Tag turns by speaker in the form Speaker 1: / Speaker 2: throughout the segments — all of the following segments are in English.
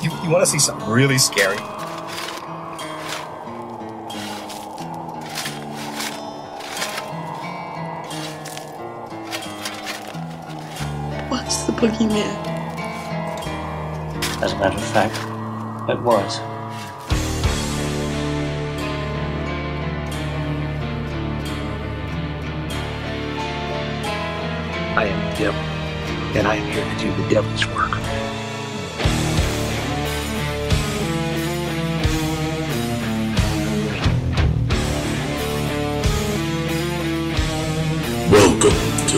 Speaker 1: You, you want to see something really scary?
Speaker 2: What's the boogeyman?
Speaker 3: As a matter of fact, it was.
Speaker 4: I am the devil, and I am here to do the devil's work.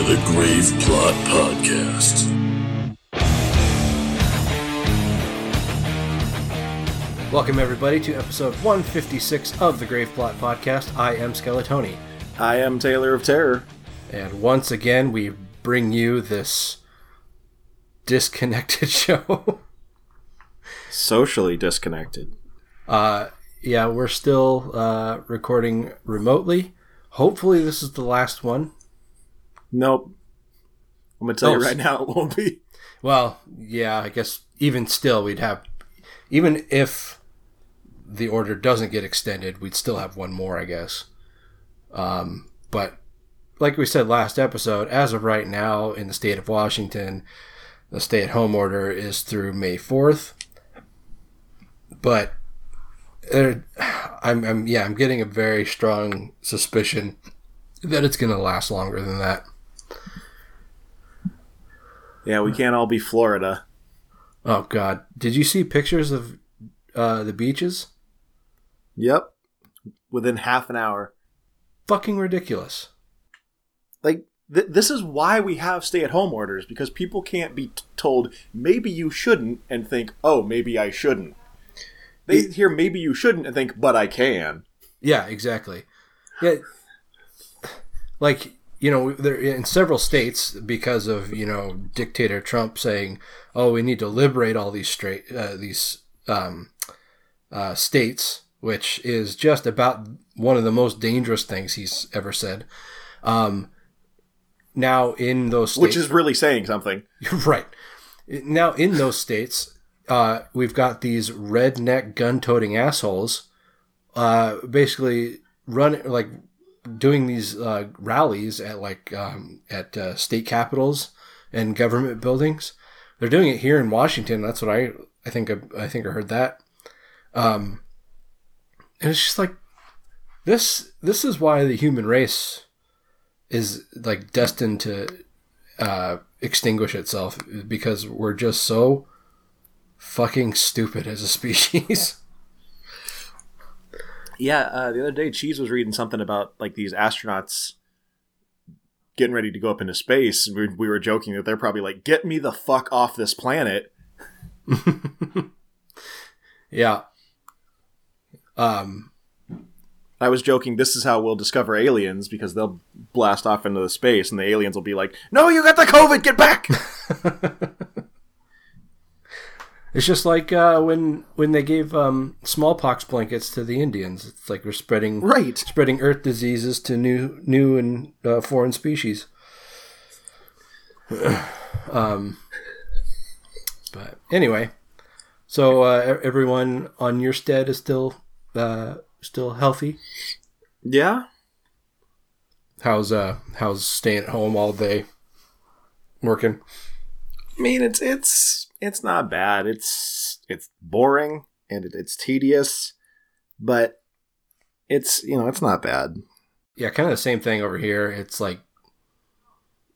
Speaker 5: To the Grave Plot Podcast.
Speaker 6: Welcome, everybody, to episode 156 of the Grave Plot Podcast. I am Skeletoni.
Speaker 7: I am Taylor of Terror.
Speaker 6: And once again, we bring you this disconnected show.
Speaker 7: Socially disconnected.
Speaker 6: uh, yeah, we're still uh, recording remotely. Hopefully, this is the last one.
Speaker 7: Nope. I'm gonna tell
Speaker 6: Oh,
Speaker 7: you right now, it won't be.
Speaker 6: Well, yeah, I guess even still, we'd have, even if the order doesn't get extended, we'd still have one more, I guess. Um, but like we said last episode, as of right now in the state of Washington, the stay at home order is through May 4th. But there, I'm, I'm, yeah, I'm getting a very strong suspicion that it's going to last longer than that.
Speaker 7: Yeah, we can't all be Florida.
Speaker 6: Oh God! Did you see pictures of uh, the beaches?
Speaker 7: Yep. Within half an hour.
Speaker 6: Fucking ridiculous.
Speaker 7: Like, th- this is why we have stay at home orders, because people can't be t- told, maybe you shouldn't, and think, oh, maybe I shouldn't. They hear, maybe you shouldn't, and think, but I can.
Speaker 6: Yeah, exactly. Yeah, like you know, there in several states because of you know dictator Trump saying, "Oh, we need to liberate all these straight uh, these um, uh, states," which is just about one of the most dangerous things he's ever said. Um, now in those states,
Speaker 7: Which is really saying something.
Speaker 6: right now in those states uh, we've got these redneck gun-toting assholes uh, basically run like doing these uh, rallies at like um, at uh, state capitals and government buildings. They're doing it here in washington. That's what i i think i, I think i heard that. Um, and it's just like this this is why the human race is like destined to uh, extinguish itself because we're just so fucking stupid as a species.
Speaker 7: Yeah, uh, the other day, Cheese was reading something about like these astronauts getting ready to go up into space, and we, we were joking that they're probably like, "Get me the fuck off this planet."
Speaker 6: yeah. Um.
Speaker 7: I was joking. This is how we'll discover aliens because they'll blast off into the space, and the aliens will be like, "No, you got the COVID. Get back."
Speaker 6: It's just like uh, when when they gave um, smallpox blankets to the Indians. It's like we're spreading
Speaker 7: right.
Speaker 6: spreading Earth diseases to new new and uh, foreign species. um, but anyway, so uh, everyone on your stead is still uh, still healthy.
Speaker 7: Yeah.
Speaker 6: How's uh how's staying at home all day working?
Speaker 7: I mean, it's it's it's not bad. It's it's boring and it, it's tedious, but it's you know it's not bad.
Speaker 6: Yeah, kind of the same thing over here. It's like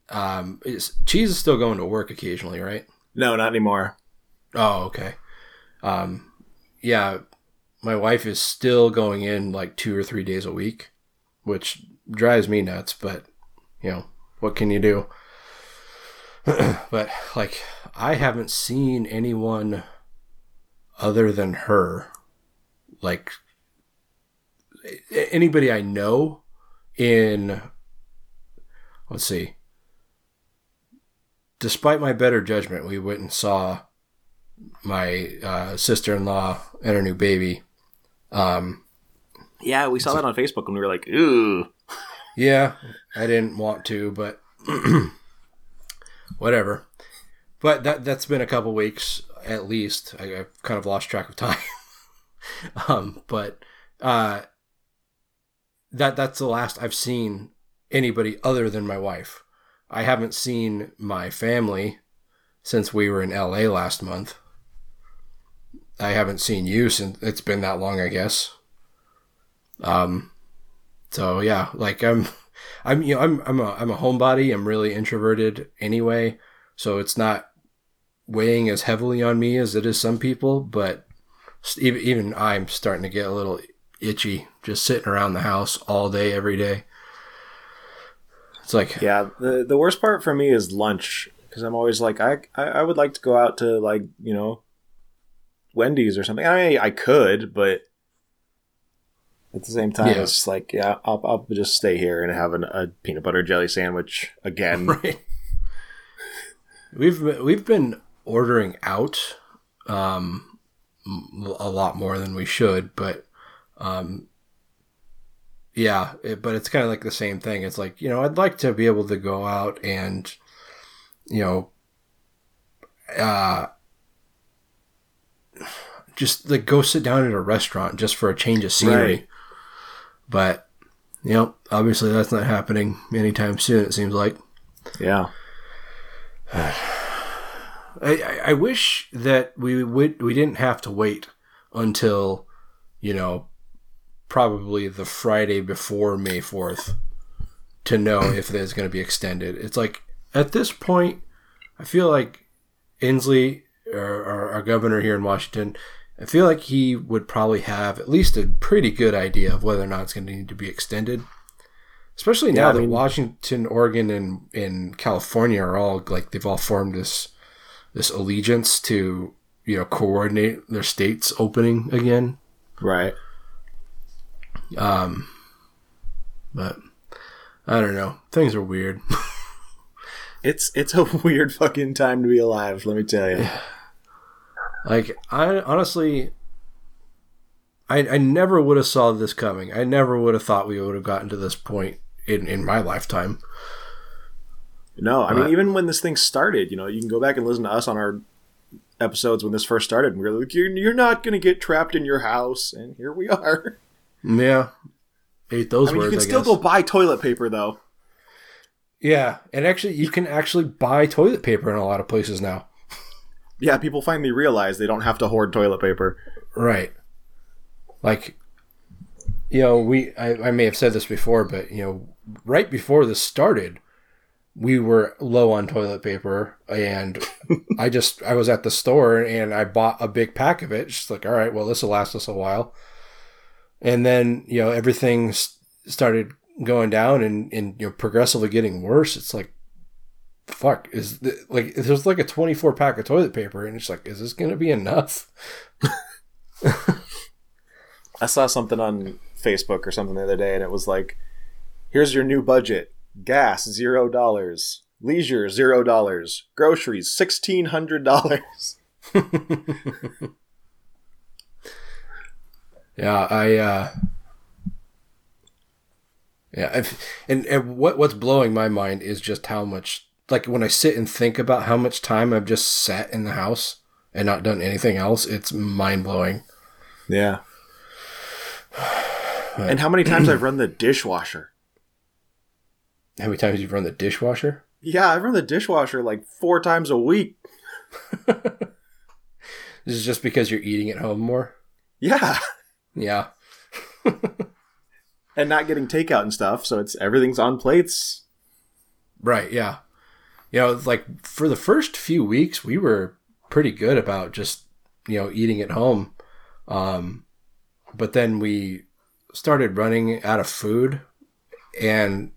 Speaker 6: um is cheese is still going to work occasionally, right?
Speaker 7: No, not anymore.
Speaker 6: Oh, okay. Um yeah, my wife is still going in like 2 or 3 days a week, which drives me nuts, but you know, what can you do? but like I haven't seen anyone other than her. Like anybody I know in let's see. Despite my better judgment we went and saw my uh, sister-in-law and her new baby. Um
Speaker 7: Yeah, we saw that on Facebook and we were like, ooh.
Speaker 6: yeah I didn't want to but whatever but that that's been a couple weeks at least. I, I've kind of lost track of time. um, but uh, that that's the last I've seen anybody other than my wife. I haven't seen my family since we were in LA last month. I haven't seen you since it's been that long, I guess. Um, so yeah, like I'm, I'm, you know, I'm, I'm a, I'm a homebody. I'm really introverted anyway, so it's not weighing as heavily on me as it is some people. But even, even I'm starting to get a little itchy just sitting around the house all day, every day. It's like,
Speaker 7: Yeah, the the worst part for me is lunch because I'm always like I, I I would like to go out to like you know Wendy's or something. I mean, I could, but at the same time,
Speaker 6: Yeah.
Speaker 7: it's just like yeah, I'll I'll just stay here and have an, a peanut butter jelly sandwich again.
Speaker 6: right. We've we've been ordering out um, a lot more than we should, but um, yeah, it, but it's kind of like the same thing. It's like you know, I'd like to be able to go out and you know, uh, just like go sit down at a restaurant just for a change of scenery.
Speaker 7: Right.
Speaker 6: But you know, obviously that's not happening anytime soon. It seems like.
Speaker 7: Yeah,
Speaker 6: I, I, wish that we would we didn't have to wait until, you know, probably the Friday before May fourth to know if there's going to be extended. It's like at this point, I feel like Inslee, our, our, our governor here in Washington, I feel like he would probably have at least a pretty good idea of whether or not it's going to need to be extended. Especially now
Speaker 7: Yeah, I
Speaker 6: that
Speaker 7: mean-
Speaker 6: Washington, Oregon, and in California are all like they've all formed this this allegiance to you know coordinate their states opening again.
Speaker 7: right.
Speaker 6: Um, but I don't know. Things are weird.
Speaker 7: It's it's a weird fucking time to be alive. Let me tell you.
Speaker 6: like I honestly, I I never would have saw this coming. I never would have thought we would have gotten to this point in in my lifetime.
Speaker 7: No, I mean even when this thing started, you know, you can go back and listen to us on our episodes when this first started, and we are like, "You're, you're not going to get trapped in your house," and here we are.
Speaker 6: Yeah, ate those
Speaker 7: I mean,
Speaker 6: words.
Speaker 7: you can
Speaker 6: I
Speaker 7: still
Speaker 6: guess.
Speaker 7: go buy toilet paper though.
Speaker 6: Yeah, and actually, you can actually buy toilet paper in a lot of places now.
Speaker 7: Yeah, people finally realize they don't have to hoard toilet paper.
Speaker 6: Right. Like, you know, we, I, I may have said this before, but, you know, right before this started, we were low on toilet paper and I just, I was at the store and I bought a big pack of it. Just like, all right, well, this will last us a while. And then, you know, everything started going down and, and, you know, progressively getting worse. It's like, fuck, is th- like, there's like a 24 pack of toilet paper and it's like, is this going to be enough?
Speaker 7: I saw something on Facebook or something the other day, and it was like, "Here's your new budget: gas zero dollars, leisure zero dollars, groceries sixteen hundred dollars."
Speaker 6: Yeah, I uh Yeah, I've, and and what what's blowing my mind is just how much like when I sit and think about how much time I've just sat in the house and not done anything else, it's mind blowing.
Speaker 7: Yeah. and how many times I've run the dishwasher?
Speaker 6: How many times you've run the dishwasher?
Speaker 7: Yeah, I've run the dishwasher like four times a week.
Speaker 6: This is just because you're eating at home more.
Speaker 7: Yeah,
Speaker 6: Yeah,
Speaker 7: and not getting takeout and stuff, so it's everything's on plates.
Speaker 6: right. Yeah, you know, like for the first few weeks, we were pretty good about just you know eating at home, um, but then we started running out of food and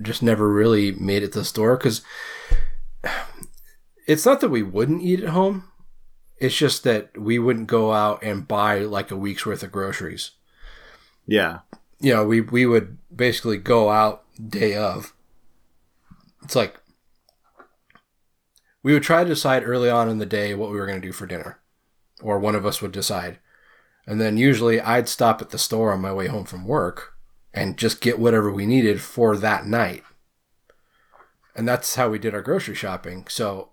Speaker 6: just never really made it to the store because it's not that we wouldn't eat at home. It's just that we wouldn't go out and buy like a week's worth of groceries.
Speaker 7: Yeah,
Speaker 6: You know, we, we would basically go out day of. It's like we would try to decide early on in the day what we were going to do for dinner, or one of us would decide. And then usually I'd stop at the store on my way home from work and just get whatever we needed for that night. And that's how we did our grocery shopping. So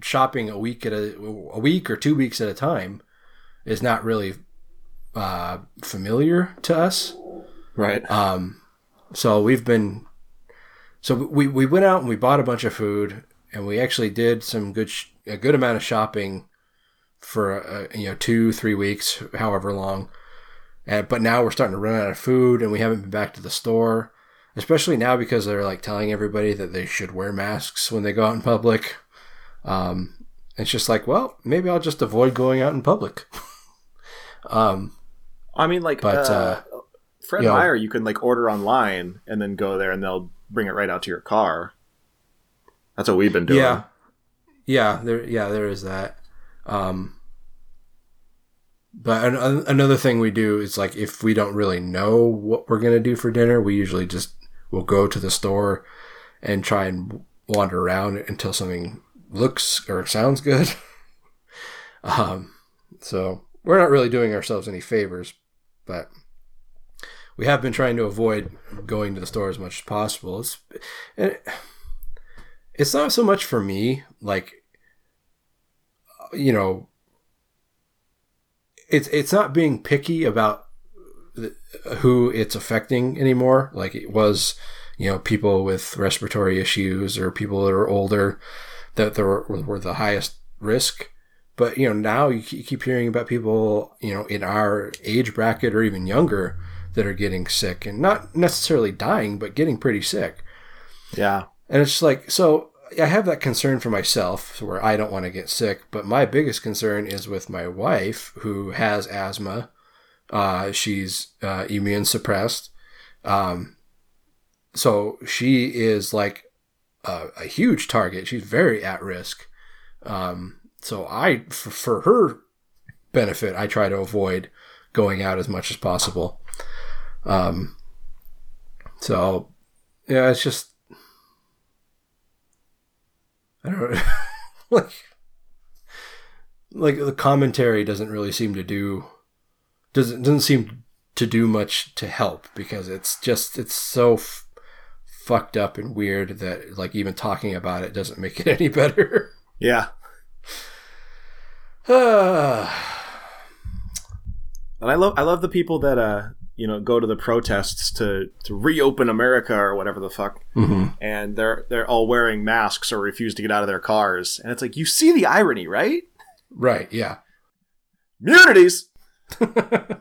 Speaker 6: shopping a week at a a week or two weeks at a time is not really uh, familiar to us.
Speaker 7: Right.
Speaker 6: Um, so we've been, so we, we went out and we bought a bunch of food and we actually did some good, sh- a good amount of shopping for, uh, you know, two, three weeks, however long. And, but now we're starting to run out of food and we haven't been back to the store, especially now because they're like telling everybody that they should wear masks when they go out in public. Um, it's just like, well, maybe I'll just avoid going out in public. um,
Speaker 7: I mean, like,
Speaker 6: But,
Speaker 7: uh,
Speaker 6: uh,
Speaker 7: Fred
Speaker 6: you know-
Speaker 7: Meyer, you can like order online and then go there and they'll bring it right out to your car. That's what we've been doing.
Speaker 6: Yeah, yeah, there, yeah, there is that. Um, but an, an- another thing we do is like if we don't really know what we're gonna do for dinner, we usually just will go to the store and try and wander around until something looks or sounds good. um, so we're not really doing ourselves any favors, but we have been trying to avoid going to the store as much as possible. It's it's not so much for me like you know it's it's not being picky about who it's affecting anymore. Like it was you know people with respiratory issues or people that are older that they were, were the highest risk. But you know now you keep hearing about people you know in our age bracket or even younger that are getting sick and not necessarily dying but getting pretty sick.
Speaker 7: Yeah.
Speaker 6: and it's like, so I have that concern for myself where I don't want to get sick, but my biggest concern is with my wife who has asthma. Uh, she's uh, immune suppressed. Um, so she is like a, a huge target. She's very at risk. Um, so I, for, for her benefit, I try to avoid going out as much as possible. Um, so yeah, it's just I don't like, like the commentary doesn't really seem to do doesn't doesn't seem to do much to help because it's just it's so f- fucked up and weird that like even talking about it doesn't make it any better.
Speaker 7: Yeah.
Speaker 6: Ah,
Speaker 7: And I love I love the people that uh you know go to the protests to to reopen America or whatever the fuck,
Speaker 6: Mhm.
Speaker 7: and they're they're all wearing masks or refuse to get out of their cars, and it's like you see the irony, right?
Speaker 6: right, yeah.
Speaker 7: Immunities.
Speaker 6: well,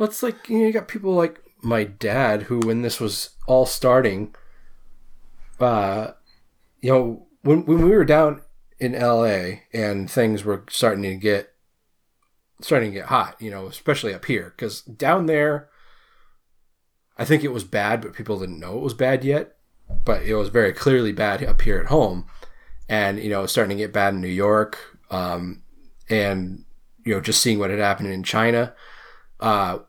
Speaker 6: it's like you, know, you got people like my dad who, when this was all starting, uh, you know, when when we were down in L.A. and things were starting to get starting to get hot, you know, especially up here, because down there, I think it was bad, but people didn't know it was bad yet. But it was very clearly bad up here at home, and you know, starting to get bad in New York, um, and you know, just seeing what had happened in China. Uh,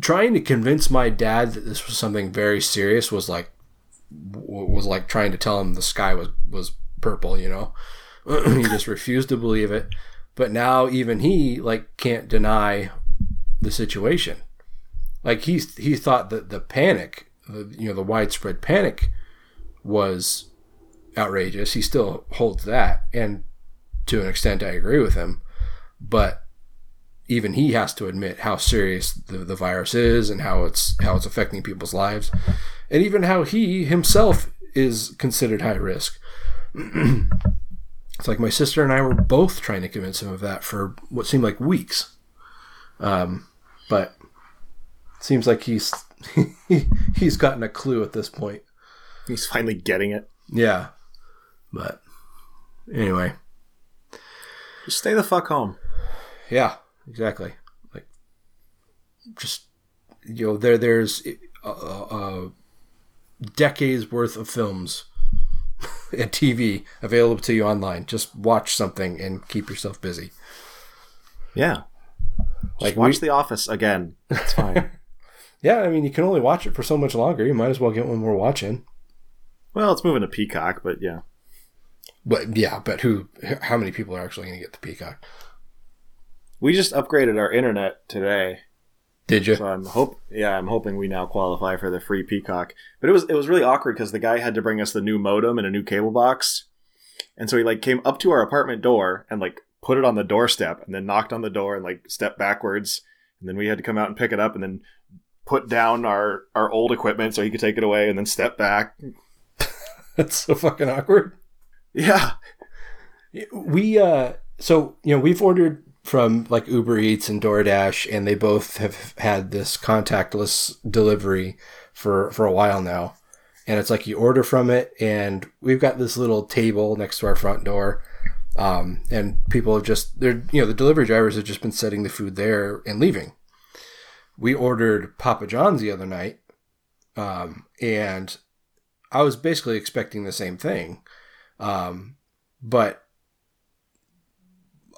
Speaker 6: trying to convince my dad that this was something very serious was like was like trying to tell him the sky was was purple. You know, he just refused to believe it. But now even he like can't deny the situation. Like he he thought that the panic, the, you know, the widespread panic was outrageous. He still holds that, and to an extent, I agree with him. But even he has to admit how serious the, the virus is and how it's how it's affecting people's lives, and even how he himself is considered high risk. it's like my sister and I were both trying to convince him of that for what seemed like weeks. Um, but it seems like he's he's gotten a clue at this point.
Speaker 7: He's finally getting it.
Speaker 6: Yeah, but anyway,
Speaker 7: Just stay the fuck home.
Speaker 6: yeah, exactly. Like, just you know, there there's uh, uh, decades worth of films and TV available to you online. Just watch something and keep yourself busy.
Speaker 7: Yeah.
Speaker 6: Like
Speaker 7: Like watch
Speaker 6: we-
Speaker 7: The Office again. It's fine.
Speaker 6: Yeah, I mean, you can only watch it for so much longer. You might as well get one more watching.
Speaker 7: well, it's moving to Peacock, but yeah.
Speaker 6: But yeah, but who? How many people are actually going to get the Peacock?
Speaker 7: We just upgraded our internet today.
Speaker 6: Did you?
Speaker 7: So I'm hope yeah, I'm hoping we now qualify for the free Peacock. But it was it was really awkward because the guy had to bring us the new modem and a new cable box, and so he like came up to our apartment door and like put it on the doorstep and then knocked on the door and like stepped backwards, and then we had to come out and pick it up and then put down our our old equipment so he could take it away and then step back.
Speaker 6: That's so fucking awkward.
Speaker 7: Yeah,
Speaker 6: We uh so you know we've ordered from like Uber Eats and DoorDash and they both have had this contactless delivery for for a while now. And it's like you order from it and we've got this little table next to our front door. Um and people have just they're you know the delivery drivers have just been setting the food there and leaving. We ordered Papa John's the other night. Um and I was basically expecting the same thing. Um but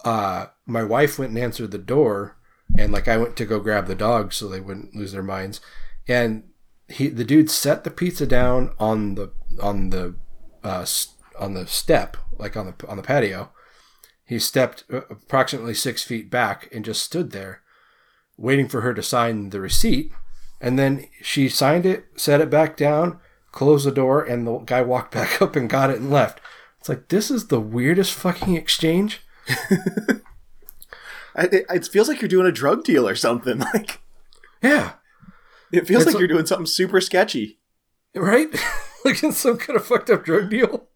Speaker 6: uh my wife went and answered the door and like I went to go grab the dog so they wouldn't lose their minds. And he the dude set the pizza down on the on the uh on the step like on the on the patio. He stepped uh, approximately six feet back and just stood there waiting for her to sign the receipt. And then she signed it set it back down closed the door and the guy walked back up and got it and left. It's like this is the weirdest fucking exchange
Speaker 7: it, it feels like you're doing a drug deal or something. Like
Speaker 6: yeah
Speaker 7: it feels
Speaker 6: It's
Speaker 7: like
Speaker 6: like-
Speaker 7: you're doing something super sketchy.
Speaker 6: right? like it's some kind of fucked up drug deal.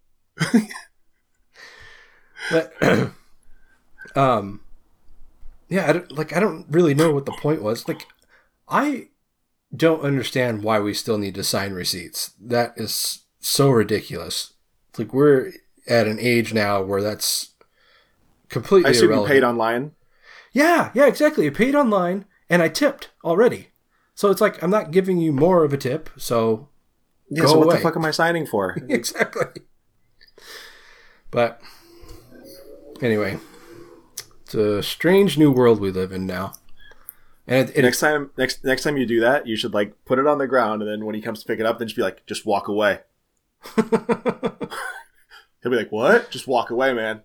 Speaker 6: but, um, yeah, I don't, like I don't really know what the point was. Like, I don't understand why we still need to sign receipts. That is so ridiculous. Like we're at an age now where that's completely
Speaker 7: I assume you paid online.
Speaker 6: Yeah, yeah, exactly. I paid online and I tipped already. So it's like I'm not giving you more of a tip, so
Speaker 7: Yeah,
Speaker 6: Go
Speaker 7: so what
Speaker 6: away.
Speaker 7: the fuck am I signing for?
Speaker 6: exactly. But anyway, it's a strange new world we live in now. And it, it,
Speaker 7: next time, next next time you do that, you should like put it on the ground, and then when he comes to pick it up, then just be like, just walk away. He'll be like, "What? Just walk away, man.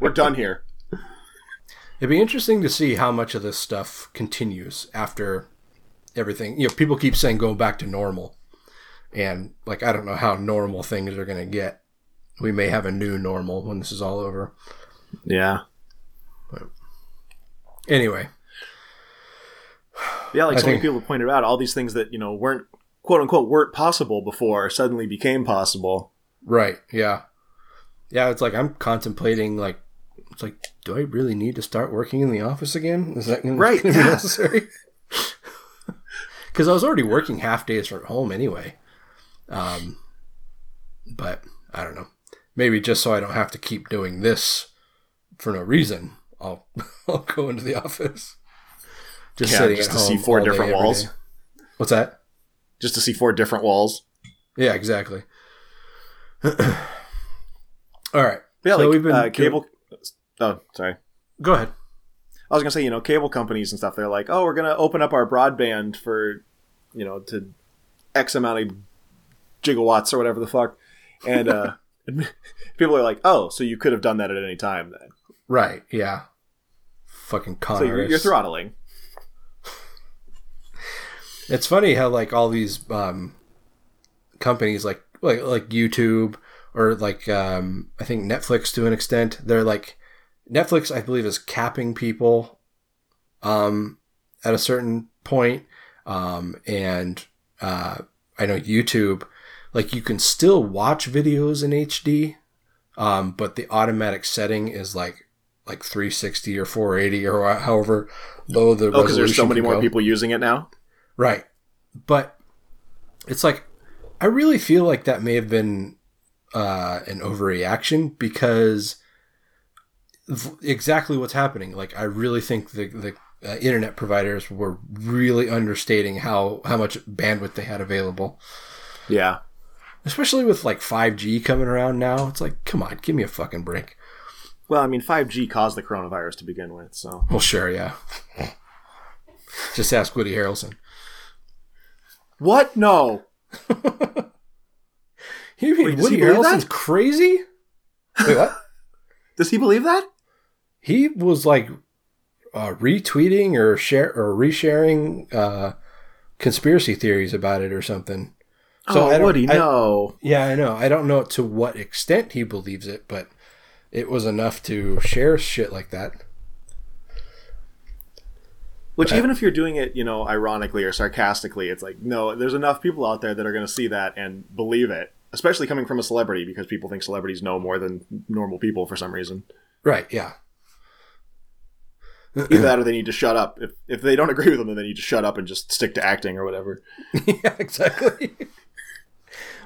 Speaker 7: We're done here."
Speaker 6: it'd be interesting to see how much of this stuff continues after everything. You know, people keep saying going back to normal, and like I don't know how normal things are going to get. We may have a new normal when this is all over.
Speaker 7: Yeah, But
Speaker 6: Anyway,
Speaker 7: yeah. Like
Speaker 6: I
Speaker 7: so many people pointed out, all these things that you know weren't quote unquote weren't possible before suddenly became possible.
Speaker 6: Right. Yeah. Yeah. It's like I'm contemplating like it's like, do I really need to start working in the office again? Is that gonna,
Speaker 7: Right, yeah.
Speaker 6: necessary? Because I was already working half days from home anyway. Um, but I don't know. Maybe just so I don't have to keep doing this for no reason, I'll I'll go into the office. Just
Speaker 7: Yeah,
Speaker 6: sitting
Speaker 7: just
Speaker 6: at
Speaker 7: to see four
Speaker 6: all day,
Speaker 7: different
Speaker 6: every
Speaker 7: walls.
Speaker 6: What's that?
Speaker 7: Just to see four different walls.
Speaker 6: Yeah, exactly. all right.
Speaker 7: Yeah,
Speaker 6: So
Speaker 7: like
Speaker 6: we've been
Speaker 7: uh, cable. Oh, sorry.
Speaker 6: Go ahead.
Speaker 7: I was gonna say, you know, cable companies and stuff. They're like, oh, we're gonna open up our broadband for, you know, to X amount of gigawatts or whatever the fuck, and uh, people are like, oh, so you could have done that at any time then.
Speaker 6: Right. Yeah. Fucking con
Speaker 7: So you're, you're throttling.
Speaker 6: It's funny how like all these um, companies like like like YouTube or like um, I think Netflix to an extent they're like Netflix I believe is capping people um, at a certain point um, and uh, I know YouTube like you can still watch videos in HD um, but the automatic setting is like like 360 or 480 or however low the
Speaker 7: Oh, because there's so many more
Speaker 6: go.
Speaker 7: people using it now.
Speaker 6: Right. But it's like I really feel like that may have been uh, an overreaction because exactly what's happening. Like I really think the the uh, internet providers were really understating how how much bandwidth they had available,
Speaker 7: Yeah.
Speaker 6: especially with like 5G coming around now. It's like, come on, give me a fucking break.
Speaker 7: Well, I mean, 5G caused the coronavirus to begin with, so
Speaker 6: Well, sure, yeah. Just ask Woody Harrelson.
Speaker 7: what? No.
Speaker 6: You mean
Speaker 7: Wait,
Speaker 6: Woody Harrelson's
Speaker 7: that?
Speaker 6: crazy? Wait, what?
Speaker 7: Does he believe that?
Speaker 6: he was like uh, retweeting or share or resharing uh, conspiracy theories about it or something. So I
Speaker 7: oh,
Speaker 6: don't-
Speaker 7: Woody,
Speaker 6: I-
Speaker 7: no.
Speaker 6: Yeah, I know. I don't know to what extent he believes it, but it was enough to share shit like that.
Speaker 7: Which even if you're doing it, you know, ironically or sarcastically, it's like no, there's enough people out there that are going to see that and believe it, especially coming from a celebrity because people think celebrities know more than normal people for some reason.
Speaker 6: Right? Yeah.
Speaker 7: Either that or they need to shut up. If if they don't agree with them, then they need to shut up and just stick to acting or whatever.
Speaker 6: yeah, exactly.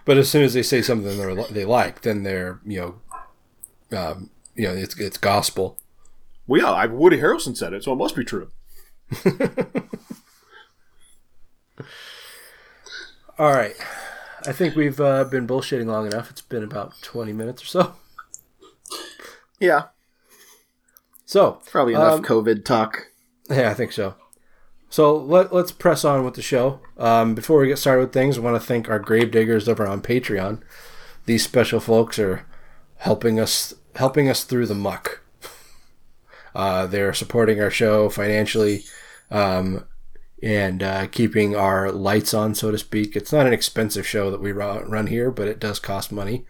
Speaker 6: but as soon as they say something they're, they like, then they're you know, um, you know, it's it's gospel.
Speaker 7: Well, yeah, I, Woody Harrelson said it, so it must be true.
Speaker 6: All right, I think we've uh, been bullshitting long enough. It's been about twenty minutes or so.
Speaker 7: Yeah,
Speaker 6: So
Speaker 7: probably enough
Speaker 6: Um,
Speaker 7: COVID talk.
Speaker 6: Yeah, I think so. So let, let's press on with the show. Um, before we get started with things, I want to thank our grave diggers over on Patreon. These special folks are helping us helping us through the muck. Uh, they're supporting our show financially um, and uh, keeping our lights on, so to speak. It's not an expensive show that we run here, but it does cost money.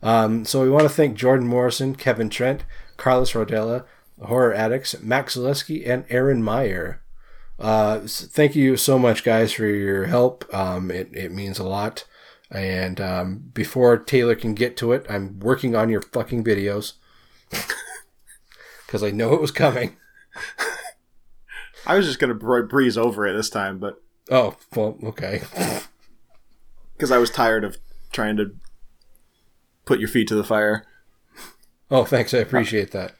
Speaker 6: Um, so we want to thank Jordan Morrison, Kevin Trent, Carlos Rodella, Horror Addicts, Max Zaleski, and Aaron Meyer. Uh, thank you so much, guys, for your help. Um, it, it means a lot. And um, before Taylor can get to it, I'm working on your fucking videos because I know it was coming.
Speaker 7: I was just gonna breeze over it this time, but
Speaker 6: Oh, well, okay.
Speaker 7: because I was tired of trying to put your feet to the fire.
Speaker 6: Oh, thanks. I appreciate that.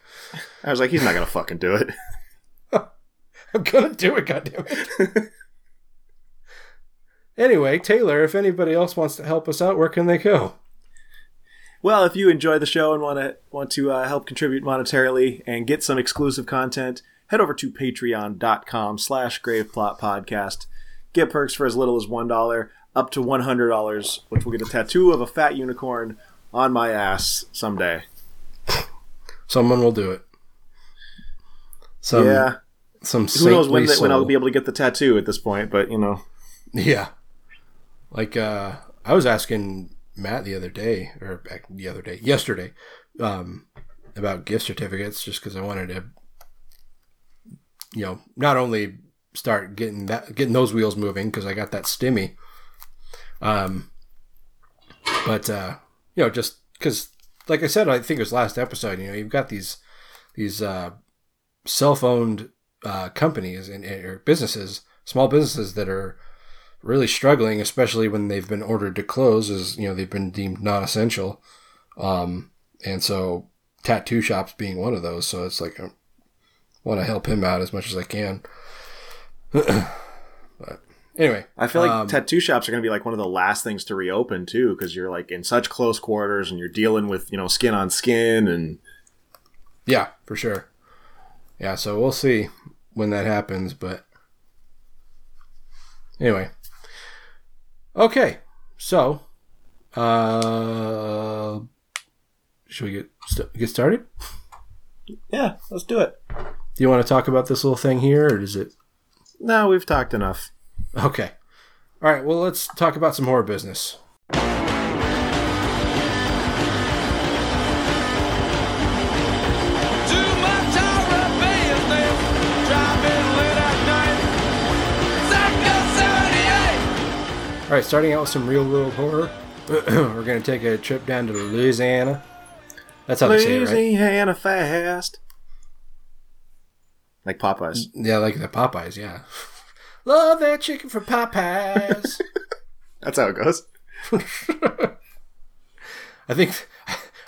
Speaker 7: I was like, he's not gonna fucking do it.
Speaker 6: I'm gonna do it, goddammit. anyway, Taylor, if anybody else wants to help us out, where can they go?
Speaker 7: Well, if you enjoy the show and want to want to uh, help contribute monetarily and get some exclusive content, head over to patreon.com slash graveplot podcast. Get perks for as little as $1 up to $100, which will get a tattoo of a fat unicorn on my ass someday.
Speaker 6: Someone will do it. Some,
Speaker 7: yeah.
Speaker 6: Some
Speaker 7: Who knows when,
Speaker 6: saintly
Speaker 7: the, when I'll be able to get the tattoo at this point, but, you know.
Speaker 6: Yeah. Like uh I was asking Matt the other day or back the other day, yesterday, um about gift certificates just cuz I wanted to you know, not only start getting that getting those wheels moving cuz I got that stimmy. Um but uh you know, just cuz like I said, I think it was last episode, you know, you've got these these uh self-owned uh companies and or businesses, small businesses that are really struggling, especially when they've been ordered to close, as you know they've been deemed non-essential. Um, and so tattoo shops being one of those. So it's like I want to help him out as much as I can. but anyway,
Speaker 7: I feel like
Speaker 6: um,
Speaker 7: tattoo shops are going to be like one of the last things to reopen, too, because you're like in such close quarters and you're dealing with, you know, skin on skin and.
Speaker 6: yeah, for sure. Yeah, so we'll see when that happens, but anyway. Okay, so uh, should we get st- get started?
Speaker 7: Yeah, let's do it.
Speaker 6: Do you want to talk about this little thing here, or is it?
Speaker 7: No, we've talked enough.
Speaker 6: Okay. All right. Well, let's talk about some horror business.
Speaker 8: Too much horror business, driving late at night. Psycho 78.
Speaker 6: All right. Starting out with some real world horror. We're gonna take a trip down to Louisiana. That's how they say it, right?
Speaker 7: Louisiana fast. Like Popeyes.
Speaker 6: Yeah, like the Popeyes. Yeah. Love that chicken from Popeyes.
Speaker 7: That's how it goes.
Speaker 6: I think.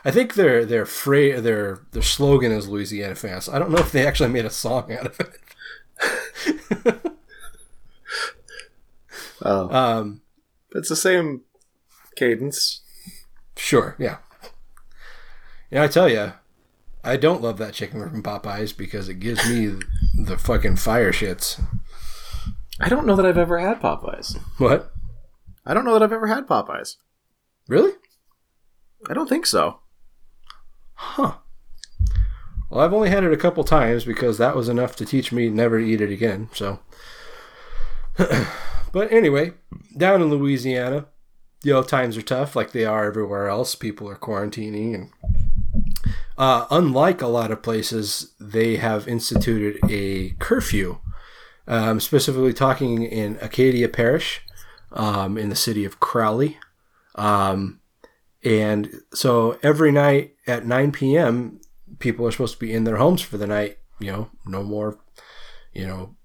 Speaker 6: I think their their fra- their their slogan is Louisiana fast. I don't know if they actually made a song out of it.
Speaker 7: Oh.
Speaker 6: Um,
Speaker 7: It's the same cadence.
Speaker 6: Sure, yeah. Yeah, I tell you, I don't love that chicken from Popeyes because it gives me the fucking fire shits.
Speaker 7: I don't know that I've ever had Popeyes.
Speaker 6: What?
Speaker 7: I don't know that I've ever had Popeyes.
Speaker 6: Really?
Speaker 7: I don't think so.
Speaker 6: Huh. Well, I've only had it a couple times because that was enough to teach me never to eat it again. So, but anyway, down in Louisiana, you know, times are tough like they are everywhere else. People are quarantining, and uh, unlike a lot of places, they have instituted a curfew. Um, specifically, talking in Acadia Parish, um, in the city of Crowley. Um, and so every night at 9 p.m., people are supposed to be in their homes for the night. You know, no more, you know,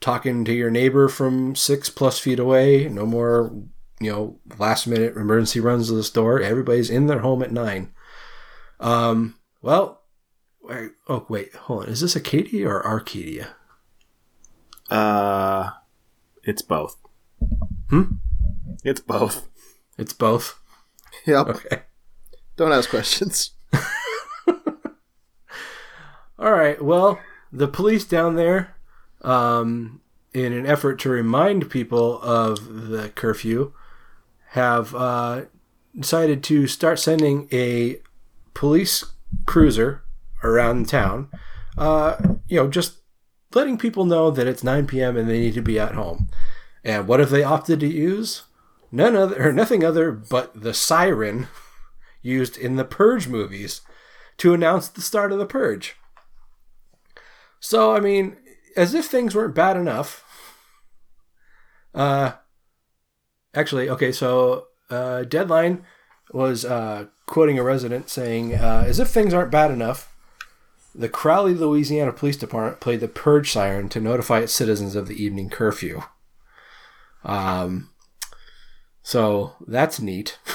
Speaker 6: talking to your neighbor from six plus feet away. No more, you know, last minute emergency runs to the store. Everybody's in their home at nine. Um, well, wait, oh wait, hold on. Is this Acadia or Arcadia?
Speaker 7: Uh, it's both.
Speaker 6: Hmm?
Speaker 7: It's both.
Speaker 6: It's both.
Speaker 7: Yep.
Speaker 6: Okay.
Speaker 7: Don't ask questions.
Speaker 6: All right. Well, the police down there, um, in an effort to remind people of the curfew, have uh, decided to start sending a police cruiser around town. Uh, you know, just letting people know that it's 9 p.m. and they need to be at home. And what have they opted to use? None other, or nothing other but the siren used in the Purge movies to announce the start of the Purge. So, I mean, as if things weren't bad enough. Uh, actually, okay, so uh, Deadline was uh, quoting a resident saying, uh, as if things aren't bad enough, the Crowley, Louisiana Police Department played the purge siren to notify its citizens of the evening curfew. Um, so that's neat.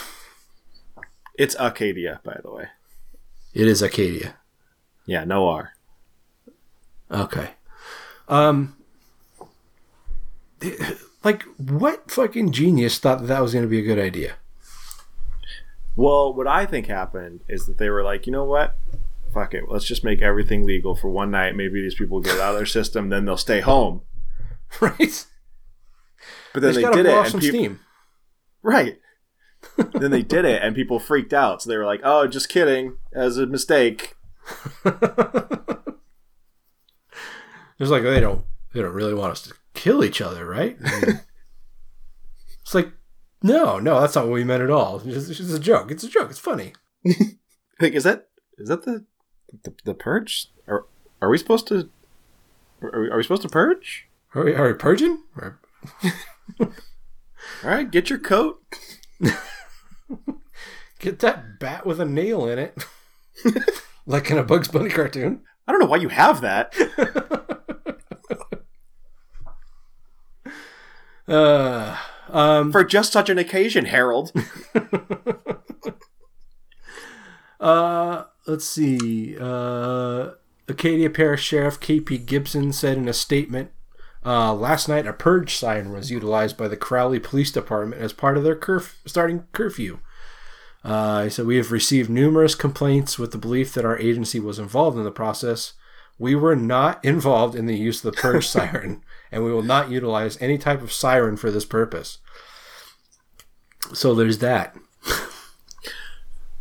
Speaker 7: It's Acadia, by the way.
Speaker 6: It is Acadia.
Speaker 7: Yeah, no R.
Speaker 6: Okay. Um, like, what fucking genius thought that, that was going to be a good idea?
Speaker 7: Well, what I think happened is that they were like, you know what? Fuck it. Let's just make everything legal for one night. Maybe these people get out of their system, then they'll stay home.
Speaker 6: Right?
Speaker 7: But then
Speaker 6: Just
Speaker 7: they did it, and people
Speaker 6: steam.
Speaker 7: right. then they did it, and people freaked out. So they were like, "Oh, just kidding, as a mistake."
Speaker 6: It's like they don't they don't really want us to kill each other, right? I mean, no, no, that's not what we meant at all. It's just, it's just a joke. It's a joke. It's funny.
Speaker 7: Like, is that is that the the, the purge? Are are we supposed to? Are we, are we supposed to purge?
Speaker 6: Are we, are we purging?
Speaker 7: All right, get your coat.
Speaker 6: Get that bat with a nail in it, like in a Bugs Bunny cartoon.
Speaker 7: I don't know why you have that.
Speaker 6: Uh, um,
Speaker 7: For just such an occasion, Harold.
Speaker 6: Uh, let's see. Uh, Acadia Parish Sheriff K.P. Gibson said in a statement uh, last night a purge siren was utilized by the Crowley Police Department as part of their curf- starting curfew. Uh, he said, We have received numerous complaints with the belief that our agency was involved in the process. We were not involved in the use of the purge siren, and we will not utilize any type of siren for this purpose. So there's that.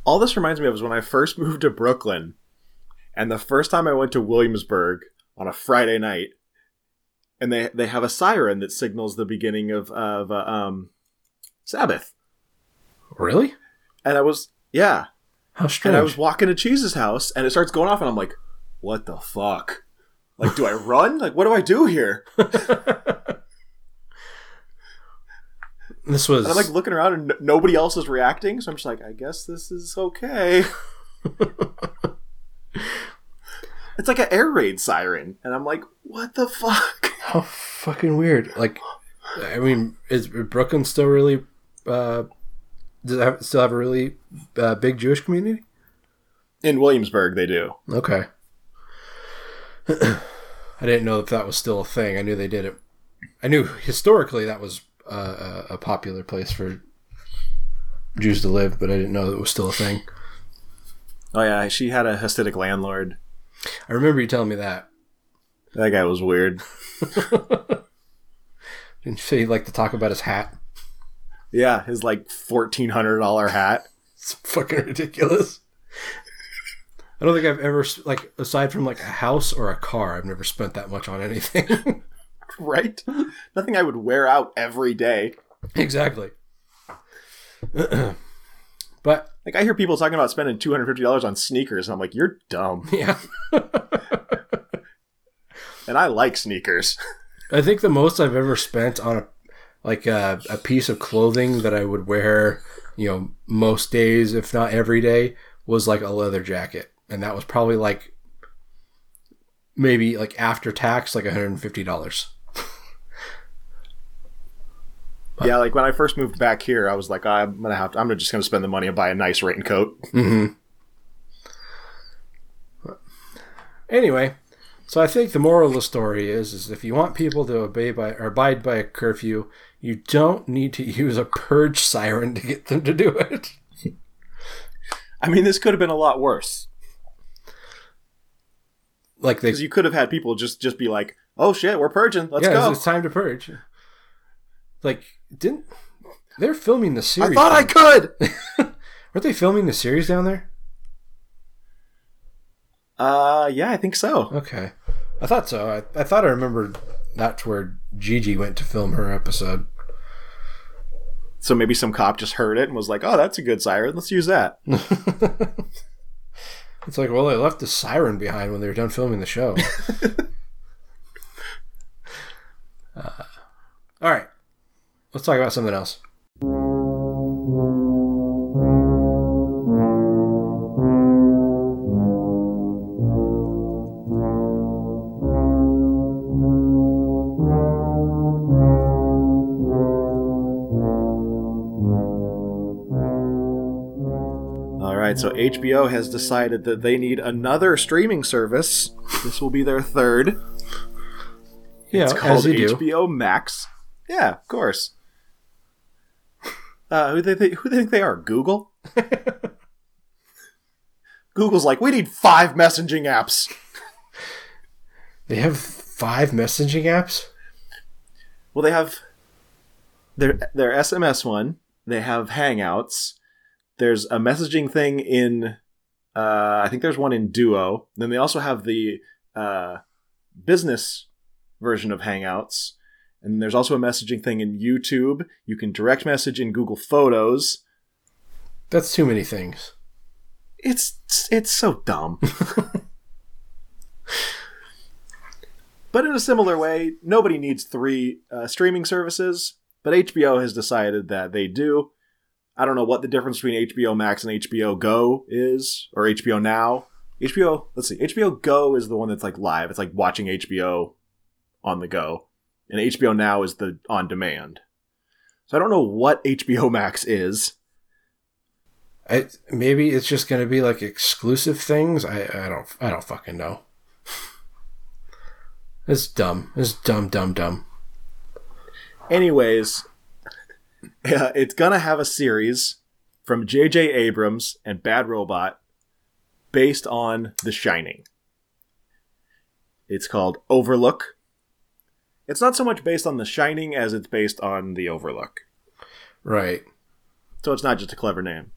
Speaker 7: All this reminds me of is when I first moved to Brooklyn, and the first time I went to Williamsburg on a Friday night, and they they have a siren that signals the beginning of of uh, um Sabbath,
Speaker 6: Really?
Speaker 7: and I was yeah,
Speaker 6: How strange.
Speaker 7: and I was walking to Cheese's house, and it starts going off, and I'm like, what the fuck? Like, do I run? Like, what do I do here?
Speaker 6: this was
Speaker 7: And I'm like looking around, and n- nobody else is reacting, so I'm just like, I guess this is okay. it's like an air raid siren, and I'm like, what the fuck?
Speaker 6: How fucking weird. Like, I mean, is Brooklyn still really? Uh, does it have, still have a really uh, big Jewish community?
Speaker 7: In Williamsburg, they do.
Speaker 6: Okay. I didn't know if that was still a thing. I knew they did it. I knew historically that was uh, a, a popular place for Jews to live, but I didn't know that it was still a thing.
Speaker 7: Oh yeah, she had a Hasidic landlord.
Speaker 6: I remember you telling me that.
Speaker 7: That guy was weird.
Speaker 6: Didn't you say he'd like to talk about his hat?
Speaker 7: Yeah, his like fourteen hundred dollar hat.
Speaker 6: It's fucking ridiculous. I don't think I've ever like aside from like a house or a car, I've never spent that much on anything.
Speaker 7: right? Nothing I would wear out every day.
Speaker 6: exactly. but
Speaker 7: Like I hear people talking about spending two hundred fifty dollars on sneakers, and I'm like, you're dumb.
Speaker 6: yeah,
Speaker 7: And I like sneakers.
Speaker 6: I think the most I've ever spent on a like a, a piece of clothing that I would wear, you know, most days, if not every day, was like a leather jacket, and that was probably like maybe like after tax, like one hundred and fifty dollars.
Speaker 7: yeah, like when I first moved back here, I was like, I'm gonna have to. I'm just gonna spend the money and buy a nice raincoat.
Speaker 6: Mm-hmm. Anyway, so I think the moral of the story is: is if you want people to obey by or abide by a curfew, you don't need to use a purge siren to get them to do it.
Speaker 7: I mean, this could have been a lot worse
Speaker 6: Like they,
Speaker 7: because you could have had people just just be like, "Oh shit, we're purging. Let's
Speaker 6: yeah,
Speaker 7: go."
Speaker 6: it's, it's time to purge. Like, didn't they're filming the series?
Speaker 7: I thought I could.
Speaker 6: Weren't they filming the series down there?
Speaker 7: Uh, yeah, I think so.
Speaker 6: Okay, I thought so. I, I thought I remembered that's where Gigi went to film her episode.
Speaker 7: So maybe some cop just heard it and was like, "Oh, that's a good siren. Let's use that."
Speaker 6: It's like, well, they left the siren behind when they were done filming the show. uh, all right, let's talk about something else.
Speaker 7: Right, so HBO has decided that they need another streaming service. This will be their third.
Speaker 6: Yeah,
Speaker 7: It's
Speaker 6: as
Speaker 7: called
Speaker 6: you do.
Speaker 7: HBO Max. Yeah, of course. Uh, who they think, who they think they are? Google. Google's like, we need five messaging apps.
Speaker 6: They have five messaging apps.
Speaker 7: Well, they have their their SMS one. They have Hangouts. There's a messaging thing in. Uh, I think there's one in Duo. Then they also have the uh, business version of Hangouts. And there's also a messaging thing in YouTube. You can direct message in Google Photos.
Speaker 6: That's too many things.
Speaker 7: It's it's so dumb. but in a similar way, nobody needs three uh, streaming services, but HBO has decided that they do. I don't know what the difference between HBO Max and HBO Go is, or HBO Now. HBO, let's see, HBO Go is the one that's like live. It's like watching HBO on the go, and HBO Now is the on demand. So I don't know what HBO Max is.
Speaker 6: I, maybe it's just going to be like exclusive things. I, I don't I don't fucking know. It's dumb. It's dumb, dumb, dumb.
Speaker 7: Anyways, yeah, it's gonna have a series from J.J. Abrams and Bad Robot based on The Shining. It's called Overlook. It's not so much based on The Shining as it's based on The Overlook.
Speaker 6: Right.
Speaker 7: So it's not just a clever name.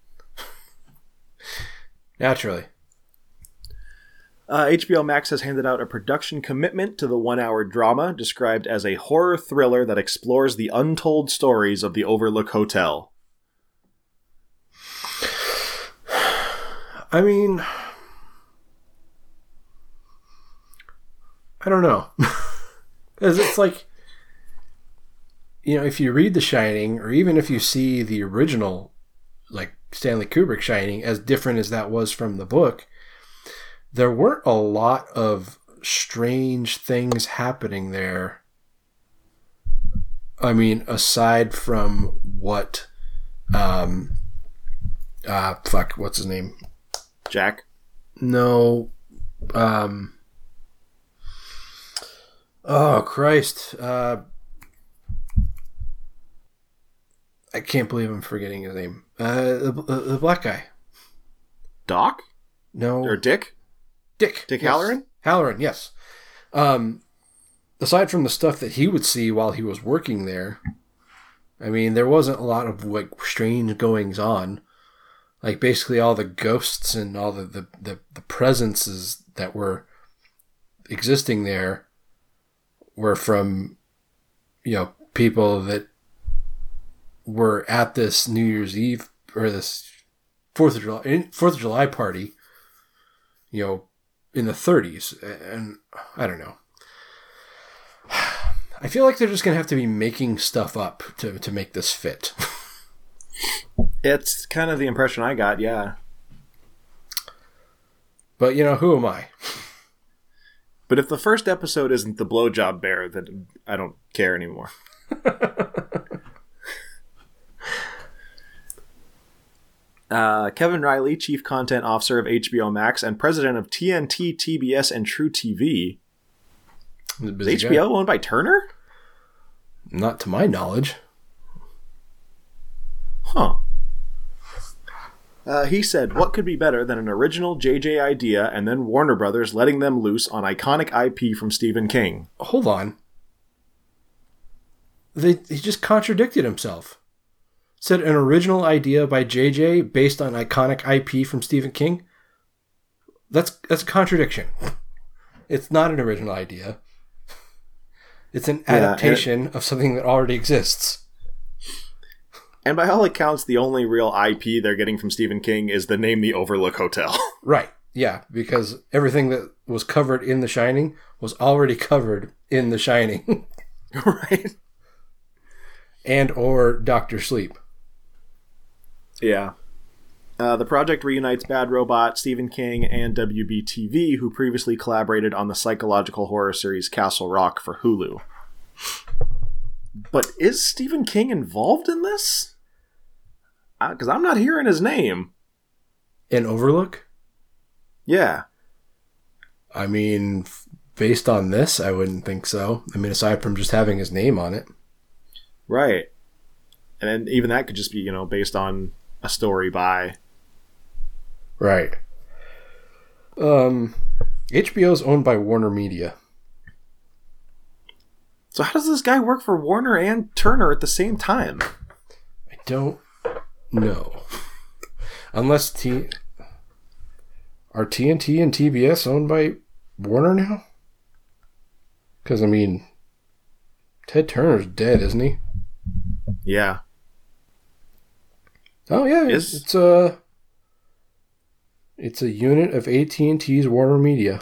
Speaker 6: Naturally.
Speaker 7: Uh, HBO Max has handed out a production commitment to the one hour drama described as a horror thriller that explores the untold stories of the Overlook Hotel.
Speaker 6: I mean, I don't know. Because it's like, you know, if you read The Shining, or even if you see the original, like Stanley Kubrick Shining, as different as that was from the book, there weren't a lot of strange things happening there. I mean, aside from what, um, uh, fuck, what's his name?
Speaker 7: Jack?
Speaker 6: No. Um. Oh Christ! Uh, I can't believe I'm forgetting his name. Uh, the, the, the black guy.
Speaker 7: Doc?
Speaker 6: No,
Speaker 7: Or Dick?
Speaker 6: Dick.
Speaker 7: Dick
Speaker 6: yes.
Speaker 7: Hallorann?
Speaker 6: Hallorann, yes. Um, aside from the stuff that he would see while he was working there, I mean, there wasn't a lot of like strange goings on. like basically all the ghosts and all the the, the, the presences that were existing there were from you know people that were at this New Year's Eve or this Fourth of July Fourth of July party, you know, in the 30s, and I don't know. I feel like they're just gonna have to be making stuff up to to make this fit.
Speaker 7: It's kind of the impression I got. Yeah,
Speaker 6: but you know, who am I?
Speaker 7: but if the first episode isn't the blowjob bear, then I don't care anymore. Uh, Kevin Reilly, Chief Content Officer of HBO Max and President of TNT, TBS, and
Speaker 6: truTV.
Speaker 7: Is HBO
Speaker 6: guy.
Speaker 7: owned by Turner?
Speaker 6: Not to my knowledge.
Speaker 7: Huh. Uh, he said, What could be better than an original JJ idea and then Warner Brothers letting them loose on iconic IP from Stephen King?
Speaker 6: Hold on. They he just contradicted himself. Said an original idea by JJ based on iconic IP from Stephen King. That's that's a contradiction. It's not an original idea. It's an adaptation of something that already exists.
Speaker 7: And by all accounts, the only real IP they're getting from Stephen King is the name The Overlook Hotel.
Speaker 6: Right. Yeah, because everything that was covered in The Shining was already covered in The Shining
Speaker 7: right?
Speaker 6: and or Doctor Sleep.
Speaker 7: Yeah. Uh, the project reunites Bad Robot, Stephen King, and WBTV, who previously collaborated on the psychological horror series Castle Rock for Hulu. But is Stephen King involved in this? Because I'm not hearing his name.
Speaker 6: In Overlook?
Speaker 7: Yeah.
Speaker 6: I mean, f- based on this, I wouldn't think so. I mean, aside from just having his name on it.
Speaker 7: Right. And then even that could just be, you know, based on a story by.
Speaker 6: Right. Um, HBO is owned by Warner Media.
Speaker 7: So how does this guy work for Warner and Turner at the same time?
Speaker 6: I don't know. Unless T. Are TNT and TBS owned by Warner now? Because, I mean, Ted Turner's dead, isn't he?
Speaker 7: Yeah.
Speaker 6: Oh, yeah.
Speaker 7: Is-
Speaker 6: It's a. It's a unit of AT&T's Warner Media.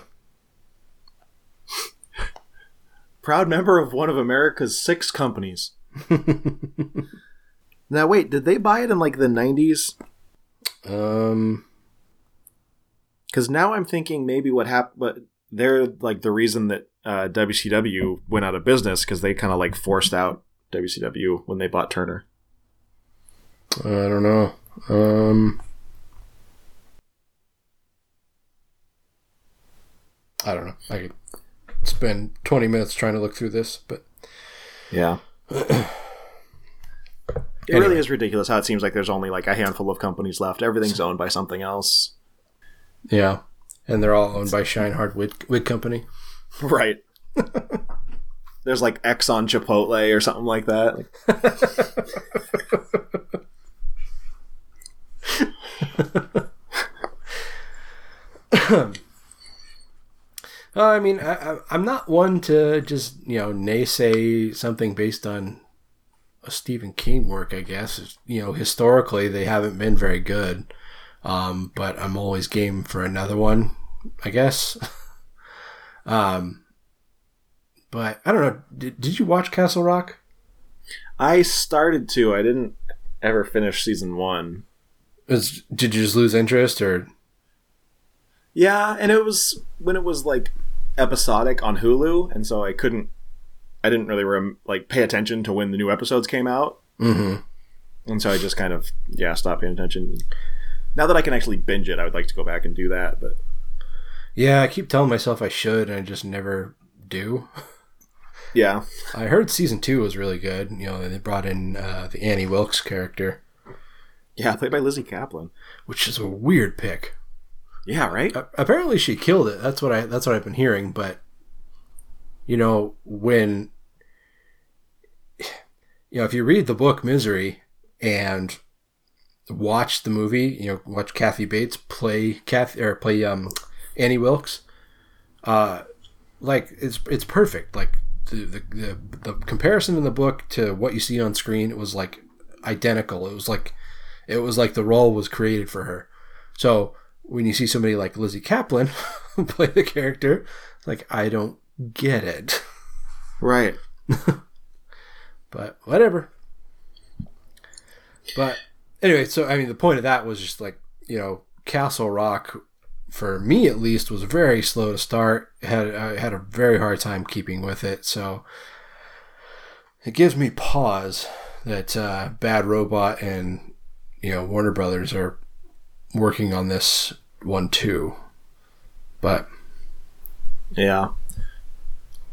Speaker 7: Proud member of one of America's six companies. now wait, did they buy it in like the 90s?
Speaker 6: Um,
Speaker 7: Because now I'm thinking maybe what happened, but they're like the reason that uh, WCW went out of business because they kind of like forced out WCW when they bought Turner.
Speaker 6: I don't know. Um, I don't know. I could spend 20 minutes trying to look through this, but
Speaker 7: Yeah. It
Speaker 6: Anyway.
Speaker 7: really is ridiculous how it seems like there's only like a handful of companies left. Everything's owned by something else.
Speaker 6: yeah. And they're all owned by Sheinhardt Wig, Wig Company.
Speaker 7: Right. there's like Exxon Chipotle or something like that.
Speaker 6: I mean, I, I'm not one to just, you know, naysay something based on a Stephen King work, I guess. You know, historically, they haven't been very good. Um, but I'm always game for another one, I guess. um, but I don't know. Did, did you watch Castle Rock?
Speaker 7: I started to. I didn't ever finish season one.
Speaker 6: Was, did you just lose interest or?
Speaker 7: Yeah, and it was when it was like episodic on Hulu, and so I couldn't. I didn't really rem- like pay attention to when the new episodes came out,
Speaker 6: Mm-hmm.
Speaker 7: and so I just kind of yeah stopped paying attention. Now that I can actually binge it, I would like to go back and do that, but
Speaker 6: Yeah, I keep telling myself I should, and I just never do.
Speaker 7: yeah,
Speaker 6: I heard season two was really good. You know, they brought in uh, the Annie Wilkes character,
Speaker 7: yeah, played by Lizzy Caplan.
Speaker 6: which is a weird pick.
Speaker 7: Yeah, right.
Speaker 6: A- apparently, she killed it. That's what I. That's what I've been hearing. But you know, when you know, if you read the book Misery, and watch the movie, you know, watch Kathy Bates play Kathy or play um, Annie Wilkes, uh, like it's it's perfect. Like the, the the the comparison in the book to what you see on screen, it was like identical. It was like it was like the role was created for her. So when you see somebody like Lizzy Caplan play the character, like I don't get it.
Speaker 7: Right.
Speaker 6: but whatever. But anyway, so I mean, the point of that was just like you know, Castle Rock, for me at least, was very slow to start. had I had a very hard time keeping with it. So it gives me pause that uh, Bad Robot and you know Warner Brothers are working on this one too. But
Speaker 7: Yeah.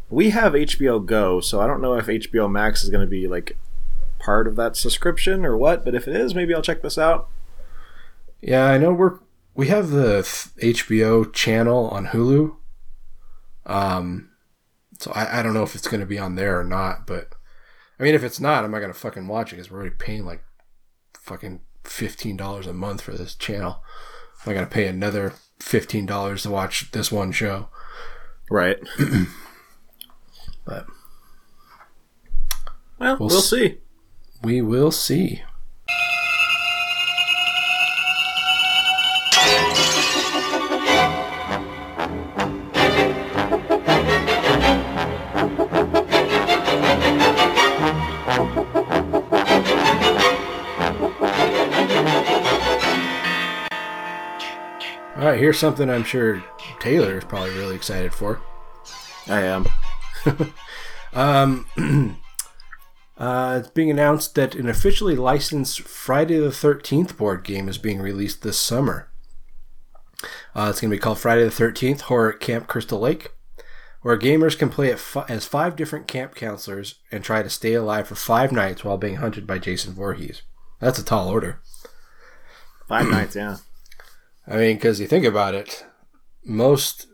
Speaker 7: We have HBO Go, so I don't know if HBO Max is going to be like part of that subscription or what, but if it is, maybe I'll check this out.
Speaker 6: Yeah, I know we're we have the th- HBO channel on Hulu. Um, so I, I don't know if it's going to be on there or not, but I mean, if it's not, I'm not going to fucking watch it because we're already paying like fucking fifteen dollars a month for this channel. I got to pay another fifteen dollars to watch this one show.
Speaker 7: Right.
Speaker 6: But
Speaker 7: Well,
Speaker 6: We'll
Speaker 7: we'll, see.
Speaker 6: we will see. Here's something I'm sure Taylor is probably really excited for.
Speaker 7: I am.
Speaker 6: Um, uh, it's being announced that an officially licensed Friday the 13th board game is being released this summer. Uh, it's going to be called Friday the 13th Horror at Camp Crystal Lake, where gamers can play fi- as five different camp counselors and try to stay alive for five nights while being hunted by Jason Voorhees. That's a tall order.
Speaker 7: Five nights, yeah.
Speaker 6: I mean, because you think about it, most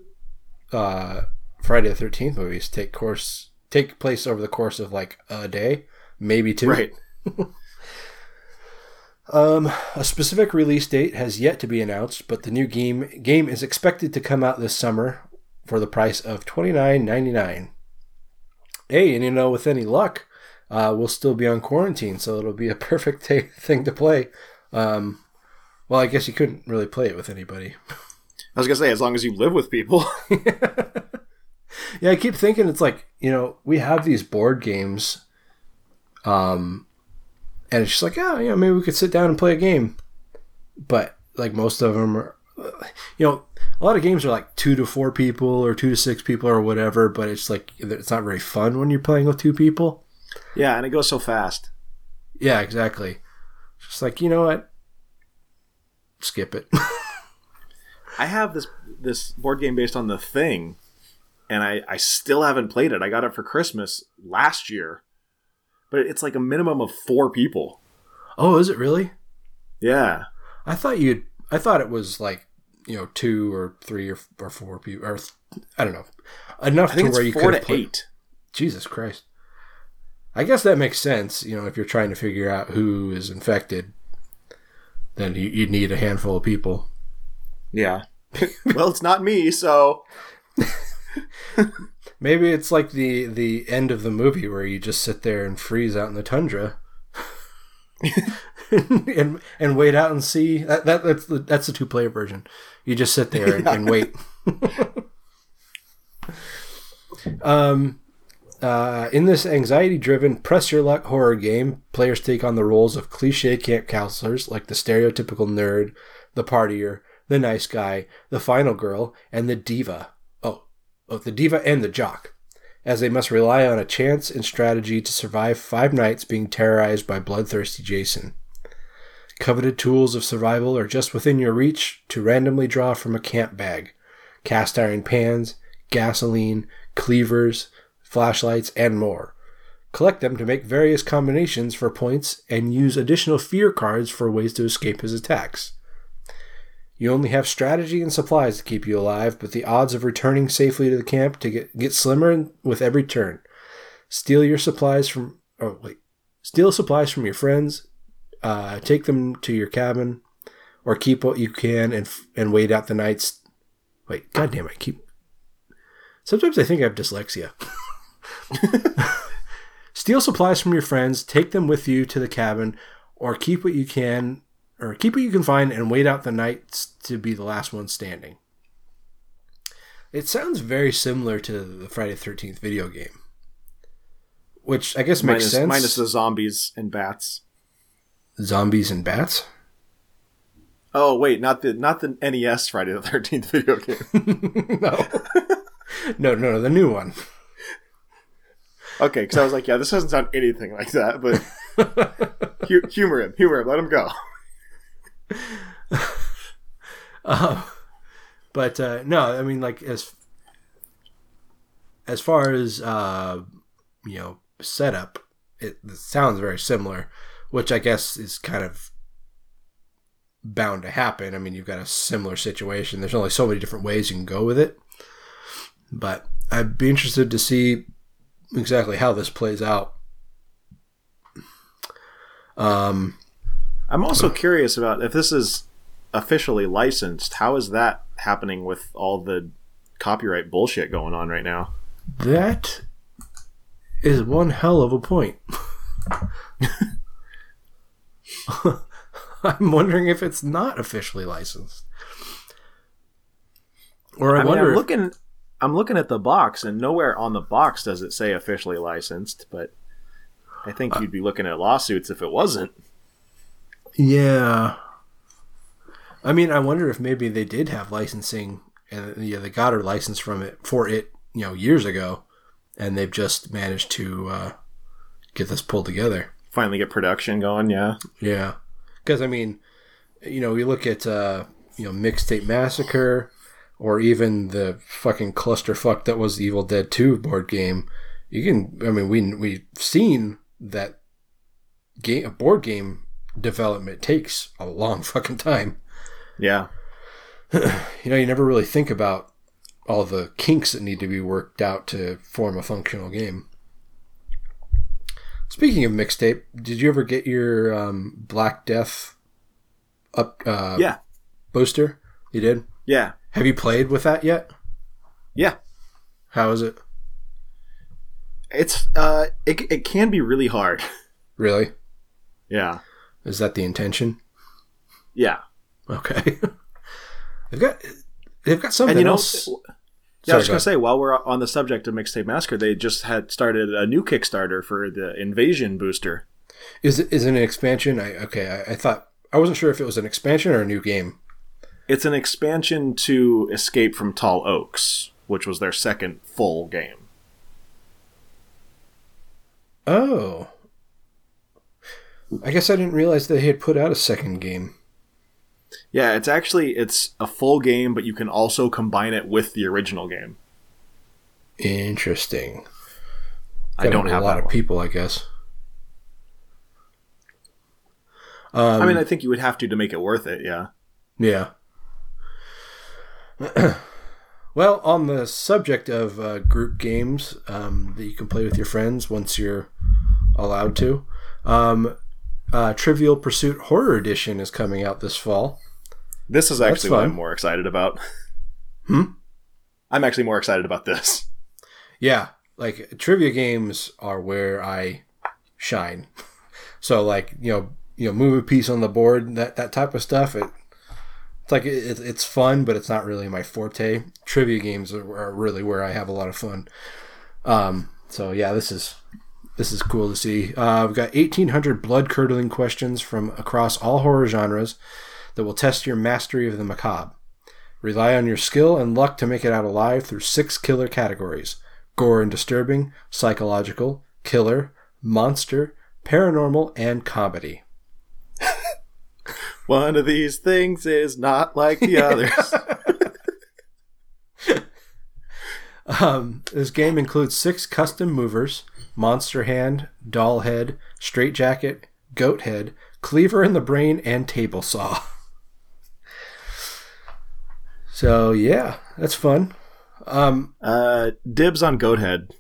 Speaker 6: uh, Friday the Thirteenth movies take course take place over the course of like a day, maybe two.
Speaker 7: Right.
Speaker 6: Um, a specific release date has yet to be announced, but the new game game is expected to come out this summer for the price of twenty nine ninety nine. Hey, and you know, with any luck, uh, we'll still be on quarantine, so it'll be a perfect ta thing to play. Um, well, I guess you couldn't really play it with anybody.
Speaker 7: I was going to say, as long as you live with people.
Speaker 6: Yeah, I keep thinking it's like you know we have these board games, um, and it's just like oh yeah maybe we could sit down and play a game, but like most of them are, you know, a lot of games are like two to four people or two to six people or whatever, but it's like it's not very fun when you're playing with two people.
Speaker 7: yeah, and it goes so fast.
Speaker 6: Yeah, exactly. Just like you know what, skip it.
Speaker 7: I have this this board game based on the thing, and I, I still haven't played it. I got it for Christmas last year. But it's like a minimum of four people.
Speaker 6: oh, is it really?
Speaker 7: Yeah.
Speaker 6: I thought you'd. I thought it was like you know two or three or, or four people or th- I don't know enough to where you could
Speaker 7: to
Speaker 6: play.
Speaker 7: eight.
Speaker 6: Jesus Christ. I guess that makes sense. You know, if you're trying to figure out who is infected, then you, you'd need a handful of people.
Speaker 7: Yeah. well, it's not me, so
Speaker 6: Maybe it's like the the end of the movie where you just sit there and freeze out in the tundra, and and wait out and see. That, that that's the that's the two player version. You just sit there and, and wait. um, uh, in this anxiety driven press your luck horror game, players take on the roles of cliche camp counselors like the stereotypical nerd, the partier, the nice guy, the final girl, and the diva. Oh, oh, the diva and the jock, as they must rely on a chance and strategy to survive five nights being terrorized by bloodthirsty Jason. Coveted tools of survival are just within your reach to randomly draw from a camp bag cast iron pans, gasoline, cleavers, flashlights, and more. Collect them to make various combinations for points and use additional fear cards for ways to escape his attacks. You only have strategy and supplies to keep you alive, but the odds of returning safely to the camp to get, get slimmer with every turn. Steal your supplies from oh wait. Steal supplies from your friends uh, take them to your cabin, or keep what you can and and wait out the nights. Wait, goddamn! I keep. Sometimes I think I have dyslexia. Steal supplies from your friends, take them with you to the cabin, or keep what you can, or keep what you can find and wait out the night to be the last one standing. It sounds very similar to the Friday the Thirteenth video game, which I guess makes
Speaker 7: minus,
Speaker 6: sense.
Speaker 7: minus the zombies and bats.
Speaker 6: zombies and bats.
Speaker 7: Oh wait, not the not the NES Friday the Thirteenth video game.
Speaker 6: no. no, no, no, the new one.
Speaker 7: Okay, because I was like, yeah, this doesn't sound anything like that, but hu- humor him, humor him, let him go.
Speaker 6: Um, but uh, no, I mean, like as as far as uh, you know, setup, it, it sounds very similar, which I guess is kind of bound to happen. I mean, you've got a similar situation. There's only so many different ways you can go with it, but I'd be interested to see exactly how this plays out. Um,
Speaker 7: I'm also curious about if this is officially licensed. How is that happening with all the copyright bullshit going on right now?
Speaker 6: That is one hell of a point. I'm wondering if it's not officially licensed. Or I,
Speaker 7: I mean,
Speaker 6: wonder
Speaker 7: I'm
Speaker 6: if-
Speaker 7: looking, I'm looking at the box, and nowhere on the box does it say officially licensed. But I think you'd be looking at lawsuits if it wasn't.
Speaker 6: Yeah. I mean, I wonder if maybe they did have licensing and yeah, they got a license from it for it, you know, years ago, and they've just managed to uh, get this pulled together.
Speaker 7: Finally, get production going. Yeah,
Speaker 6: Yeah, because I mean, you know, we look at uh, you know Mixtape Massacre, or even the fucking clusterfuck that was the Evil Dead Two board game. You can, I mean, we we've seen that game board game development takes a long fucking time.
Speaker 7: yeah.
Speaker 6: You know, you never really think about all the kinks that need to be worked out to form a functional game. Speaking of mixtape, did you ever get your um, Black Death up uh,
Speaker 7: Yeah,
Speaker 6: booster? You did.
Speaker 7: Yeah,
Speaker 6: Have you played with that yet?
Speaker 7: yeah.
Speaker 6: How is it?
Speaker 7: It's uh, it it can be really hard.
Speaker 6: Really?
Speaker 7: Yeah,
Speaker 6: Is that the intention?
Speaker 7: yeah.
Speaker 6: Okay. they've got they've got something
Speaker 7: And you know,
Speaker 6: else.
Speaker 7: yeah, I was
Speaker 6: go
Speaker 7: gonna
Speaker 6: ahead.
Speaker 7: say while we're on the subject of Mixtape Massacre, they just had started a new Kickstarter for the Invasion booster.
Speaker 6: Is it is it an expansion? I okay. I, I thought I wasn't sure if it was an expansion or a new game.
Speaker 7: It's an expansion to Escape from Tall Oaks, which was their second full game.
Speaker 6: Oh. I guess I didn't realize they had put out a second game.
Speaker 7: Yeah, it's actually it's a full game, but you can also combine it with the original game.
Speaker 6: Interesting.
Speaker 7: I don't have
Speaker 6: a lot of
Speaker 7: one.
Speaker 6: people, I guess. Um,
Speaker 7: I mean, I think you would have to to make it worth it. Yeah.
Speaker 6: yeah. well, on the subject of uh, group games um, that you can play with your friends once you're allowed to, um, uh, Trivial Pursuit Horror Edition is coming out this fall.
Speaker 7: This is actually what. I'm more excited about.
Speaker 6: Hmm?
Speaker 7: I'm actually more excited about this.
Speaker 6: Yeah, like trivia games are where I shine. So like you know you know move a piece on the board that that type of stuff. It it's like it, it's fun, but it's not really my forte. Trivia games are, are really where I have a lot of fun. Um, so yeah, this is this is cool to see. Uh, we've got 1,800 blood curdling questions from across all horror genres that will test your mastery of the macabre. Rely on your skill and luck to make it out alive through six killer categories gore and disturbing, psychological, killer, monster, paranormal, and comedy.
Speaker 7: One of these things is not like the others.
Speaker 6: Um, this game includes six custom movers monster hand, doll head, straight jacket, goat head, cleaver in the brain, and table saw. So, yeah, that's fun. Um,
Speaker 7: uh, dibs on Goat Head.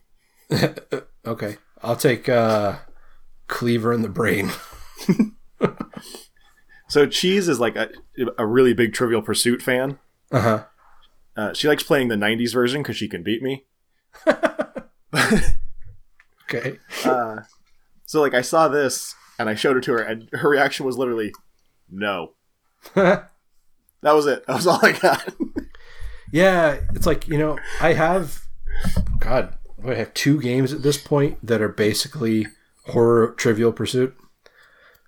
Speaker 6: okay, I'll take uh, cleaver in the brain.
Speaker 7: So Cheese is like a, a really big Trivial Pursuit fan.
Speaker 6: Uh huh.
Speaker 7: Uh, she likes playing the '90s version because she can beat me.
Speaker 6: Okay.
Speaker 7: Uh, so like I saw this and I showed it to her, and her reaction was literally, "No." That was it. That was all I got.
Speaker 6: Yeah, it's like you know I have, God, I have two games at this point that are basically horror Trivial Pursuit.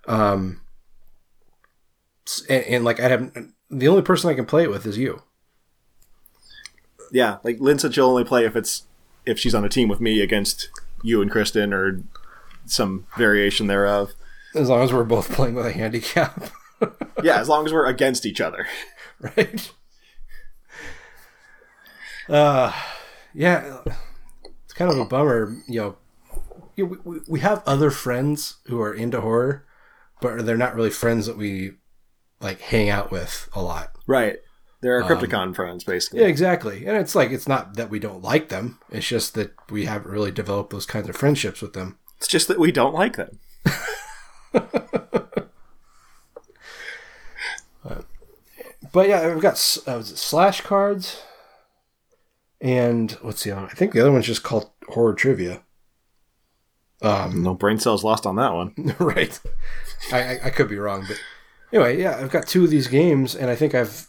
Speaker 6: Um, and, and like I have the only person I can play it with is you.
Speaker 7: yeah, like Lynn said, she'll only play if it's if she's on a team with me against you and Kristen or some variation thereof.
Speaker 6: As long as we're both playing with a handicap,
Speaker 7: Yeah, as long as we're against each other.
Speaker 6: right? Uh, yeah, it's kind of a bummer. You know, we, we- we have other friends who are into horror, but they're not really friends that we like hang out with a lot.
Speaker 7: Right. They're our Crypticon friends, basically.
Speaker 6: Yeah, exactly. And it's like it's not that we don't like them; it's just that we haven't really developed those kinds of friendships with them.
Speaker 7: It's just that we don't like them.
Speaker 6: But yeah, we've got uh, slash cards, and what's the other? I think the other one's just called horror trivia. Um,
Speaker 7: No brain cells lost on that one.
Speaker 6: right. I, I I could be wrong, but anyway, yeah, I've got two of these games, and I think I've,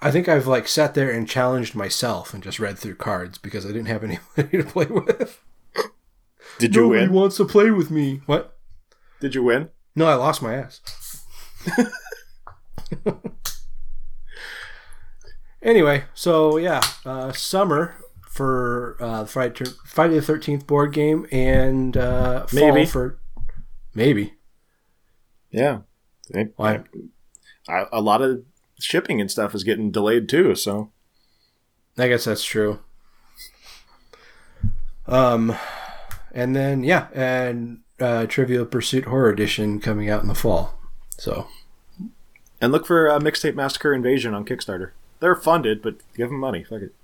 Speaker 6: I think I've like sat there and challenged myself and just read through cards because I didn't have anybody to play with.
Speaker 7: Did you win?
Speaker 6: Nobody
Speaker 7: win?
Speaker 6: wants to play with me. What?
Speaker 7: Did you win?
Speaker 6: No, I lost my ass. anyway, so yeah, uh, summer for uh, Friday, Friday the Thirteenth board game, and uh,
Speaker 7: Maybe.
Speaker 6: for maybe.
Speaker 7: Yeah. It-
Speaker 6: Why?
Speaker 7: I, a lot of shipping and stuff is getting delayed too. So
Speaker 6: I guess that's true. Um, and then yeah, and uh, Trivial Pursuit Horror Edition coming out in the fall. So
Speaker 7: and look for uh, Mixtape Massacre Invasion on Kickstarter. They're funded, but give them money. Fuck it.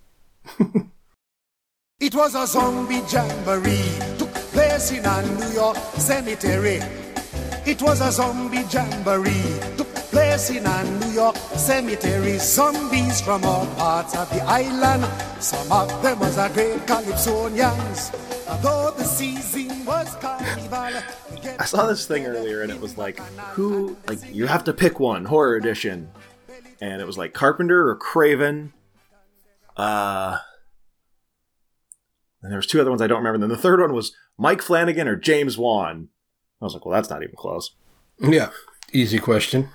Speaker 9: It was a zombie jamboree, took place in a New York cemetery. It was a zombie jamboree, took place in a New York cemetery. Zombies from all parts of the island, some of them was a great Calypsonians. Although the season was carnival.
Speaker 7: I saw this thing earlier, and it was like, who? Like, you have to pick one horror edition, and it was like Carpenter or Craven. Uh, and there was two other ones I don't remember. And then the third one was Mike Flanagan or James Wan. I was like, well, that's not even close.
Speaker 6: yeah, easy question.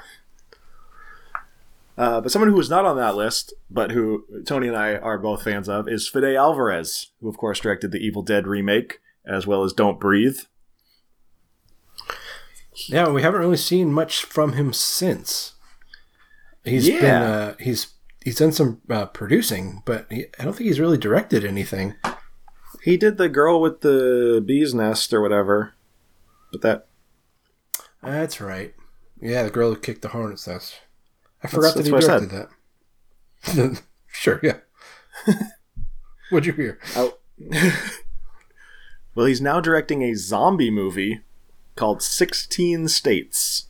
Speaker 7: Uh, but someone who was not on that list, but who Tony and I are both fans of, is Fede Alvarez, who of course directed the Evil Dead remake as well as Don't Breathe.
Speaker 6: Yeah, we haven't really seen much from him since. He's
Speaker 7: Yeah.
Speaker 6: been uh, he's he's done some uh, producing, but he, I don't think he's really directed anything.
Speaker 7: He did the girl with the bee's nest or whatever, but that
Speaker 6: That's right. Yeah, the girl who kicked the hornet's nest. I forgot
Speaker 7: that's
Speaker 6: that he directed that. sure, yeah. What'd you hear?
Speaker 7: Oh. well, he's now directing a zombie movie called 16 States.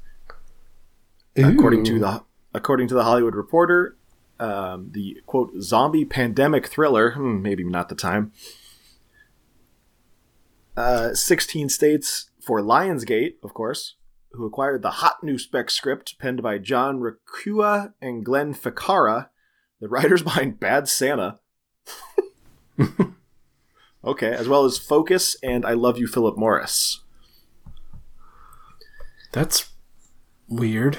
Speaker 7: According to the according to the Hollywood Reporter, um, the quote zombie pandemic thriller, hmm, maybe not the time. Uh, 16 States for Lionsgate, of course, who acquired the hot new spec script penned by John Requa and Glenn Ficarra, the writers behind Bad Santa. okay, as well as Focus and I Love You, Philip Morris.
Speaker 6: That's weird.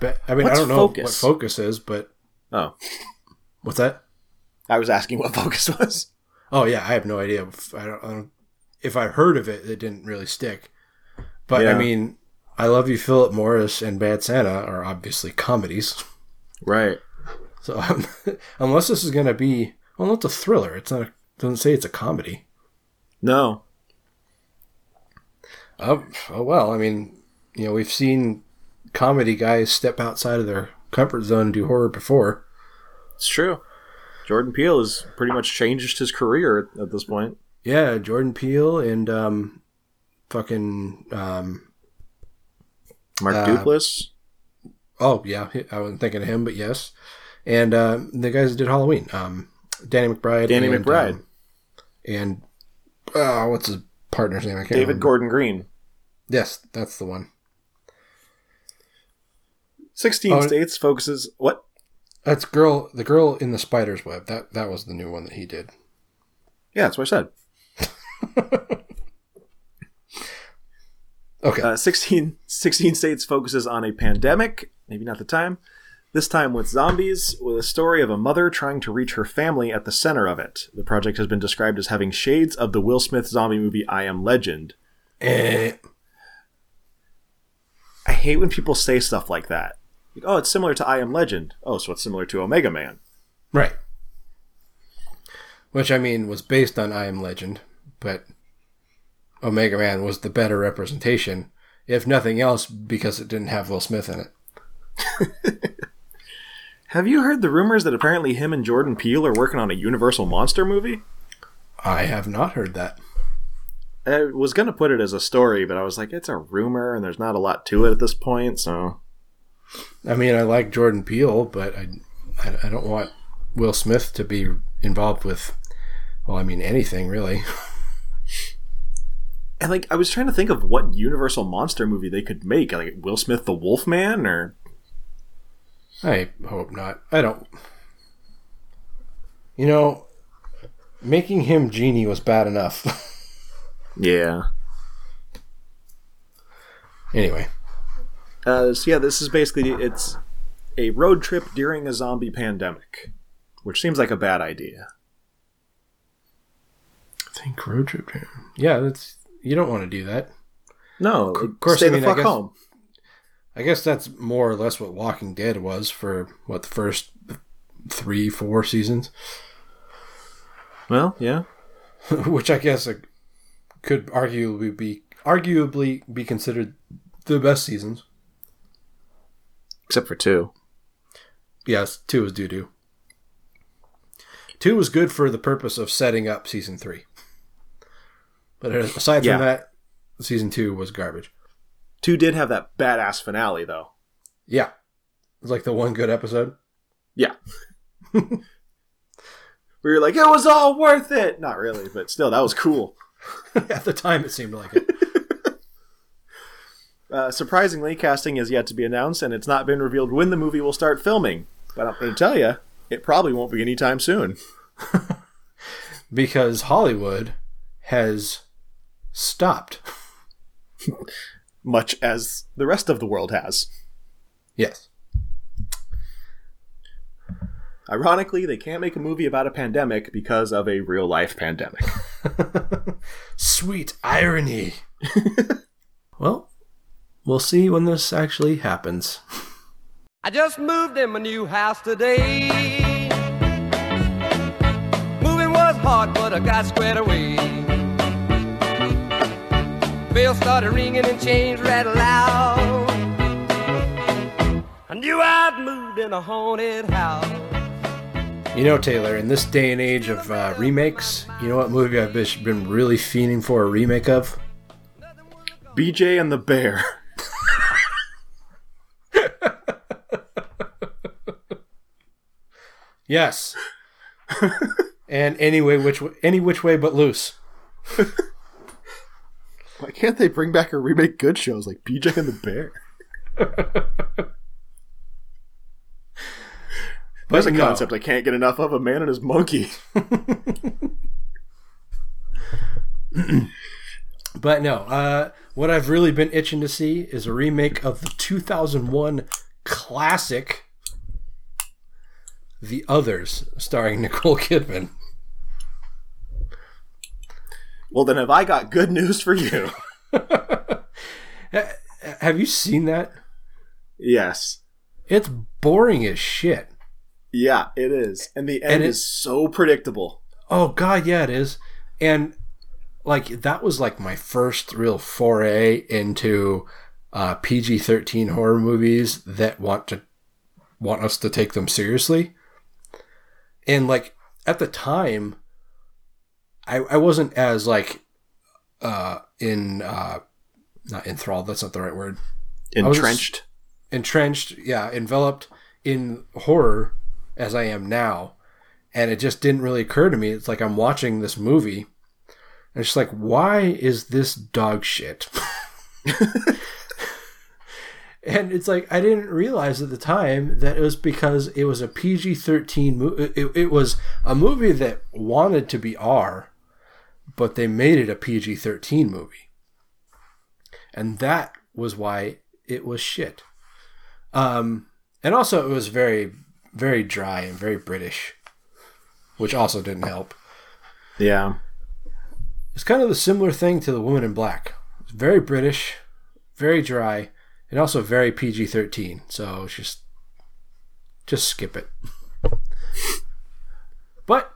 Speaker 6: But, I mean,
Speaker 7: What's
Speaker 6: I don't know
Speaker 7: Focus?
Speaker 6: what focus is, but
Speaker 7: Oh,
Speaker 6: what's that?
Speaker 7: I was asking what Focus was.
Speaker 6: Oh yeah, I have no idea. I don't, I don't if I heard of it, it didn't really stick. But I mean, I love you, Philip Morris, and Bad Santa are obviously comedies.
Speaker 7: Right.
Speaker 6: So um, unless this is going to be, well, it's a thriller. It's not. A, doesn't say it's a comedy.
Speaker 7: No.
Speaker 6: Oh, oh well. I mean, you know, we've seen comedy guys step outside of their comfort zone and do horror before.
Speaker 7: It's true. Jordan Peele has pretty much changed his career at this point.
Speaker 6: Yeah, Jordan Peele and um, fucking um,
Speaker 7: Mark
Speaker 6: Uh,
Speaker 7: Duplass.
Speaker 6: Oh yeah, I wasn't thinking of him, but yes. And uh, the guys that did Halloween, um, Danny McBride,
Speaker 7: Danny
Speaker 6: and,
Speaker 7: McBride.
Speaker 6: um, and uh, what's his partner's name? I can't
Speaker 7: David
Speaker 6: remember.
Speaker 7: Gordon Green.
Speaker 6: Yes, that's the one.
Speaker 7: 16
Speaker 6: Oh,
Speaker 7: States focuses. What?
Speaker 6: That's girl, the girl in the spider's web. That that was the new one that he did.
Speaker 7: Yeah, that's what I said.
Speaker 6: Okay,
Speaker 7: Uh, 16, 16 States focuses on a pandemic, maybe not the time, this time with zombies, with a story of a mother trying to reach her family at the center of it. The project has been described as having shades of the Will Smith zombie movie I Am Legend.
Speaker 6: Eh,
Speaker 7: I hate when people say stuff like that. Like, oh, it's similar to I Am Legend. Oh, so it's similar to Omega Man.
Speaker 6: right. Which I mean was based on I Am Legend, but Omega Man was the better representation, if nothing else, because it didn't have Will Smith in it.
Speaker 7: Have you heard the rumors that apparently him and Jordan Peele are working on a Universal Monster movie?
Speaker 6: I have not heard that.
Speaker 7: I was going to put it as a story, but I was like, it's a rumor and there's not a lot to it at this point, so.
Speaker 6: I mean, I like Jordan Peele, but I, I, I don't want Will Smith to be involved with, well, I mean, anything really.
Speaker 7: And like, I was trying to think of what Universal Monster movie they could make. Like, Will Smith the Wolfman, or.
Speaker 6: I hope not. I don't. You know, making him genie was bad enough.
Speaker 7: Yeah.
Speaker 6: anyway,
Speaker 7: Uh, so yeah, this is basically it's a road trip during a zombie pandemic, which seems like a bad idea.
Speaker 6: I think road trip. Yeah, that's you don't want to do that.
Speaker 7: No,
Speaker 6: Of course,
Speaker 7: stay
Speaker 6: I mean,
Speaker 7: the
Speaker 6: I
Speaker 7: fuck
Speaker 6: guess-
Speaker 7: home.
Speaker 6: I guess that's more or less what Walking Dead was for what the first three, four seasons,
Speaker 7: Well, yeah.
Speaker 6: which I guess could arguably be arguably be considered the best seasons.
Speaker 7: Except for two.
Speaker 6: Yes, two was doo doo. Two was good for the purpose of setting up season three. But aside
Speaker 7: Yeah.
Speaker 6: from that, season two was garbage.
Speaker 7: Two did have that badass finale, though.
Speaker 6: Yeah. It was like the one good episode.
Speaker 7: Yeah. we were like, it was all worth it. Not really, but still, that was cool.
Speaker 6: At the time, it seemed like it.
Speaker 7: Uh, surprisingly, casting is yet to be announced, and it's not been revealed when the movie will start filming. But I'm going to tell you, it probably won't be anytime soon.
Speaker 6: because Hollywood has stopped.
Speaker 7: Much as the rest of the world has.
Speaker 6: Yes.
Speaker 7: Ironically, they can't make a movie about a pandemic because of a real life pandemic.
Speaker 6: Sweet irony. well, we'll see when this actually happens.
Speaker 8: I just moved in my new house today. Moving was hard, but I got squared away. Bells started ringing and chains rattled loud. I knew I'd moved in a haunted house.
Speaker 6: You know, Taylor, in this day and age of uh, remakes, you know what movie I've been- been really fiending for a remake of?
Speaker 7: BJ and the Bear.
Speaker 6: Yes. and anyway, which w- any which way but loose.
Speaker 7: Why can't they bring back or remake good shows like BJ and the Bear? There's a
Speaker 6: no.
Speaker 7: concept I can't get enough of a man and his monkey.
Speaker 6: But no, uh, what I've really been itching to see is a remake of the 2001 classic The Others, starring Nicole Kidman.
Speaker 7: Well, then have I got good news for you?
Speaker 6: Have you seen that?
Speaker 7: yes.
Speaker 6: It's boring as shit.
Speaker 7: Yeah, it is. And the end
Speaker 6: And it-
Speaker 7: is so predictable.
Speaker 6: Oh god, yeah, it is. And like that was like my first real foray into uh, PG-13 horror movies that want to want us to take them seriously. And like at the time, I I wasn't as like uh in uh not enthralled. That's not the right word.
Speaker 7: Entrenched.
Speaker 6: entrenched, yeah, enveloped in horror as I am now. And it just didn't really occur to me. It's like I'm watching this movie. And it's just like, why is this dog shit? and it's like, I didn't realize at the time that it was because it was a PG 13 movie. It, it was a movie that wanted to be R, but they made it a PG 13 movie. And that was why it was shit. Um, and also, it was very, very dry and very British, which also didn't help.
Speaker 7: Yeah.
Speaker 6: It's kind of the similar thing to The Woman in Black. It's very British, very dry, and also very PG 13. So just, just skip it. but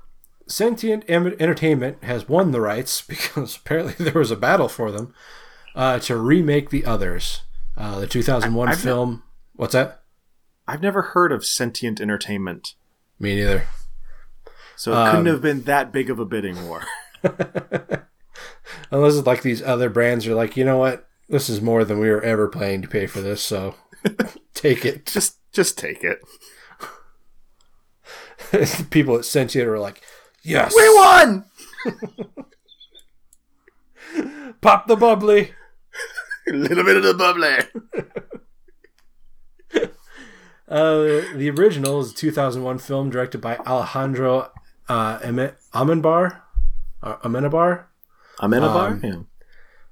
Speaker 6: Sentient Em- Entertainment has won the rights because apparently there was a battle for them uh, to remake the others. Uh, the 2001
Speaker 7: I- I've ne-
Speaker 6: film. What's that?
Speaker 7: I've never heard of Sentient Entertainment,
Speaker 6: Me neither.
Speaker 7: so it couldn't
Speaker 6: Um,
Speaker 7: have been that big of a bidding war.
Speaker 6: Unless it's like these other brands are like, you know what? This is more than we were ever planning to pay for this, so take it.
Speaker 7: just just take it.
Speaker 6: People at Sentient are like, yes,
Speaker 7: We won!
Speaker 6: pop the bubbly.
Speaker 7: A little bit of the bubbly.
Speaker 6: Uh, the original is a 2001 film directed by Alejandro uh, Ame- Amenbar. Uh, Amenabar.
Speaker 7: I'm in a bar?
Speaker 6: Um,
Speaker 7: Yeah.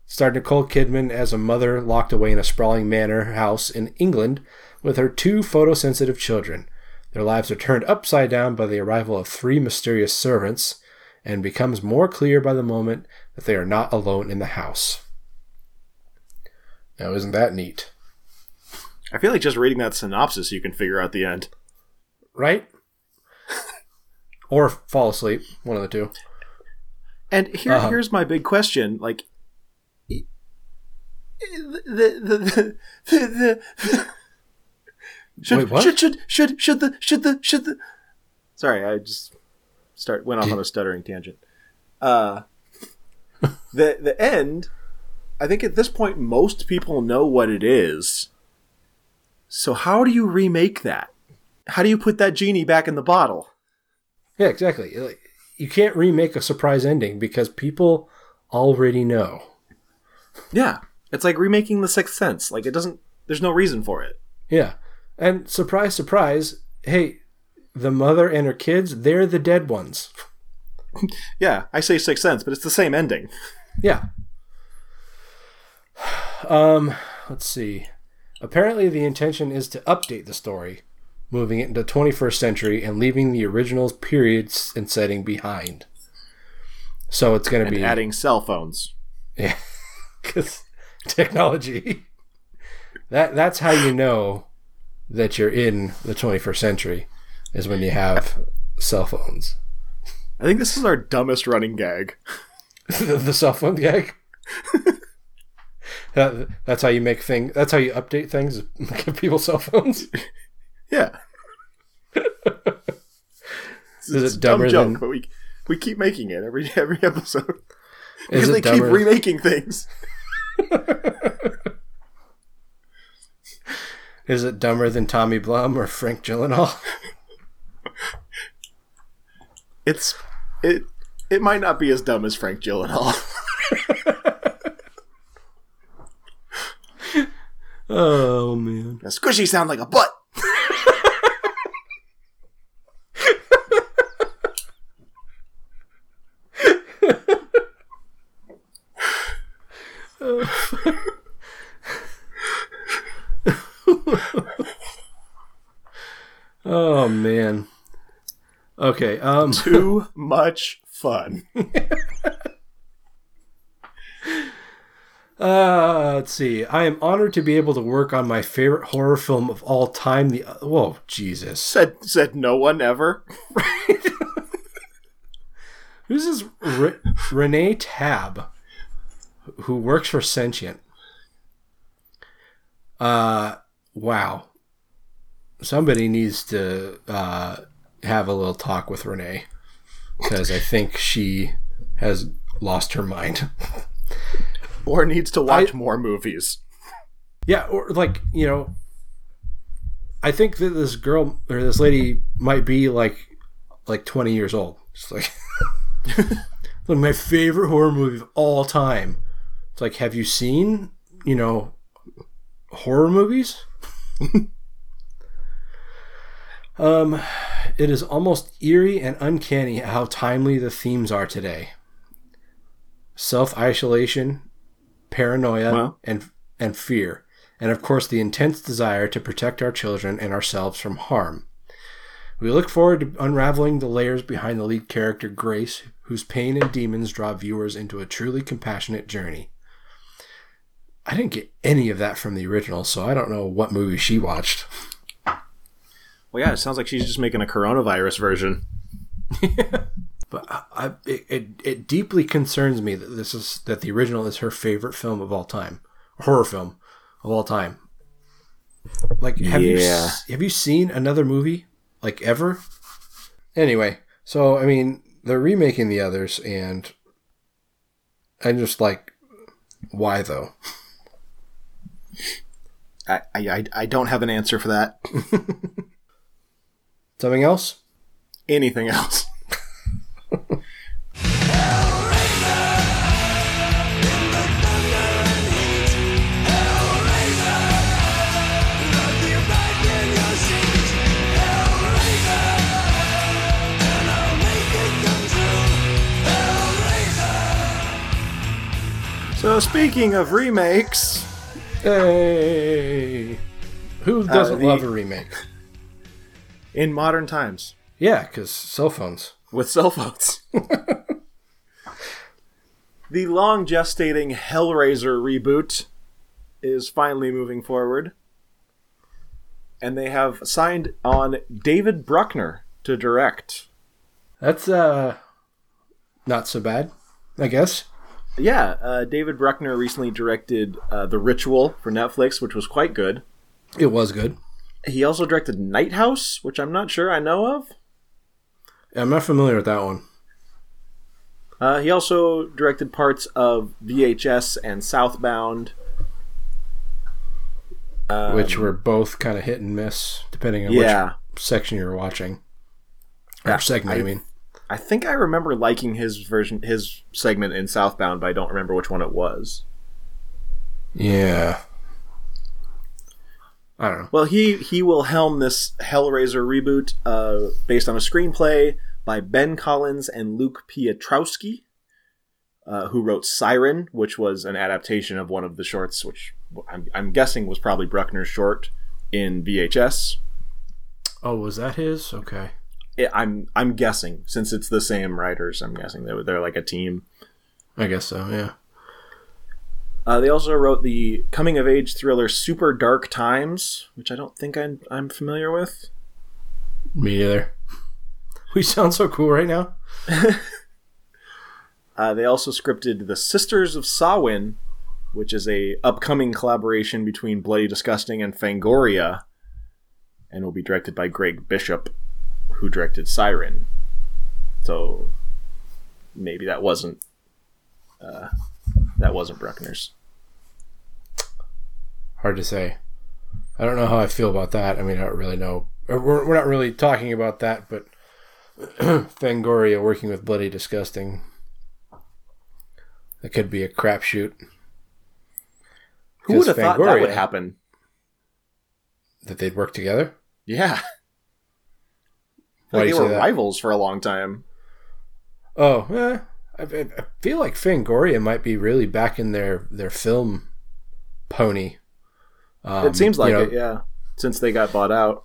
Speaker 6: starred Nicole Kidman as a mother locked away in a sprawling manor house in England with her two photosensitive children. Their lives are turned upside down by the arrival of three mysterious servants and becomes more clear by the moment that they are not alone in the house. Now, isn't that neat?
Speaker 7: I feel like just reading that synopsis, you can figure out the end.
Speaker 6: Right? or fall asleep, one of the two.
Speaker 7: And here,
Speaker 6: Uh-huh.
Speaker 7: here's my big question: like, the the the the, the, the should,
Speaker 6: Wait, what?
Speaker 7: should should should should the should the should the sorry, I just start went off on a stuttering tangent. Uh, the the end. I think at this point, most people know what it is. So how do you remake that? How do you put that genie back in the bottle?
Speaker 6: Yeah, exactly. Like, You can't remake a surprise ending because people already know.
Speaker 7: Yeah, it's like remaking The Sixth Sense. Like it doesn't. There's no reason for it.
Speaker 6: Yeah. And surprise, surprise, hey, the mother and her kids, they're the dead ones.
Speaker 7: Yeah, I say Sixth Sense, but it's the same ending.
Speaker 6: Yeah. Um, let's see. Apparently, the intention is to update the story, moving it into 21st century and leaving the original periods and setting behind. So it's going to be
Speaker 7: adding cell phones.
Speaker 6: Yeah, because technology. That that's how you know that you're in the 21st century, is when you have cell phones.
Speaker 7: I think this is our dumbest running gag.
Speaker 6: the, the cell phone gag. that, that's how you make thing. That's how you update things. Give people cell phones.
Speaker 7: Yeah.
Speaker 6: Is
Speaker 7: it's
Speaker 6: it
Speaker 7: a dumb
Speaker 6: dumber
Speaker 7: joke,
Speaker 6: than?
Speaker 7: but we we keep making it every every episode
Speaker 6: Is
Speaker 7: because they
Speaker 6: it
Speaker 7: keep remaking things.
Speaker 6: Is it dumber than Tommy Blum or Frank Gyllenhaal?
Speaker 7: It's it it might not be as dumb as Frank Gyllenhaal.
Speaker 6: Oh man.
Speaker 7: Now, squishy sound like a butt.
Speaker 6: Oh man. Okay. Um.
Speaker 7: Too much fun.
Speaker 6: Uh, let's see. I am honored to be able to work on my favorite horror film of all time. The whoa, Jesus.
Speaker 7: Said said no one ever. right?
Speaker 6: Who's this Re- Renee Tab, who works for Sentient? Uh, wow. Somebody needs to uh, have a little talk with Renee because I think she has lost her mind.
Speaker 7: Or needs to watch
Speaker 6: I-
Speaker 7: more movies.
Speaker 6: Yeah, or like you know, I think that this girl or this lady might be like like twenty years old. It's like like my favorite horror movie of all time. It's like, have you seen you know horror movies? um, it is almost eerie and uncanny how timely the themes are today. Self isolation, paranoia,
Speaker 7: Well.
Speaker 6: and and fear, and of course the intense desire to protect our children and ourselves from harm. We look forward to unraveling the layers behind the lead character Grace, whose pain and demons draw viewers into a truly compassionate journey. I didn't get any of that from the original, so I don't know what movie she watched.
Speaker 7: Well, yeah, it sounds like she's just making a coronavirus version.
Speaker 6: But I, it, it, it deeply concerns me that this is that the original is her favorite film of all time, horror film of all time. Like, have you
Speaker 7: Yeah.
Speaker 6: s- have you seen another movie like ever? Anyway, so I mean, they're remaking the others, and I'm just like, why though?
Speaker 7: I, I- I don't have an answer for that.
Speaker 6: Something else?
Speaker 7: Anything else? So speaking of remakes,
Speaker 6: Hey, who uh, doesn't
Speaker 7: the-
Speaker 6: love a remake?
Speaker 7: In modern times
Speaker 6: Yeah, because cell phones.
Speaker 7: with cell phones. the long gestating Hellraiser reboot is finally moving forward. And they have signed on David Bruckner to direct.
Speaker 6: That's uh, not so bad, I guess.
Speaker 7: Yeah, uh, David Bruckner recently directed uh, The Ritual for Netflix, which was quite good.
Speaker 6: It was good.
Speaker 7: He also directed Night House, which I'm not sure I know of.
Speaker 6: I'm not familiar with that one.
Speaker 7: Uh, he also directed parts of VHS and Southbound. Um,
Speaker 6: which were both kind of hit and miss depending on
Speaker 7: yeah,
Speaker 6: which section you're watching or
Speaker 7: Yeah,
Speaker 6: segment. I,
Speaker 7: I-
Speaker 6: mean,
Speaker 7: I think I remember liking his version, his segment in Southbound, but I don't remember which one it was.
Speaker 6: yeah. I don't know.
Speaker 7: Well, he he will helm this Hellraiser reboot, uh, based on a screenplay by Ben Collins and Luke Piotrowski, uh, who wrote Siren, which was an adaptation of one of the shorts, which I'm, I'm guessing was probably Bruckner's short in VHS.
Speaker 6: Oh, was that his? Okay.
Speaker 7: I- I'm I'm guessing since it's the same writers. I'm guessing they're they're like a team.
Speaker 6: I guess so. Yeah.
Speaker 7: Uh, they also wrote the coming of age thriller Super Dark Times, which I don't think I'm I'm familiar with.
Speaker 6: Me neither. We sound so cool right now.
Speaker 7: Uh, they also scripted The Sisters of Samhain, which is a upcoming collaboration between Bloody Disgusting and Fangoria, and will be directed by Gregg Bishop, who directed Siren. So maybe that wasn't uh, that wasn't Bruckner's.
Speaker 6: Hard to say. I don't know how I feel about that. I mean, I don't really know. We're, we're not really talking about that, but Fangoria working with Bloody Disgusting. That could be a crapshoot.
Speaker 7: Who would have
Speaker 6: Because
Speaker 7: thought that would happen?
Speaker 6: That they'd work together?
Speaker 7: Yeah. Like they were rivals for a long time.
Speaker 6: Oh, eh, I, I I feel like Fangoria might be really back in their, their film pony. Um,
Speaker 7: it seems like
Speaker 6: you know,
Speaker 7: it, yeah. Since they got bought out.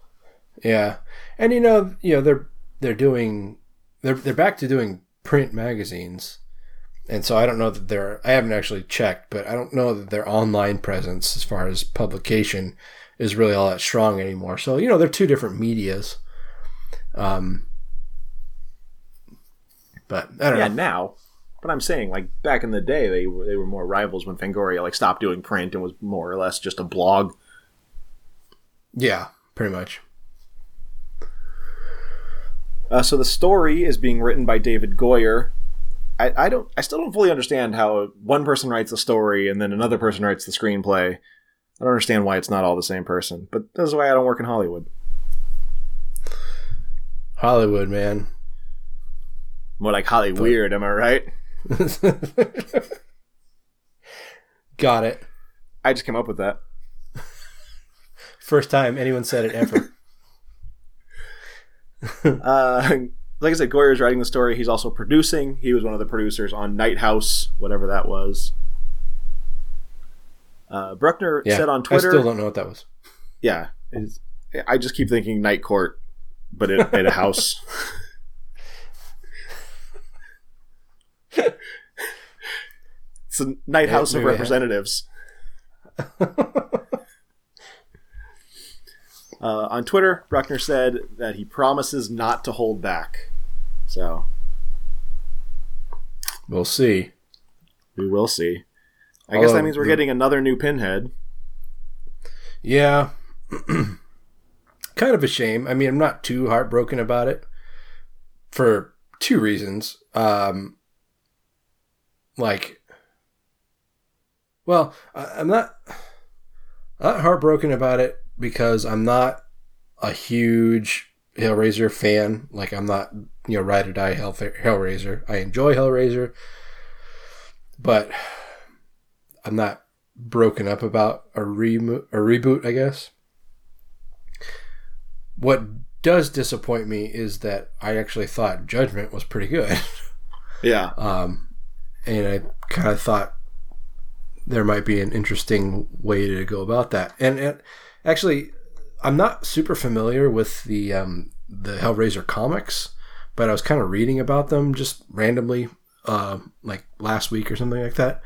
Speaker 6: Yeah, and you know, you know, they're they're doing they're they're back to doing print magazines, and so I don't know that they're I haven't actually checked, but I don't know that their online presence as far as publication is really all that strong anymore. So you know, they're two different media's. Um, but I don't
Speaker 7: Yeah,
Speaker 6: know.
Speaker 7: now. But I'm saying, like back in the day, they were they were more rivals when Fangoria like stopped doing print and was more or less just a blog.
Speaker 6: Yeah, pretty much.
Speaker 7: Uh, so the story is being written by David Goyer. I, I don't I still don't fully understand how one person writes the story and then another person writes the screenplay. I don't understand why it's not all the same person, but this is why I don't work in Hollywood.
Speaker 6: Hollywood, man.
Speaker 7: More like Holly weird, am I right?
Speaker 6: Got it.
Speaker 7: I just came up with that.
Speaker 6: First time anyone said it ever.
Speaker 7: Uh, like I said, Goyer's writing the story. He's also producing. He was one of the producers on Night House, whatever that was. Uh, Bruckner
Speaker 6: yeah.
Speaker 7: said on Twitter.
Speaker 6: I still don't know what that was.
Speaker 7: Yeah, I just keep thinking Night Court, but in, a house. it's a Night House of Representatives. Uh, on Twitter, Bruckner said that he promises not to hold back. So
Speaker 6: We'll see.
Speaker 7: we will see. I guess that means we're
Speaker 6: the-
Speaker 7: getting another new Pinhead.
Speaker 6: Yeah. kind of a shame. I mean, I'm not too heartbroken about it for two reasons. Um, like, well, I, I'm not, not heartbroken about it because I'm not a huge Hellraiser fan. Like, I'm not, you know, ride or die Hell, Hellraiser. I enjoy Hellraiser, but I'm not broken up about a, remo- a reboot, I guess. What does disappoint me is that I actually thought Judgment was pretty good.
Speaker 7: Yeah.
Speaker 6: Um, and I kind of thought there might be an interesting way to go about that. And, and actually, I'm not super familiar with the um, the Hellraiser comics, but I was kind of reading about them just randomly, uh, like last week or something like that.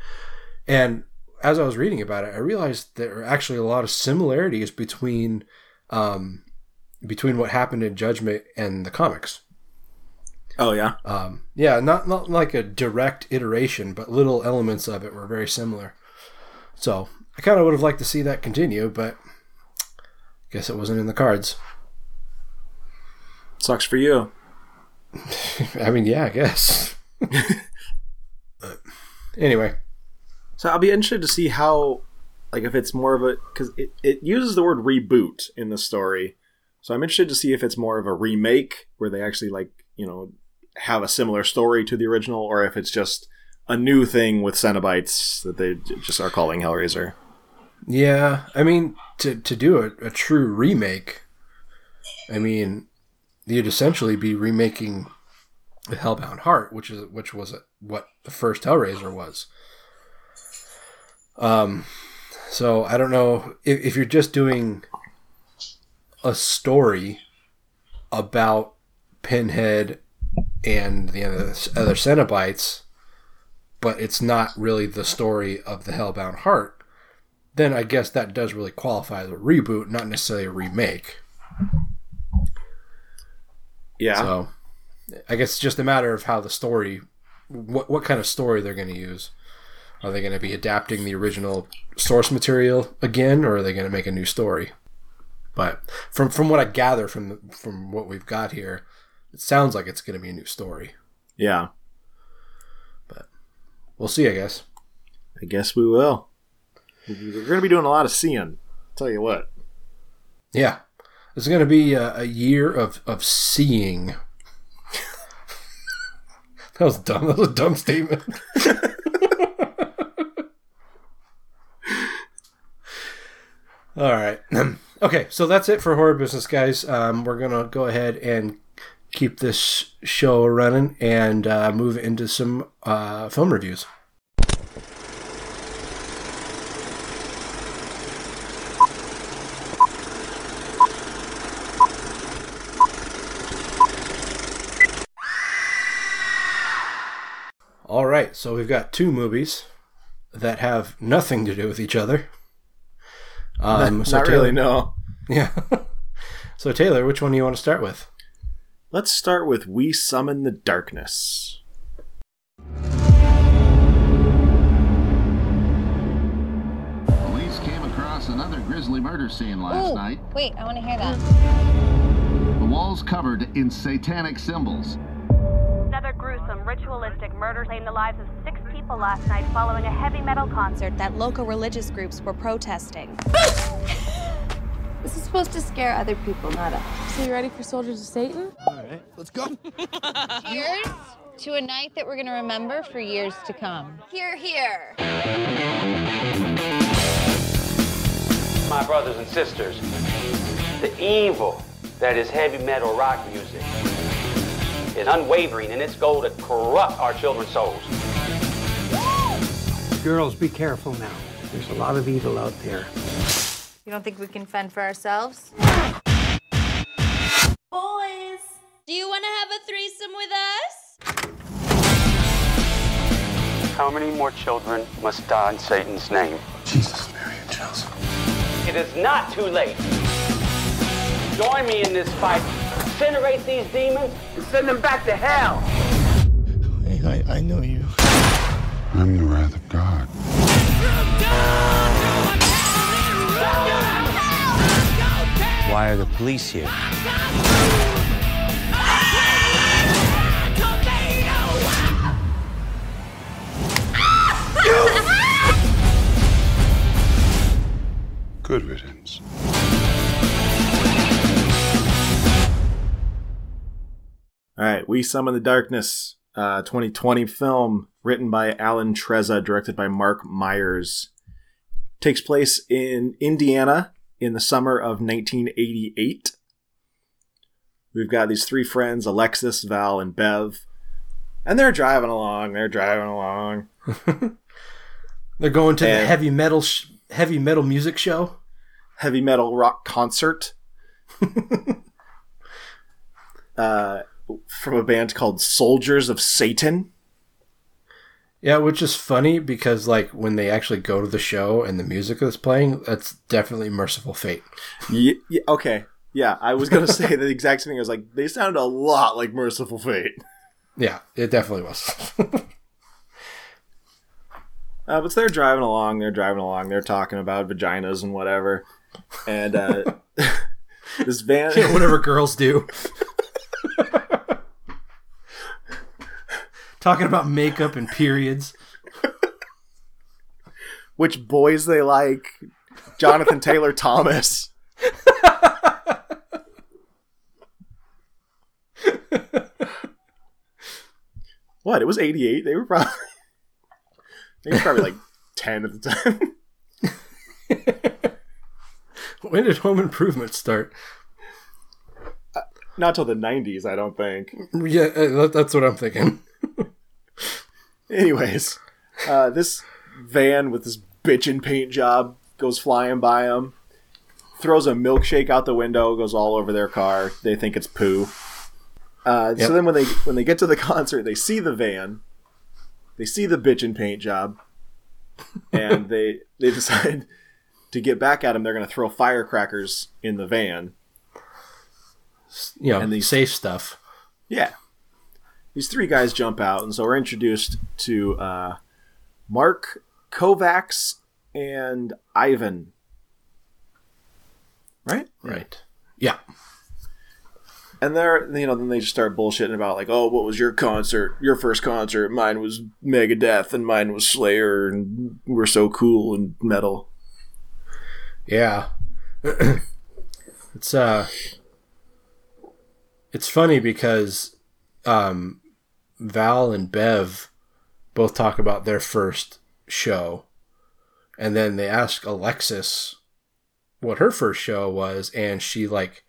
Speaker 6: And as I was reading about it, I realized there are actually a lot of similarities between um, between what happened in Judgment and the comics.
Speaker 7: Oh yeah.
Speaker 6: Um, yeah, not not like a direct iteration, but little elements of it were very similar. So I kind of would have liked to see that continue, but guess it wasn't in the cards.
Speaker 7: Sucks for you.
Speaker 6: I mean, yeah, I guess. But anyway,
Speaker 7: So I'll be interested to see how, like, if it's more of a because it, it uses the word reboot in the story. So I'm interested to see if it's more of a remake where they actually like you know have a similar story to the original, or if it's just a new thing with Cenobites that they just are calling Hellraiser.
Speaker 6: yeah, I mean to to do a, a true remake, I mean you'd essentially be remaking the Hellbound Heart, which is which was what the first Hellraiser was. Um, so I don't know if, if you're just doing a story about Pinhead and the other, Cenobites, but it's not really the story of the Hellbound Heart, then I guess that does really qualify as a reboot, not necessarily a remake.
Speaker 7: Yeah.
Speaker 6: So I guess it's just a matter of how the story, what what kind of story they're going to use. Are they going to be adapting the original source material again, or are they going to make a new story? But from from what I gather from from what we've got here, it sounds like it's going to be a new story.
Speaker 7: yeah.
Speaker 6: But we'll see, I guess.
Speaker 7: I guess we will. We're going to be doing a lot of seeing. I'll Tell you what.
Speaker 6: Yeah, it's going to be a, a year of of seeing. that was dumb. That was a dumb statement. All right. okay, so that's it for horror business, guys. Um, we're gonna go ahead and keep this show running and uh, move into some uh, film reviews. All right, so we've got two movies that have nothing to do with each other. Um, so
Speaker 7: Not
Speaker 6: Taylor-
Speaker 7: really, no.
Speaker 6: Yeah. so Taylor, which one do you want to start with?
Speaker 7: Let's start with We Summon the Darkness.
Speaker 10: Police came across another grisly murder scene last
Speaker 11: Ooh,
Speaker 10: night.
Speaker 11: Wait, I want to hear that.
Speaker 10: The walls covered in satanic symbols.
Speaker 12: Another gruesome, ritualistic murder claimed the lives of six people
Speaker 11: people last night following a heavy metal concert that local religious groups were protesting.
Speaker 12: This is supposed to scare other people, not us. So you ready for Soldiers of Satan?
Speaker 9: All right, let's go.
Speaker 12: Here's to a night that we're gonna remember for years to come. Here, here.
Speaker 13: My brothers and sisters, the evil that is heavy metal rock music is unwavering in its goal to corrupt our children's souls.
Speaker 4: Girls, be careful now. There's a lot of evil out there.
Speaker 12: You don't think we can fend for ourselves?
Speaker 14: Boys, do you want to have a threesome with us?
Speaker 13: How many more children must die in Satan's name?
Speaker 5: Jesus, Mary, and Joseph.
Speaker 13: It is not too late. Join me in this fight. Incinerate these demons and send them back to hell.
Speaker 5: Hey, I, I know you. I'm the wrath of God.
Speaker 15: Why are the police here?
Speaker 5: Good riddance.
Speaker 7: All right, We Summon the Darkness, uh, 2020 film written by Alan Trezza, directed by Marc Meyers. Takes place in Indiana in the summer of 1988. We've got these three friends, Alexis, Val, and Bev, and they're driving along. They're driving along.
Speaker 6: They're going to the heavy metal sh- heavy metal music show.
Speaker 7: heavy metal rock concert uh, from a band called Soldiers of Satan.
Speaker 6: Yeah, which is funny because like when they actually go to the show and the music that's playing, that's definitely Mercyful Fate.
Speaker 7: Ye- yeah, okay. Yeah, I was going to say the exact same thing. I was like, they sounded a lot like Mercyful Fate.
Speaker 6: Yeah, it definitely was.
Speaker 7: Uh, but they're driving along, they're driving along, they're talking about vaginas and whatever. And uh, this van.
Speaker 6: Yeah, whatever girls do. Talking about makeup and periods.
Speaker 7: Which boys they like. Jonathan Taylor Thomas. what? It was 88. They were probably. They were probably like 10 at the time.
Speaker 6: When did Home Improvement start?
Speaker 7: Not till the 90s, I don't think.
Speaker 6: Yeah, uh, that- that's what I'm thinking.
Speaker 7: Anyways, uh, this van with this bitchin' paint job goes flying by them, throws a milkshake out the window, goes all over their car. They think it's poo. Uh,
Speaker 6: Yep.
Speaker 7: So then when they when they get to the concert, they see the van, they see the bitchin' paint job, and they they decide to get back at him. They're going to throw firecrackers in the van.
Speaker 6: You know,
Speaker 7: And these-
Speaker 6: safe stuff.
Speaker 7: Yeah. These three guys jump out, and so we're introduced to uh, Mark Kovacs and Ivan. Right?
Speaker 6: Right. Yeah.
Speaker 7: And they're, you know, then they just start bullshitting about, like, oh, what was your concert? Your first concert? Mine was Megadeth, and mine was Slayer, and we're so cool and metal.
Speaker 6: Yeah. it's uh it's funny because um Val and Bev both talk about their first show and then they ask Alexis what her first show was and she like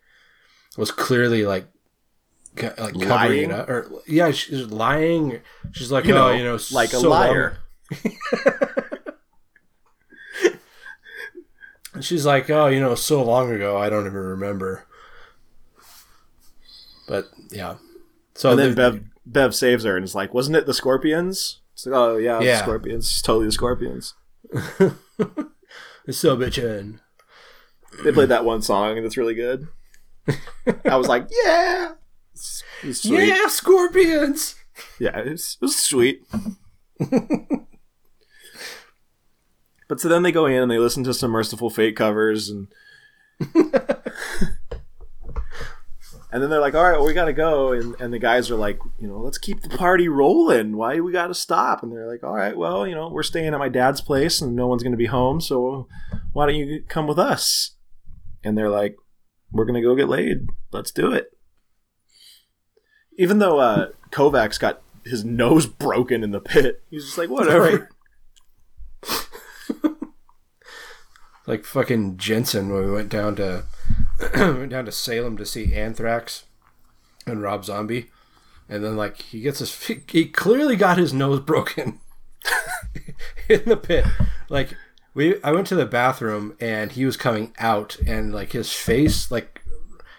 Speaker 6: was clearly like like covering
Speaker 7: Lying?
Speaker 6: it up or yeah she's lying she's like
Speaker 7: You
Speaker 6: oh
Speaker 7: know,
Speaker 6: you know
Speaker 7: like a
Speaker 6: so long-
Speaker 7: liar.
Speaker 6: And she's like, oh, you know, so long ago, I don't even remember. But yeah, so
Speaker 7: and then
Speaker 6: the-
Speaker 7: Bev, Bev saves her and is like, wasn't it the Scorpions? It's like, oh, yeah,
Speaker 6: Yeah.
Speaker 7: the Scorpions. It's totally the Scorpions.
Speaker 6: it's so bitchin'.
Speaker 7: They played that one song and it's really good. I was like, yeah, it's, it's sweet.
Speaker 6: Yeah, scorpions.
Speaker 7: Yeah, it was, it was sweet. but so then they go in and they listen to some Mercyful Fate covers and and then they're like, all right, well, we got to go. And, and the guys are like, you know, let's keep the party rolling. Why we got to stop? And they're like, all right, well, you know, we're staying at my dad's place and no one's going to be home. So why don't you come with us? And they're like, we're going to go get laid. Let's do it. Even though uh, Kovacs got his nose broken in the pit, he's just like, whatever.
Speaker 6: like fucking Jensen when we went down to went down to Salem to see Anthrax and Rob Zombie, and then like he gets his he clearly got his nose broken in the pit. Like we, I went to the bathroom and he was coming out, and like his face, like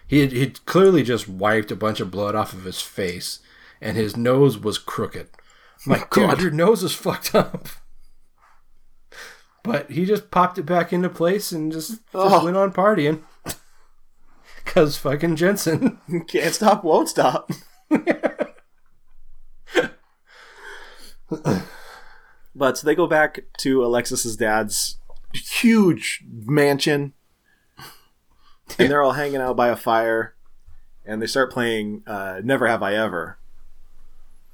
Speaker 6: he had, he'd clearly just wiped a bunch of blood off of his face, and his nose was crooked. I'm like, dude, your nose is fucked up. But he just popped it back into place and just, just
Speaker 7: Oh.
Speaker 6: went on partying. Cause fucking Jensen.
Speaker 7: Can't stop, won't stop. but so they go back to Alexis's dad's huge mansion, and they're all hanging out by a fire, and they start playing uh, "Never Have I Ever."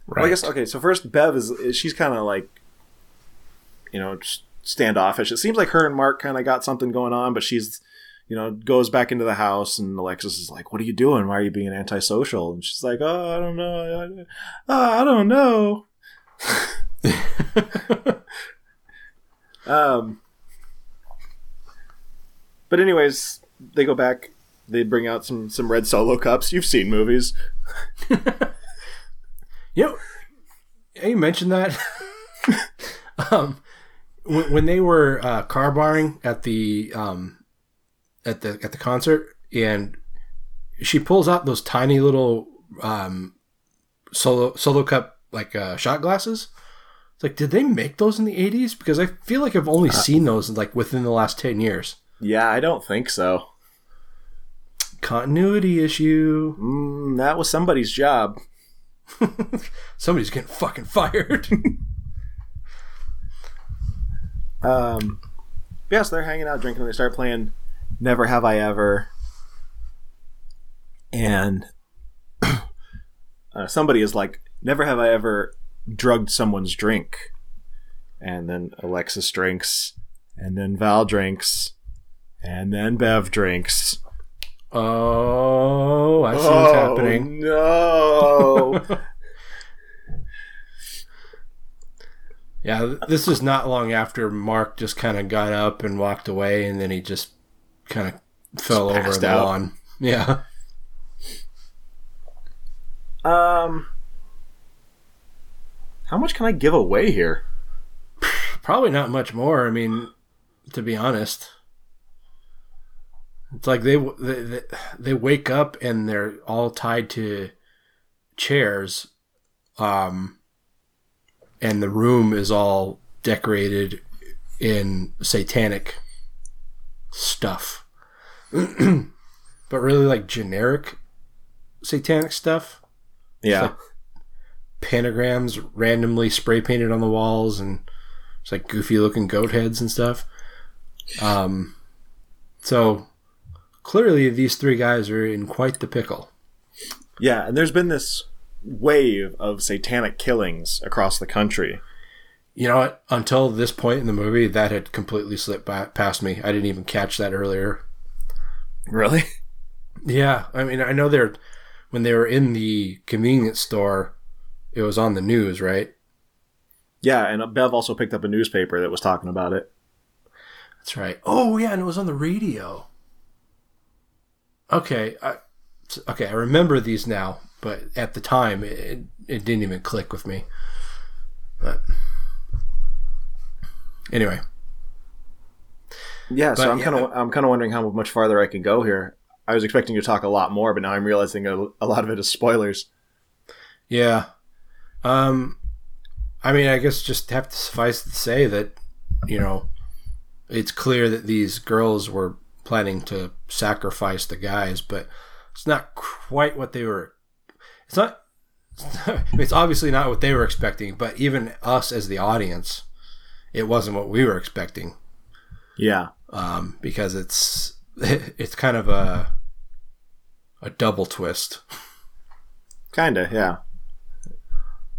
Speaker 7: Well, I guess okay. So first, Bev is, is she's kind of like, you know, standoffish. It seems like her and Mark kind of got something going on, but she's, you know, goes back into the house, and Alexis is like, "What are you doing? Why are you being antisocial?" And she's like, "Oh, I don't know. I, oh, I don't know." um. But anyways, they go back. They bring out some some red solo cups. You've seen movies.
Speaker 6: You know, you mentioned that. um, when, when they were uh, car barring at the um, at the at the concert, and she pulls out those tiny little um, solo solo cup like uh, shot glasses. It's like, did they make those in the eighties? Because I feel like I've only seen those like within the last ten years.
Speaker 7: Yeah, I don't think so.
Speaker 6: Continuity issue.
Speaker 7: Mm, that was somebody's job.
Speaker 6: Somebody's getting fucking fired.
Speaker 7: Um, yes, they're hanging out drinking. and They start playing "Never Have I Ever," and uh, somebody is like, "Never have I ever drugged someone's drink." And then Alexis drinks, and then Val drinks, and then Bev drinks.
Speaker 6: Oh, I see what's
Speaker 7: Oh,
Speaker 6: happening.
Speaker 7: No.
Speaker 6: Yeah, this is not long after Mark just kind of got up and walked away, and then he just kind of fell over the
Speaker 7: out.
Speaker 6: lawn. Yeah.
Speaker 7: um, how much can I give away here?
Speaker 6: Probably not much more. I mean, to be honest, it's like they they they, they wake up and they're all tied to chairs, um, and the room is all decorated in satanic stuff, but really like generic satanic stuff.
Speaker 7: Yeah.
Speaker 6: like pentagrams randomly spray painted on the walls and it's like goofy looking goat heads and stuff. Um, so clearly these three guys are in quite the pickle.
Speaker 7: Yeah, and there's been this wave of satanic killings across the country.
Speaker 6: You know what? Until this point in the movie, that had completely slipped by, past me. I didn't even catch that earlier.
Speaker 7: Really?
Speaker 6: Yeah, I mean, I know they're when they were in the convenience store, it was on the news, right?
Speaker 7: Yeah, and Bev also picked up a newspaper that was talking about it.
Speaker 6: That's right. Oh yeah, and it was on the radio. Okay, I, okay, I remember these now, but at the time, it, it didn't even click with me. But anyway,
Speaker 7: Yeah, so I'm kind of I'm kind of wondering how much farther I can go here. I was expecting you to talk a lot more, but now I'm realizing a, a lot of it is spoilers.
Speaker 6: yeah. Um, I mean, I guess just have to suffice to say that you know it's clear that these girls were planning to sacrifice the guys, but it's not quite what they were. It's not. It's obviously not what they were expecting, but even us as the audience, it wasn't what we were expecting.
Speaker 7: Yeah.
Speaker 6: Um, because it's it's kind of a a double twist.
Speaker 7: Kinda, yeah.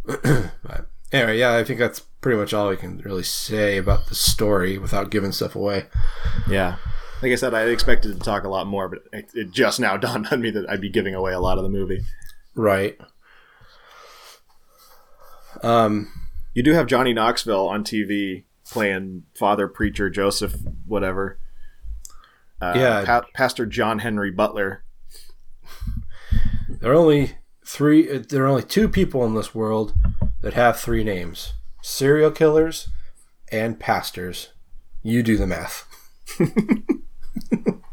Speaker 6: but anyway, yeah, I think that's pretty much all we can really say about the story without giving stuff away.
Speaker 7: Yeah. Like I said, I expected to talk a lot more, but it, it just now dawned on me that I'd be giving away a lot of the movie.
Speaker 6: Right. Um,
Speaker 7: you do have Johnny Knoxville on TV playing Father Preacher Joseph, whatever. Uh,
Speaker 6: Yeah.
Speaker 7: Pa- Pastor John Henry Butler.
Speaker 6: There are only three. There are only two people in this world that have three names: serial killers and pastors. You do the math.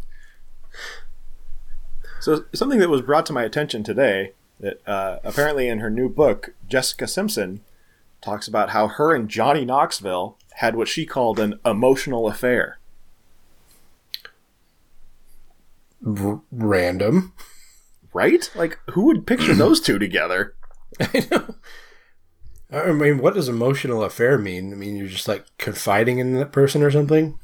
Speaker 7: So something that was brought to my attention today that uh, apparently in her new book, Jessica Simpson talks about how her and Johnny Knoxville had what she called an emotional affair.
Speaker 6: R- random,
Speaker 7: right? Like, who would picture those two together?
Speaker 6: I mean, what does emotional affair mean? I mean, you're just like confiding in that person or something.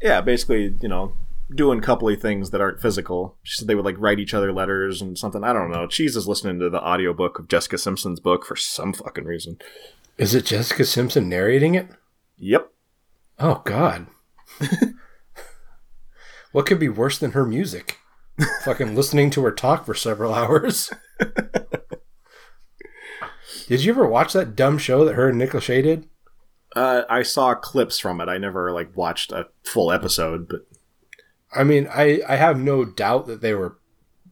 Speaker 7: Yeah, basically, you know, doing coupley things that aren't physical. She said they would like write each other letters and something. I don't know. Cheese is listening to the audiobook of Jessica Simpson's book for some fucking reason.
Speaker 6: Is it Jessica Simpson narrating it?
Speaker 7: Yep.
Speaker 6: Oh God. what could be worse than her music? Fucking listening to her talk for several hours. did you ever watch that dumb show that her and Nick Lachey did?
Speaker 7: Uh, I saw clips from it. I never like watched a full episode, but
Speaker 6: I mean, I I have no doubt that they were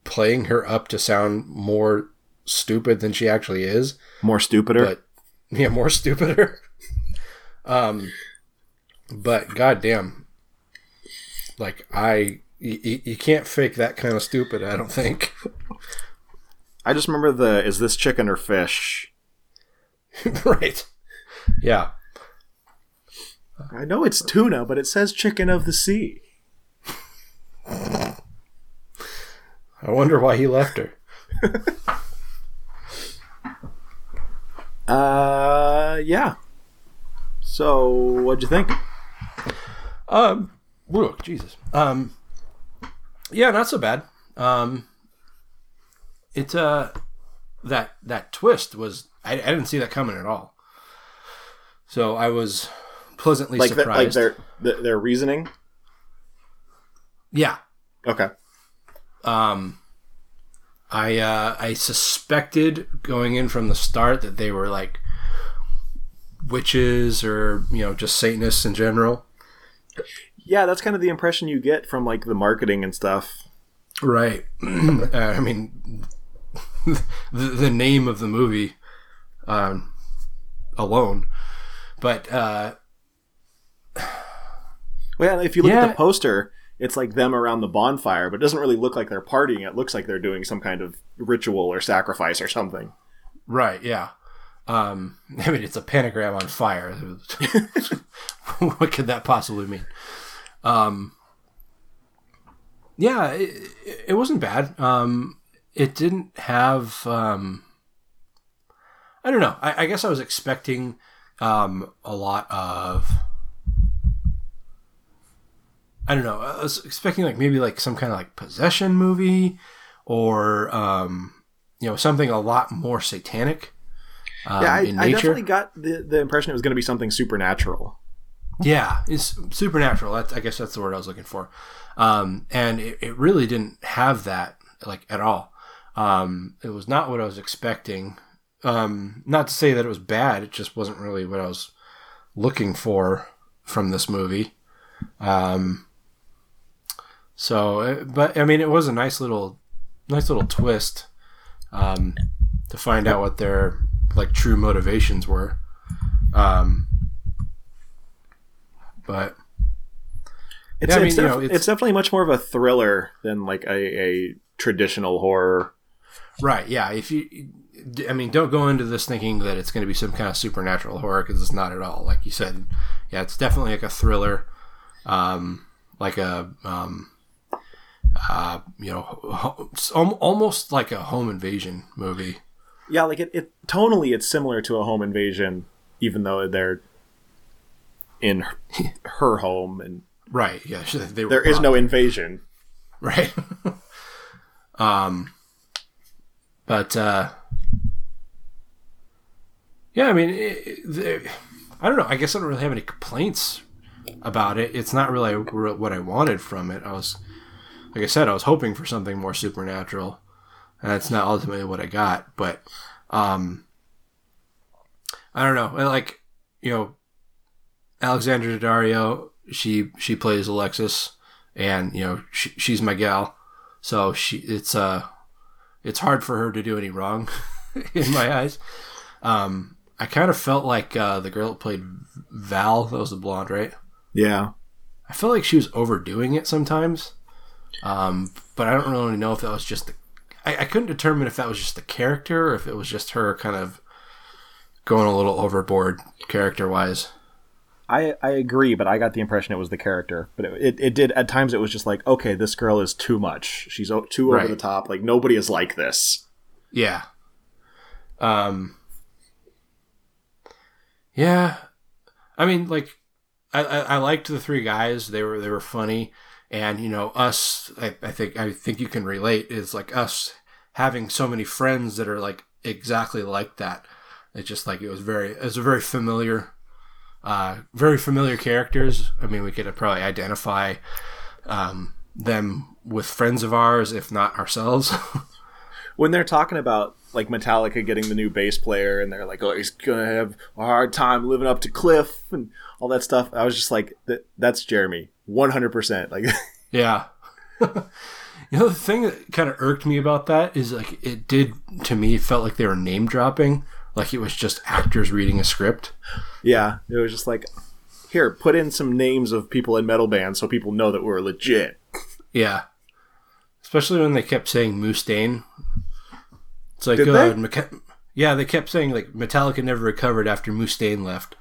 Speaker 6: playing her up to sound more stupid than she actually is.
Speaker 7: more stupider.
Speaker 6: But yeah, more stupider. um, but goddamn, like I, you, you can't fake that kind of stupid. I don't think.
Speaker 7: I just remember the "Is this chicken or fish?"
Speaker 6: right. Yeah.
Speaker 7: I know it's tuna, but it says chicken of the sea.
Speaker 6: Wonder why he left her.
Speaker 7: Uh, yeah. So, what'd you think?
Speaker 6: Um, whoa, Jesus. Um, yeah, not so bad. Um, it uh, that that twist was I, I didn't see that coming at all. So I was pleasantly
Speaker 7: Like, the, like
Speaker 6: surprised.
Speaker 7: their their reasoning.
Speaker 6: yeah.
Speaker 7: Okay.
Speaker 6: Um, I uh, I suspected going in from the start that they were like witches or you know just Satanists in general.
Speaker 7: Yeah, that's kind of the impression you get from like the marketing and stuff.
Speaker 6: Right. uh, I mean, the, the name of the movie um, alone, but uh,
Speaker 7: Well, if you look at the poster, it's like them around the bonfire, but it doesn't really look like they're partying. It looks like they're doing some kind of ritual or sacrifice or something.
Speaker 6: right, yeah. Um, I mean, it's a pentagram on fire. what could that possibly mean? Um, yeah, it, it wasn't bad. Um, it didn't have. Um, I don't know. I, I guess I was expecting um, a lot of. I don't know. I was expecting like maybe like some kind of like possession movie, or um, you know something a lot more satanic. Um,
Speaker 7: yeah, I, I definitely got the, the impression it was going to be something supernatural.
Speaker 6: Yeah, it's supernatural. That's, I guess that's the word I was looking for. Um, and it, it really didn't have that like at all. Um, it was not what I was expecting. Um, not to say that it was bad. It just wasn't really what I was looking for from this movie. Um, so, uh, but I mean, it was a nice little, nice little twist um, to find out what their like true motivations were. Um, but
Speaker 7: It's,
Speaker 6: Yeah, I mean,
Speaker 7: it's,
Speaker 6: you know,
Speaker 7: it's,
Speaker 6: it's-
Speaker 7: definitely much more of a thriller than like a, a traditional horror.
Speaker 6: right, yeah. If you, I mean, don't go into this thinking that it's going to be some kind of supernatural horror because it's not at all. Like you said, yeah, it's definitely like a thriller, um, like a, um, uh, you know, ho- almost like a home invasion movie.
Speaker 7: Yeah, like it, it tonally, it's similar to a home invasion, even though they're in her, her home and
Speaker 6: Right. Yeah. They were
Speaker 7: there is no invasion.
Speaker 6: Right. Um, but uh, yeah, I mean, it, it, I don't know. I guess I don't really have any complaints about it. It's not really what I wanted from it. I was, like I said, I was hoping for something more supernatural, and that's not ultimately what I got. But um, I don't know. Like you know, Alexandra Daddario, she she plays Alexis, and you know she, she's my gal, so she it's uh it's hard for her to do any wrong in my eyes. Um, I kind of felt like uh, the girl that played Val, that was the blonde, right?
Speaker 7: Yeah.
Speaker 6: I felt like she was overdoing it sometimes. Um, but I don't really know if that was just the. I, I couldn't determine if that was just the character or if it was just her kind of going a little overboard character wise.
Speaker 7: I, I agree, but I got the impression it was the character. But it, it, it did at times. It was just like, okay, this girl is too much. She's o- too over
Speaker 6: Right.
Speaker 7: the top. Like nobody is like this.
Speaker 6: Yeah. Um. Yeah, I mean, like, I, I, I liked the three guys. They were they were funny, and you know, us. I, I think I think you can relate. Is like us having so many friends that are like exactly like that. It's just like it was very it was a very familiar, uh, very familiar characters. I mean, we could probably identify um, them with friends of ours, if not ourselves.
Speaker 7: when they're talking about like Metallica getting the new bass player and they're like, oh, he's gonna have a hard time living up to Cliff and all that stuff. I was just like, that, that's Jeremy, one hundred percent. Like,
Speaker 6: Yeah. you know, the thing that kind of irked me about that is like it did to me felt like they were name dropping, like it was just actors reading a script.
Speaker 7: yeah, it was just like, here, put in some names of people in metal bands so people know that we're legit.
Speaker 6: Yeah. Especially when they kept saying Mustaine. It's like,
Speaker 7: Did
Speaker 6: uh,
Speaker 7: they?
Speaker 6: Mecha- yeah, they kept saying like Metallica never recovered after Mustaine left.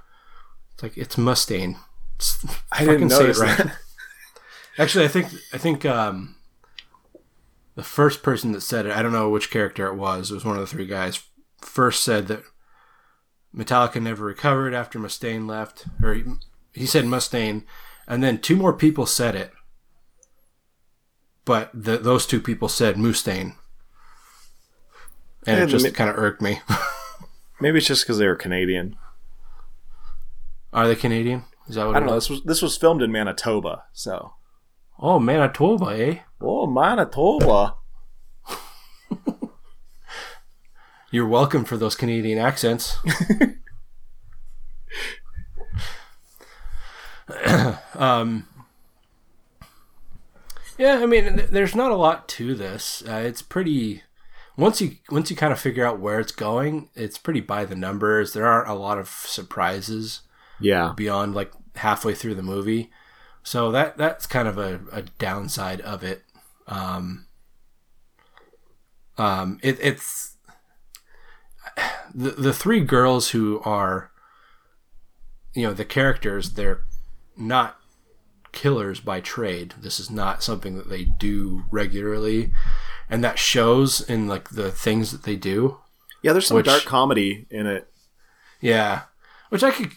Speaker 6: It's like it's Mustaine. It's,
Speaker 7: I didn't
Speaker 6: fucking
Speaker 7: notice that.
Speaker 6: Actually, I think I think um, the first person that said it, I don't know which character it was. It was one of the three guys. First said that Metallica never recovered after Mustaine left, or he, he said Mustaine, and then two more people said it, but the, those two people said Mustaine, and it just kind of irked me.
Speaker 7: Maybe it's just because they were Canadian.
Speaker 6: Are they Canadian? Is that what
Speaker 7: I don't know.
Speaker 6: was?
Speaker 7: This was this was filmed in Manitoba, so.
Speaker 6: Oh, Manitoba, eh?
Speaker 7: Oh, Manitoba.
Speaker 6: You're welcome for those Canadian accents. um, yeah, I mean, th- there's not a lot to this. Uh, it's pretty. Once you once you kind of figure out where it's going, it's pretty by the numbers. There aren't a lot of surprises.
Speaker 7: Yeah.
Speaker 6: Beyond like halfway through the movie, so that that's kind of a, a downside of it. Um, um, it, it's the the three girls who are you know the characters they're not killers by trade this is not something that they do regularly and that shows in like the things that they do.
Speaker 7: Yeah, there's some
Speaker 6: Which-
Speaker 7: dark comedy in it.
Speaker 6: yeah. Which i could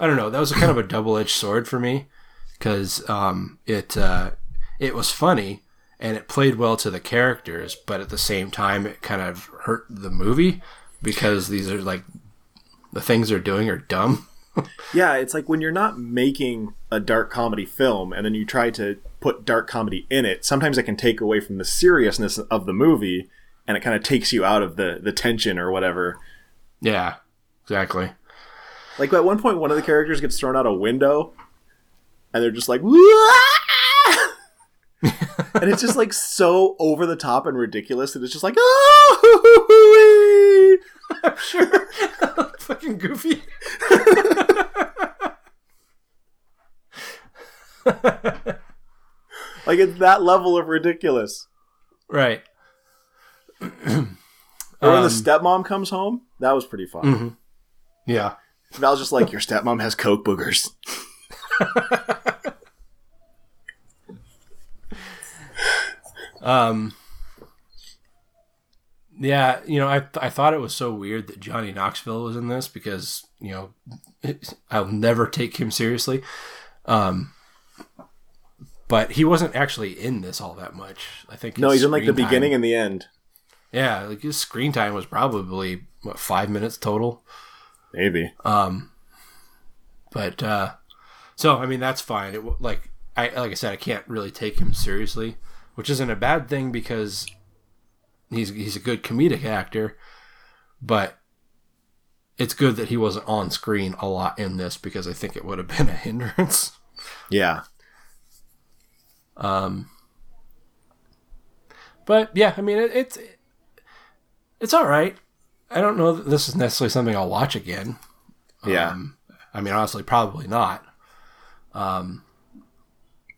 Speaker 6: i don't know. That was a kind of a double-edged sword for me because um it uh it was funny and it played well to the characters but at the same time it kind of hurt the movie because these are like the things they're doing are dumb
Speaker 7: Yeah, it's like when you're not making a dark comedy film and then you try to put dark comedy in it, sometimes it can take away from the seriousness of the movie and it kind of takes you out of the, the tension or whatever.
Speaker 6: yeah exactly
Speaker 7: Like at one point, one of the characters gets thrown out a window and they're just like, and it's just like so over the top and ridiculous that it's just like, oh,
Speaker 6: I'm sure. Fucking goofy.
Speaker 7: like it's that level of ridiculous.
Speaker 6: right
Speaker 7: Or when
Speaker 6: Um,
Speaker 7: the stepmom comes home, that was pretty fun.
Speaker 6: Mhm. yeah
Speaker 7: Val's just like, your stepmom has coke boogers.
Speaker 6: um yeah you know i i thought it was so weird that johnny knoxville was in this because you know it, i'll never take him seriously um but he wasn't actually in this all that much. I think.
Speaker 7: No, he's in like the
Speaker 6: time-
Speaker 7: beginning and the end.
Speaker 6: Yeah, like his screen time was probably what five minutes total.
Speaker 7: Maybe.
Speaker 6: Um, but uh, so I mean that's fine. It like I like I said, I can't really take him seriously, which isn't a bad thing because he's he's a good comedic actor, but it's good that he wasn't on screen a lot in this because I think it would have been a hindrance.
Speaker 7: Yeah.
Speaker 6: Um, but yeah, I mean it, it's it's all right. I don't know that this is necessarily something I'll watch again.
Speaker 7: Yeah.
Speaker 6: Um, I mean, honestly, probably not. Um,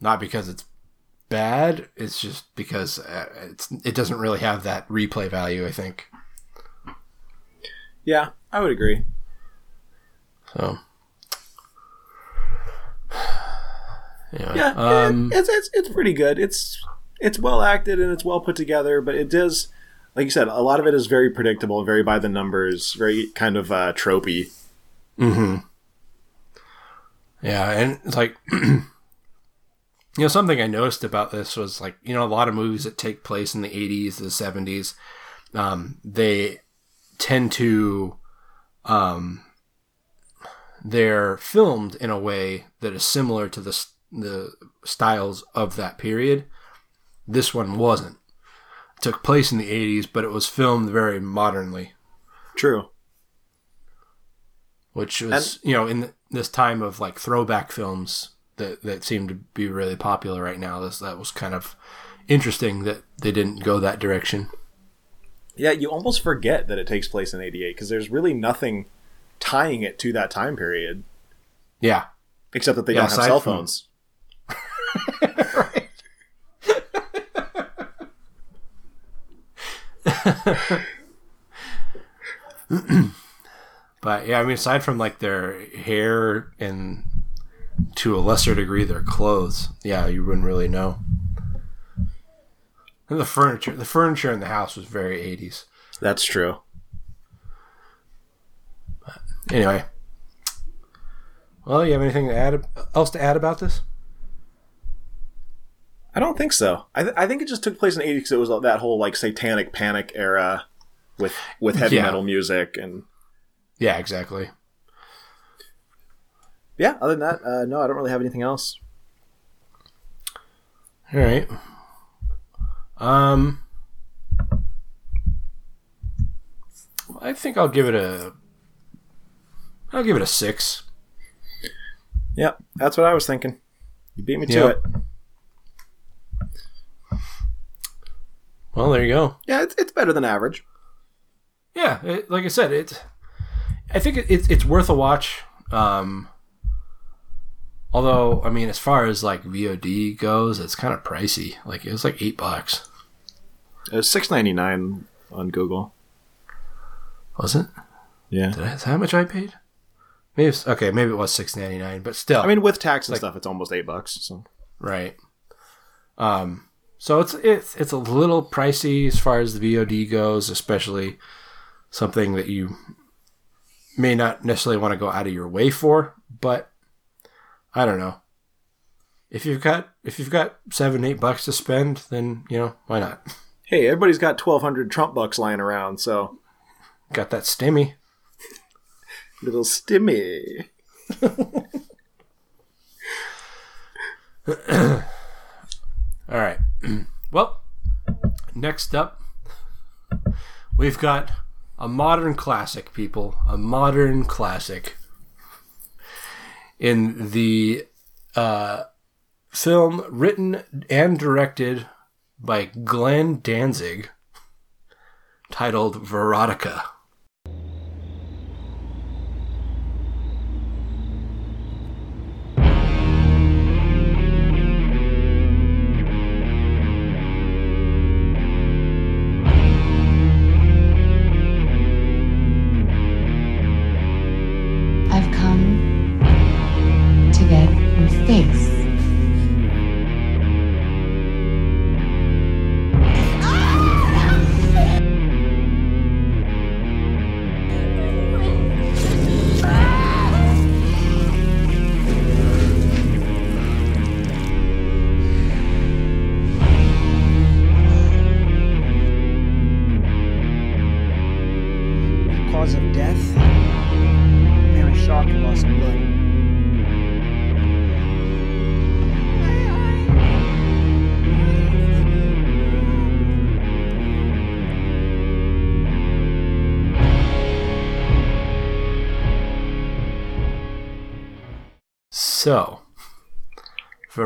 Speaker 6: not because it's bad. It's just because uh, it's it doesn't really have that replay value. I think.
Speaker 7: Yeah, I would agree.
Speaker 6: So. Anyway,
Speaker 7: Yeah,
Speaker 6: um,
Speaker 7: it- it's, it's it's pretty good. It's it's well acted and it's well put together, but it does, like you said, a lot of it is very predictable, very by the numbers, very kind of uh, tropey.
Speaker 6: hmm Yeah, and it's like you know something I noticed about this was like you know a lot of movies that take place in the 80s, the 70s, um, they tend to um, they're filmed in a way that is similar to the the styles of that period. This one wasn't. It took place in the 80s, but it was filmed very modernly
Speaker 7: True.
Speaker 6: which was you know in this time of like throwback films that that seem to be really popular right now. This that was kind of interesting that they didn't go that direction.
Speaker 7: Yeah, you almost forget that it takes place in '88 because there's really nothing tying it to that time period,
Speaker 6: Yeah,
Speaker 7: except that they
Speaker 6: Yeah,
Speaker 7: don't have cell phones.
Speaker 6: but yeah, I mean aside from like their hair and to a lesser degree their clothes, yeah, you wouldn't really know. And the furniture, the furniture in the house was very 80s.
Speaker 7: That's true.
Speaker 6: Anyway, well, you have anything to add else to add about this?
Speaker 7: I don't think so. I, th- I think it just took place in '80s because it was that whole like satanic panic era with with heavy
Speaker 6: Yeah.
Speaker 7: metal music and
Speaker 6: Yeah, exactly.
Speaker 7: Yeah. Other than that, uh, no, I don't really have anything else.
Speaker 6: All right. Um, I think I'll give it a. I'll give it a six.
Speaker 7: Yeah, that's what I was thinking. You beat me to
Speaker 6: Yep.
Speaker 7: it.
Speaker 6: Well, there you go.
Speaker 7: Yeah, it's, it's better than average.
Speaker 6: Yeah, it, like I said, it. I think it, it's it's worth a watch. Um, although, I mean, as far as like VOD goes, it's kind of pricey. Like it was like eight bucks.
Speaker 7: It was six ninety nine on Google.
Speaker 6: Was it?
Speaker 7: Yeah.
Speaker 6: Did I, is that how much I paid? Maybe it's, okay. Maybe it was six ninety nine, but still.
Speaker 7: I mean, with tax and
Speaker 6: Like-
Speaker 7: stuff, it's almost eight bucks. So
Speaker 6: Right. Um, so it's it's it's a little pricey as far as the VOD goes, especially something that you may not necessarily want to go out of your way for. But I don't know. If you've got if you've got seven eight bucks to spend, then you know why not?
Speaker 7: hey, everybody's got twelve hundred Trump bucks lying around. So
Speaker 6: Got that stimmy.
Speaker 7: little stimmy.
Speaker 6: All right. well, next up, we've got a modern classic, people. A modern classic. In the uh, film written and directed by Glenn Danzig, titled Verotika.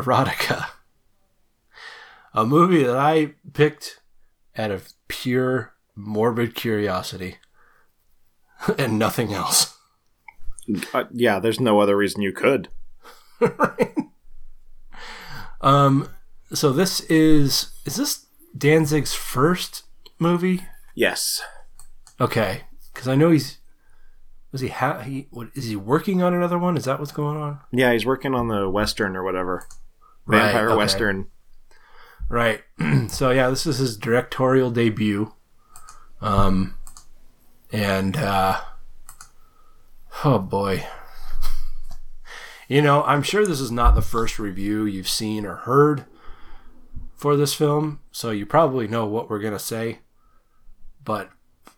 Speaker 6: Verotika, a movie that I picked out of pure morbid curiosity and nothing else.
Speaker 7: Uh, yeah, there's no other reason you could.
Speaker 6: Um, so this is is this Danzig's first movie?
Speaker 7: Yes.
Speaker 6: Okay, because I know he's was he ha- he what is he working on another one? Is that what's going on?
Speaker 7: Yeah, he's working on the western or whatever.
Speaker 6: Right,
Speaker 7: Vampire
Speaker 6: okay.
Speaker 7: western.
Speaker 6: Right. so yeah, this is his directorial debut. Um and uh oh boy. You know, I'm sure this is not the first review you've seen or heard for this film, so you probably know what we're going to say. But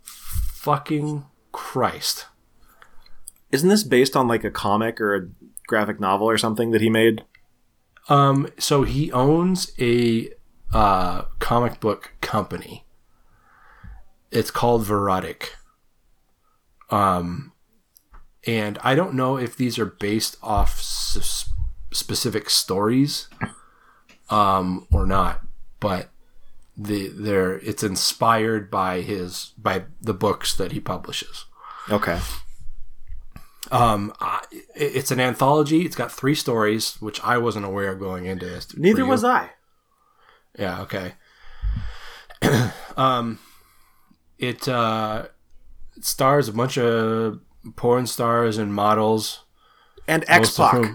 Speaker 6: fucking Christ.
Speaker 7: Isn't this based on like a comic or a graphic novel or something that he made?
Speaker 6: Um, so he owns a uh, comic book company. It's called Verotik. Um, and I don't know if these are based off s- specific stories, um, or not, but the they're it's inspired by his by the books that he publishes.
Speaker 7: Okay.
Speaker 6: Um, I, it's an anthology. It's got three stories, which I wasn't aware of going into this.
Speaker 7: Neither was I.
Speaker 6: Yeah. Okay. um, it uh, it stars a bunch of porn stars and models,
Speaker 7: And X-Pac.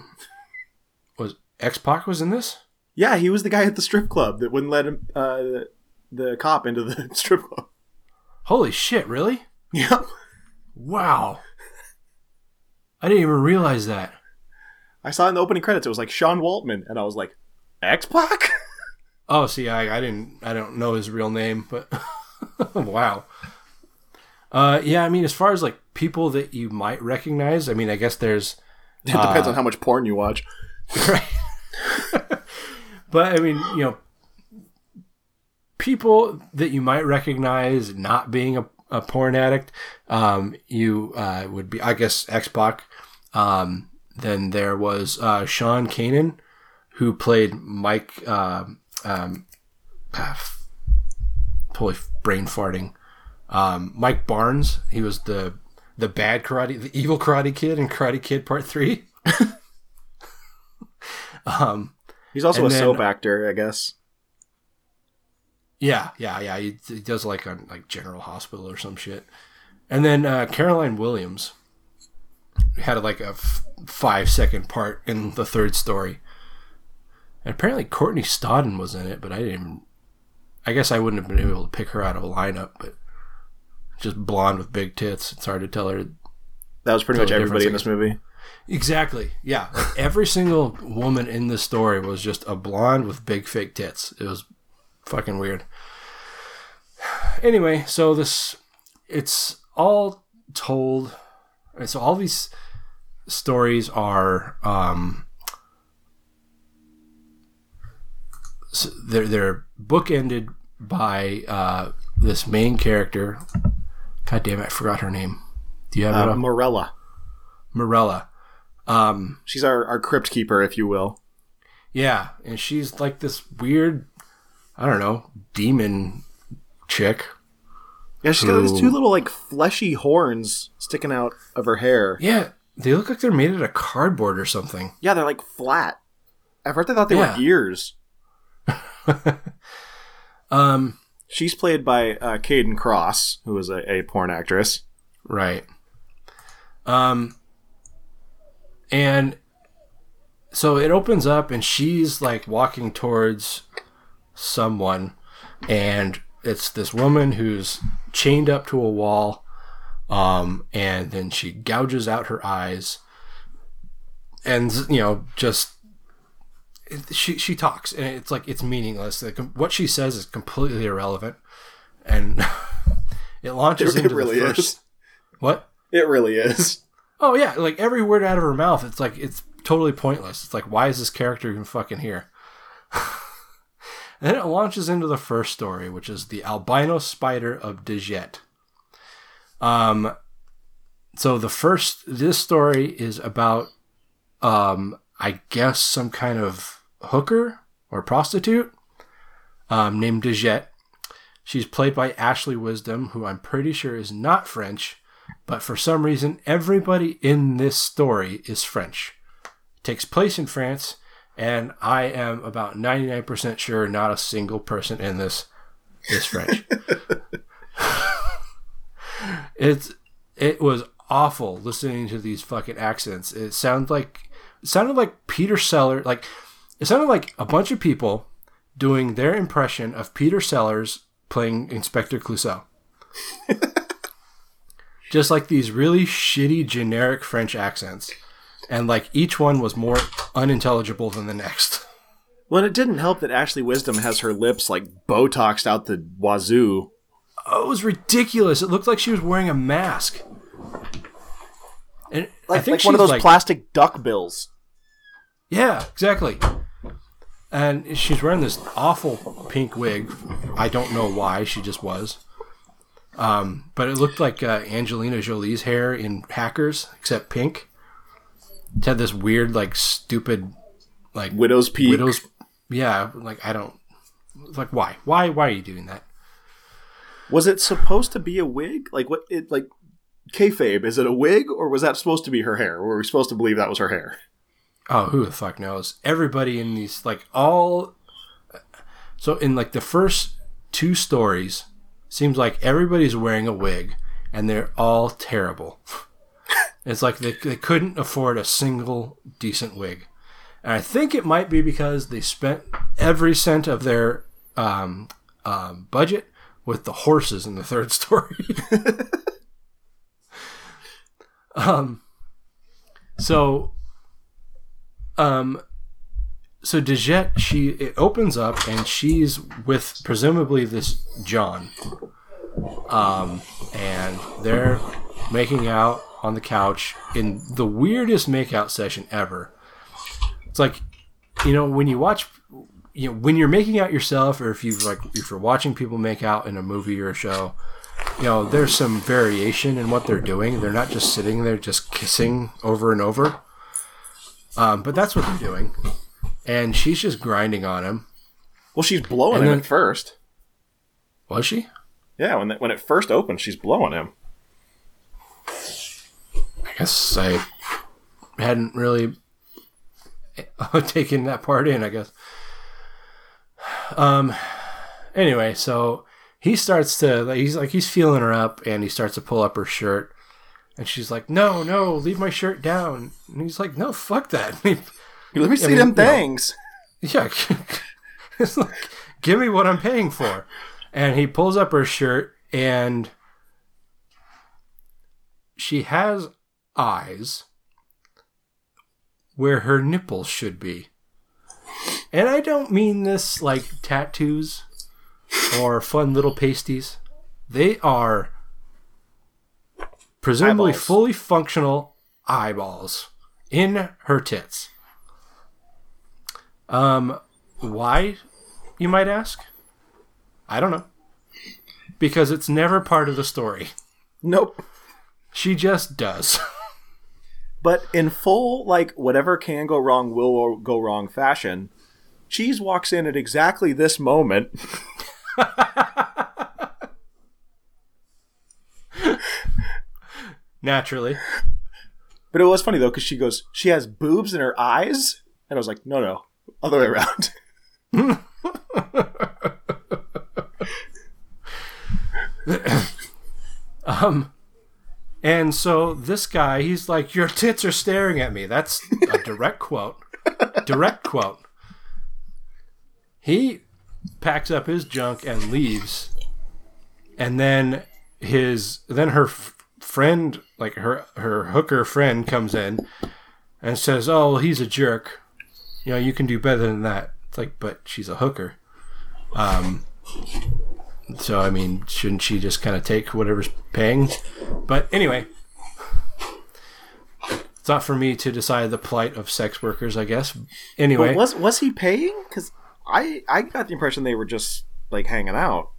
Speaker 6: Was X Pac was in this?
Speaker 7: Yeah, he was the guy at the strip club that wouldn't let him uh, the cop into the strip club.
Speaker 6: Holy shit! Really?
Speaker 7: Yep.
Speaker 6: Wow. I didn't even realize that.
Speaker 7: I saw in the opening credits it was like Sean Waltman, and I was like, X Pac.
Speaker 6: Oh, see, I, I didn't, I don't know his real name, but wow. Uh, yeah, I mean, as far as like people that you might recognize, I mean, I guess there's.
Speaker 7: It depends
Speaker 6: uh,
Speaker 7: on how much porn you watch.
Speaker 6: Right. but I mean, you know, people that you might recognize not being a, a porn addict, um, you uh, would be, I guess, X Pac. Um, then there was uh, Sean Kanan, who played Mike. Um, um, ah, brain farting. Um, Mike Barnes. He was the the bad karate, the evil Karate Kid in Karate Kid Part Three. um,
Speaker 7: He's also a
Speaker 6: then-
Speaker 7: soap actor, I guess.
Speaker 6: Yeah, yeah, yeah. He, he does like on like General Hospital or some shit. And then uh, Caroline Williams had like a f- five second part in the third story. And apparently Courtney Stodden was in it, but I didn't. I guess I wouldn't have been able to pick her out of a lineup, but just blonde with big tits. It's hard to tell her.
Speaker 7: That was pretty much everybody in this movie.
Speaker 6: Exactly. Yeah. Like every single woman in this story was just a blonde with big fake tits. It was fucking weird. Anyway, so this it's all told and so all these stories are um s they're they're bookended by uh this main character. God damn it, I forgot her name. Do you have it
Speaker 7: Uh,
Speaker 6: up?
Speaker 7: Morella.
Speaker 6: Morella. Um,
Speaker 7: She's our, our crypt keeper, if you will.
Speaker 6: yeah, and she's like this weird, I don't know, demon chick.
Speaker 7: Yeah, she's got these two little like fleshy horns sticking out of her hair.
Speaker 6: Yeah, they look like they're made out of cardboard or something.
Speaker 7: Yeah, they're like flat. At first, I thought they
Speaker 6: Yeah.
Speaker 7: were ears.
Speaker 6: Um,
Speaker 7: She's played by uh, Kayden Kross, who is a, a porn actress.
Speaker 6: Right. Um, and so it opens up, and she's like walking towards someone, and it's this woman who's chained up to a wall, um, and then she gouges out her eyes, and you know just she she talks, and it's like it's meaningless. Like what she says is completely irrelevant, and it launches
Speaker 7: It
Speaker 6: into
Speaker 7: really
Speaker 6: the first
Speaker 7: is.
Speaker 6: What?
Speaker 7: It really is.
Speaker 6: Oh yeah, like every word out of her mouth, it's like it's totally pointless. It's like why is this character even fucking here? then it launches into the first story, which is the albino spider of Dajette. Um, so the first this story is about, um, I guess some kind of hooker or prostitute, um, named Dajette. She's played by Ashley Wisdom, who I'm pretty sure is not French, but for some reason, everybody in this story is French. It takes place in France, and I am about 99% sure not a single person in this is French. it's it was awful listening to these fucking accents. It sounded like it sounded like Peter Sellers, like it sounded like a bunch of people doing their impression of Peter Sellers playing Inspector Clouseau. Just like these really shitty generic French accents. And like each one was more unintelligible than the next.
Speaker 7: Well, it didn't help that Ashley Wisdom has her lips like Botoxed out the wazoo.
Speaker 6: Oh, it was ridiculous. It looked like she was wearing a mask. And I think
Speaker 7: like one of those
Speaker 6: like-
Speaker 7: plastic duck bills.
Speaker 6: Yeah, exactly. And she's wearing this awful pink wig. I don't know why. She just was. Um, but it looked like uh, Angelina Jolie's hair in Hackers, except pink. It had this weird, like, stupid, like
Speaker 7: Widow's peak.
Speaker 6: Widow's, yeah. Like I don't. Like why? Why? Why are you doing that?
Speaker 7: Was it supposed to be a wig? Like what? It like kayfabe. Is it a wig or was that supposed to be her hair? Were we supposed to believe that was her hair?
Speaker 6: Oh, who the fuck knows? Everybody in these, like, all. So, in, like, the first two stories, seems like everybody's wearing a wig and they're all terrible. it's like they, they couldn't afford a single decent wig. And I think it might be because they spent every cent of their um, um, budget with the horses in the third story. um, so um so Dajette she it opens up and she's with presumably this John. Um and they're making out on the couch in the weirdest makeout session ever. It's like you know when you watch you know when you're making out yourself or if you like if you're watching people make out in a movie or a show you know there's some variation in what they're doing they're not just sitting there just kissing over and over um, but that's what they're doing and she's just grinding on him
Speaker 7: Well, she's blowing
Speaker 6: And
Speaker 7: him
Speaker 6: then-
Speaker 7: at first.
Speaker 6: was she
Speaker 7: Yeah, when it, when it first opened, she's blowing him.
Speaker 6: I guess i hadn't really taken that part in i guess um anyway so he starts to like, he's like he's feeling her up and he starts to pull up her shirt and she's like no no leave my shirt down and he's like no fuck that
Speaker 7: Let me
Speaker 6: I
Speaker 7: see
Speaker 6: mean,
Speaker 7: them
Speaker 6: you know,
Speaker 7: things.
Speaker 6: Yeah. it's like, give me what I'm paying for. And he pulls up her shirt and she has eyes where her nipples should be. And I don't mean this like tattoos or fun little pasties. They are presumably
Speaker 7: Eyeballs.
Speaker 6: fully functional eyeballs in her tits. Um, why, you might ask? I don't know. Because it's never part of the story.
Speaker 7: Nope.
Speaker 6: She just does.
Speaker 7: But in full, like, whatever can go wrong will go wrong fashion, Cheese walks in at exactly this moment.
Speaker 6: Naturally.
Speaker 7: But it was funny, though, because she goes, she has boobs in her eyes? And I was like, no, no, other way around.
Speaker 6: Um, and so this guy, he's like, "Your tits are staring at me." That's a direct quote. Direct quote. He packs up his junk and leaves, and then his then her f- friend, like her her hooker friend, comes in and says, "Oh, he's a jerk. You know, you can do better than that." It's like, but she's a hooker. Um, So I mean, shouldn't she just kind of take whatever's paying? But anyway, it's not for me to decide the plight of sex workers, I guess. Anyway,
Speaker 7: But was was he paying? Because I I got the impression they were just like hanging out.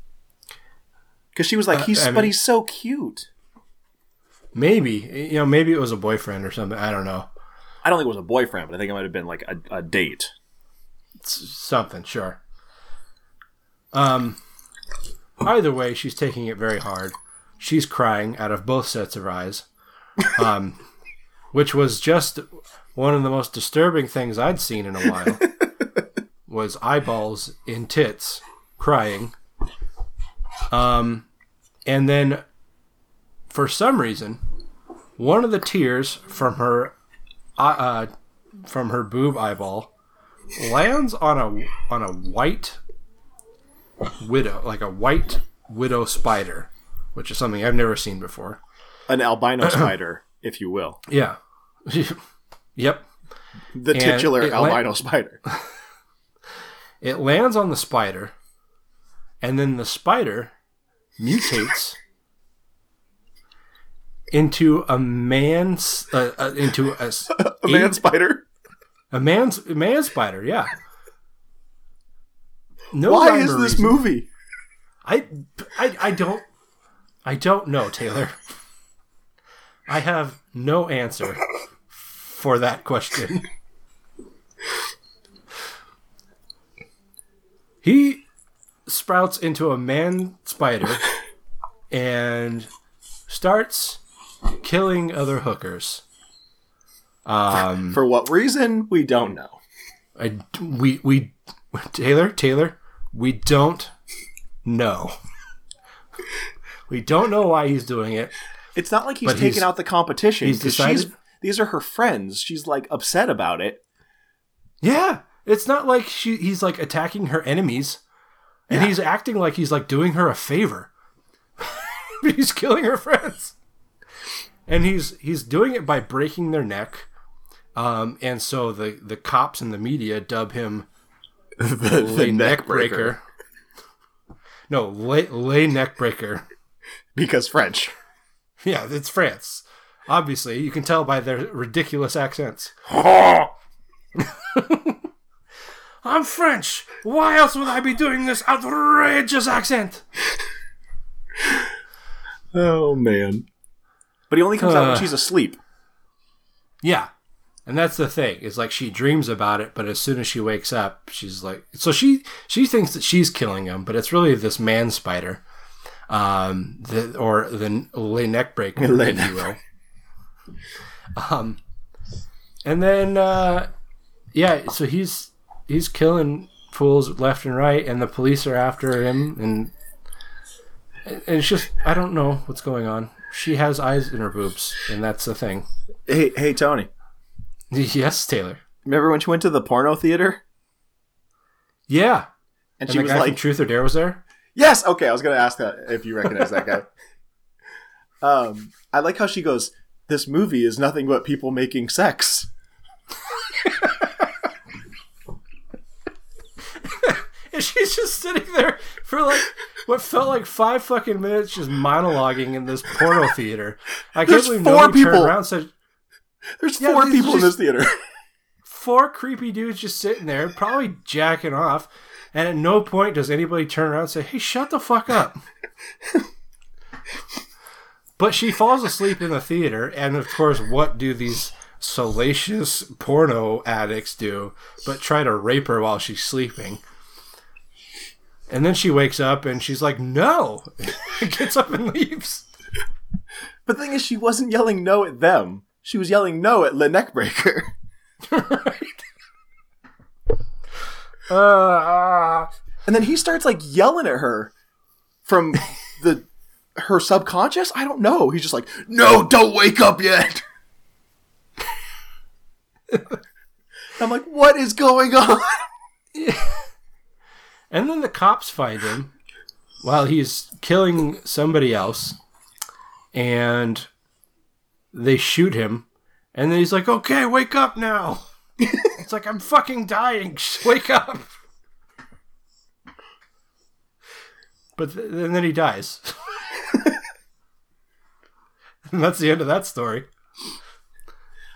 Speaker 7: Because she was like,
Speaker 6: Uh,
Speaker 7: he's
Speaker 6: I
Speaker 7: but
Speaker 6: mean-
Speaker 7: he's so cute.
Speaker 6: maybe you know, maybe it was a boyfriend or something. I don't know.
Speaker 7: I don't think it was a boyfriend, but I think it might have been like a, a date.
Speaker 6: S- something, sure. Um, either way, she's taking it very hard. She's crying out of both sets of eyes, um, which was just one of the most disturbing things I'd seen in a while. was eyeballs in tits crying. Um, and then for some reason, one of the tears from her uh, uh, from her boob eyeball lands on a on a white widow, like a white widow spider, which is something I've never seen before.
Speaker 7: An albino spider, if you will.
Speaker 6: Yeah. yep.
Speaker 7: The
Speaker 6: And
Speaker 7: titular
Speaker 6: it la-
Speaker 7: albino spider.
Speaker 6: It lands on the spider, and then the spider mutates into a man's uh, uh, into a
Speaker 7: man spider.
Speaker 6: a man's a man spider. Yeah. No
Speaker 7: Why is this
Speaker 6: reason.
Speaker 7: movie?
Speaker 6: I, I I don't I don't know, Taylor. I have no answer for that question. he sprouts into a man spider and starts killing other hookers. Um,
Speaker 7: For what reason? We don't know.
Speaker 6: I, we we Taylor Taylor, we don't know. we don't know why he's doing it.
Speaker 7: It's not like he's taking out the competition.
Speaker 6: he's decided-
Speaker 7: these are her friends. She's like upset about it.
Speaker 6: Yeah, it's not like she he's like attacking her enemies, and he's acting like he's like doing her a favor. he's killing her friends, and he's he's doing it by breaking their neck. Um, and so the the cops and the media dub him
Speaker 7: the
Speaker 6: lay
Speaker 7: neck
Speaker 6: neck breaker. No, lay lay neck breaker.
Speaker 7: Because French.
Speaker 6: Yeah, it's France. Obviously, you can tell by their ridiculous accents. I'm French. Why else would I be doing this outrageous accent?
Speaker 7: Oh man. But he only comes out when
Speaker 6: Uh.
Speaker 7: she's asleep.
Speaker 6: Yeah. And that's the thing. Is like she dreams about it, but as soon as she wakes up, she's like so she she thinks that she's killing him, but it's really this man spider. Um the or the lay neck breaker,
Speaker 7: Lay
Speaker 6: if you will. Um and then uh yeah, so he's he's killing fools left and right and the police are after him and and it's just I don't know what's going on. She has eyes in her boobs, and that's the thing.
Speaker 7: Hey, hey, Tony.
Speaker 6: Yes, Taylor.
Speaker 7: Remember when she went to the porno theater?
Speaker 6: Yeah.
Speaker 7: And,
Speaker 6: And,
Speaker 7: she was like,
Speaker 6: Truth or Dare was there.
Speaker 7: Yes. Okay, I was gonna ask that if you recognize that guy. Um, I like how she goes. This movie is nothing but people making sex.
Speaker 6: And she's just sitting there for like what felt like five fucking minutes, just monologuing in this porno theater. I can't believe
Speaker 7: four
Speaker 6: nobody turned around and said,
Speaker 7: There's
Speaker 6: Yeah,
Speaker 7: four people in this theater.
Speaker 6: four creepy dudes just sitting there, probably jacking off, and at no point does anybody turn around and say, "Hey, shut the fuck up." but she falls asleep in the theater, and of course, what do these salacious porno addicts do? But try to rape her while she's sleeping. And then she wakes up and she's like, "No!" Gets up and leaves.
Speaker 7: But the thing is, she wasn't yelling no at them. She was yelling no at Le Neckbreaker.
Speaker 6: Uh,
Speaker 7: And then he starts like yelling at her from the her subconscious. I don't know. He's just like, "No, don't wake up yet." I'm like, "What is going on?"
Speaker 6: And then the cops find him while he's killing somebody else, and they shoot him. And then he's like, "Okay, wake up now." it's like I'm fucking dying. Just wake up. But th- and then he dies. and that's the end of that story.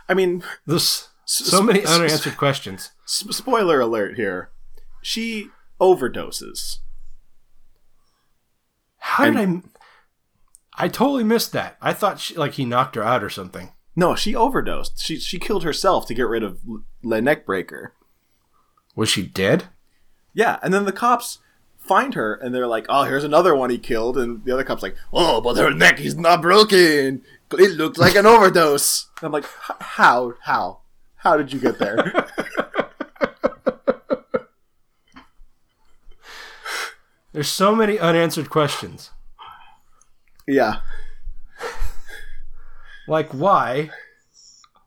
Speaker 7: I mean,
Speaker 6: There's so many unanswered questions.
Speaker 7: Spoiler alert here. She overdoses.
Speaker 6: How did I? I totally missed that. I thought she, like he knocked her out or something.
Speaker 7: No, she overdosed. She she killed herself to get rid of the neckbreaker.
Speaker 6: Was she dead?
Speaker 7: Yeah, and then the cops find her and they're like, "Oh, here's another one he killed." And the other cop's like, "Oh, but her neck is not broken. It looked like an overdose." I'm like, "How? How? How did you get there?"
Speaker 6: There's so many unanswered questions.
Speaker 7: Yeah.
Speaker 6: Like why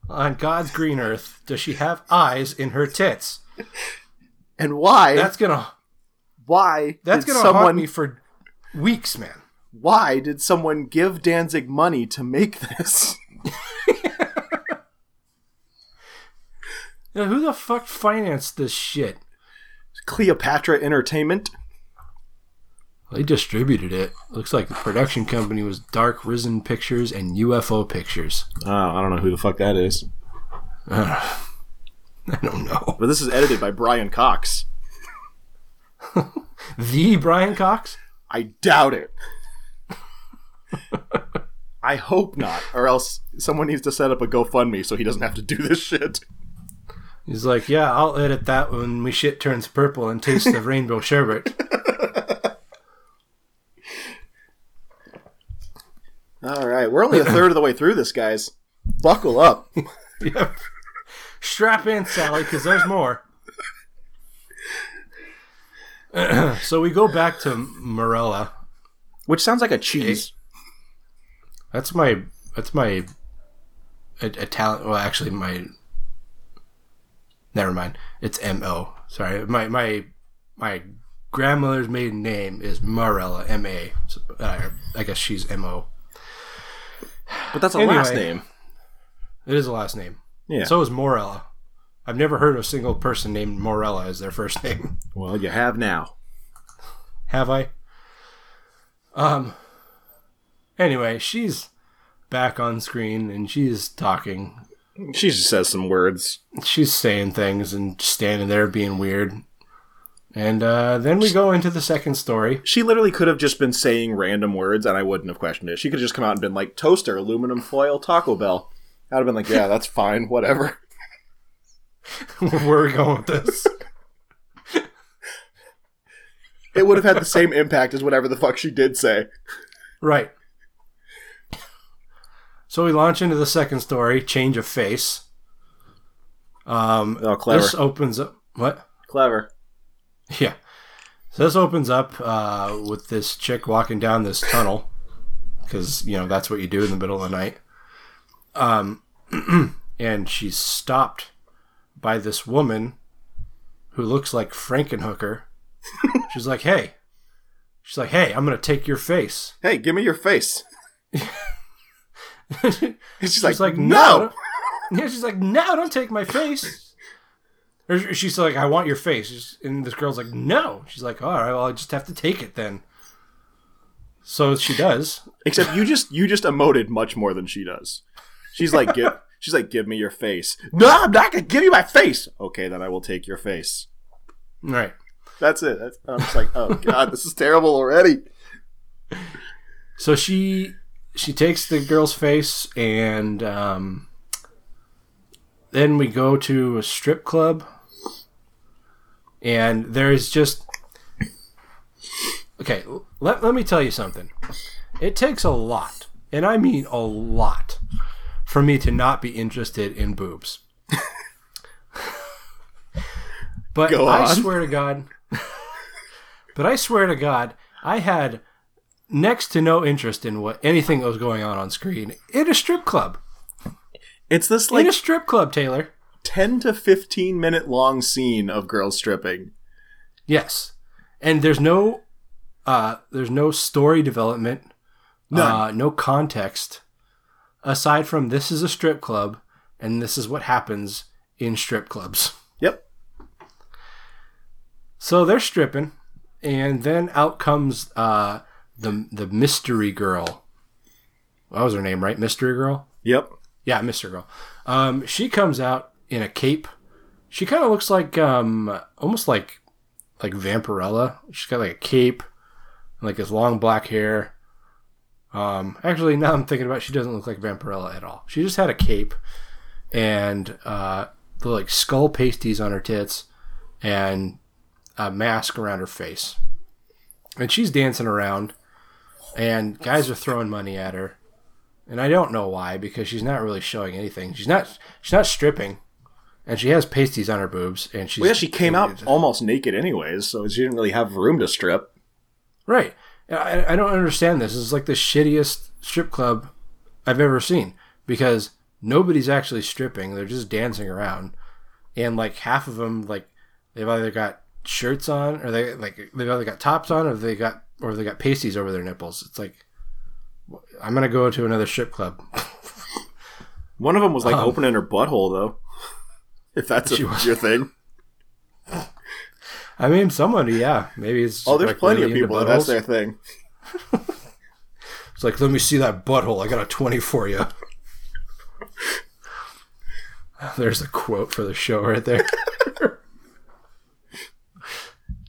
Speaker 6: on God's green earth does she have eyes in her tits?
Speaker 7: And why?
Speaker 6: That's gonna
Speaker 7: why?
Speaker 6: that's gonna
Speaker 7: someone
Speaker 6: haunt me for weeks, man.
Speaker 7: why did someone give Danzig money to make this?
Speaker 6: Now, who the fuck financed this shit?
Speaker 7: Cleopatra Entertainment.
Speaker 6: They distributed it. Looks like the production company was Dark Risen Pictures and UFO Pictures.
Speaker 7: Oh, I don't know who the fuck that is.
Speaker 6: I don't know.
Speaker 7: But this is edited by Brian Cox.
Speaker 6: The Brian Cox?
Speaker 7: I doubt it. I hope not, or else someone needs to set up a GoFundMe so he doesn't have to do this shit.
Speaker 6: He's like, yeah, I'll edit that when my shit turns purple and tastes of rainbow sherbet.
Speaker 7: All right, we're only a third of the way through this, guys. Buckle up.
Speaker 6: yep. Strap in, Sally, because there's more. so we go back to Morella.
Speaker 7: Which sounds like a cheese.
Speaker 6: That's my. That's my. Italian. Well, actually, my. Never mind. It's M O. Sorry, my my my grandmother's maiden name is Morella. M A. Uh, I guess she's M O.
Speaker 7: But that's a
Speaker 6: Anyway.
Speaker 7: last name.
Speaker 6: It is a last name.
Speaker 7: Yeah.
Speaker 6: So is Morella. I've never heard of a single person named Morella as their first name.
Speaker 7: Well, you have now.
Speaker 6: Have I? Um. Anyway, she's back on screen and she's talking.
Speaker 7: She just says some words.
Speaker 6: She's saying things and standing there being weird. And uh, then we go into the second story.
Speaker 7: She literally could have just been saying random words and I wouldn't have questioned it. She could have just come out and been like, toaster, aluminum foil, Taco Bell. I'd have been like, yeah, that's fine, whatever.
Speaker 6: Where are we going with this?
Speaker 7: It would have had the same impact as whatever the fuck she did say.
Speaker 6: Right. So we launch into the second story, change of face. Um,
Speaker 7: Oh, clever.
Speaker 6: This opens up. What?
Speaker 7: Clever.
Speaker 6: Yeah. So this opens up uh, with this chick walking down this tunnel, because you know that's what you do in the middle of the night. Um, and she's stopped by this woman who looks like Frankenhooker. she's like, "Hey," she's like, "Hey, I'm gonna take your face."
Speaker 7: Hey, give me your face.
Speaker 6: she's
Speaker 7: like,
Speaker 6: like,
Speaker 7: "No."
Speaker 6: "No." Yeah, she's like, "No, don't take my face." Or she's like, "I want your face," and this girl's like, "No." She's like, "All right, well, I just have to take it then." So she does.
Speaker 7: Except you just you just emoted much more than she does. She's like, give she's like, give me your face. No, I'm not gonna give you my face. Okay, then I will take your face.
Speaker 6: Right.
Speaker 7: That's it. That's, I'm just like, oh god, this is terrible already.
Speaker 6: So she she takes the girl's face and um, then we go to a strip club and there's just okay let, let me tell you something. It takes a lot and i mean a lot for me to not be interested in boobs. But i swear to god but i swear to god i had next to no interest in what anything that was going on on screen in a strip club.
Speaker 7: It's this like
Speaker 6: in a strip club taylor
Speaker 7: 10 to 15 minute long scene of girls stripping.
Speaker 6: Yes, and there's no, uh, there's no story development,
Speaker 7: None.
Speaker 6: uh, no context, aside from this is a strip club and this is what happens in strip clubs.
Speaker 7: Yep.
Speaker 6: So they're stripping, and then out comes uh, the the mystery girl. What was her name, right? Mystery girl.
Speaker 7: Yep.
Speaker 6: Yeah, mystery girl. Um, she comes out in a cape. She kind of looks like um, almost like like Vampirella. She's got like a cape, and like this long black hair. Um, actually, now I'm thinking about, it, she doesn't look like Vampirella at all. She just had a cape and uh, the like skull pasties on her tits and a mask around her face. And she's dancing around, and guys are throwing money at her. And I don't know why because she's not really showing anything. She's not she's not stripping, and she has pasties on her boobs. And she's
Speaker 7: Well, yeah, she came out almost naked anyways, so she didn't really have room to strip.
Speaker 6: Right. I, I don't understand this. This is like the shittiest strip club I've ever seen because nobody's actually stripping. They're just dancing around. And like half of them, like they've either got shirts on or they like they've either got tops on or they got or they got pasties over their nipples. It's like I'm gonna go to another strip club.
Speaker 7: One of them was like
Speaker 6: Um,
Speaker 7: opening her butthole though. If that's a, your thing.
Speaker 6: I mean, somebody, yeah, maybe it's.
Speaker 7: Oh, there's
Speaker 6: like,
Speaker 7: plenty
Speaker 6: really
Speaker 7: of people that that's their thing.
Speaker 6: It's like, let me see that butthole. I got a 20 for you. There's a quote for the show right there.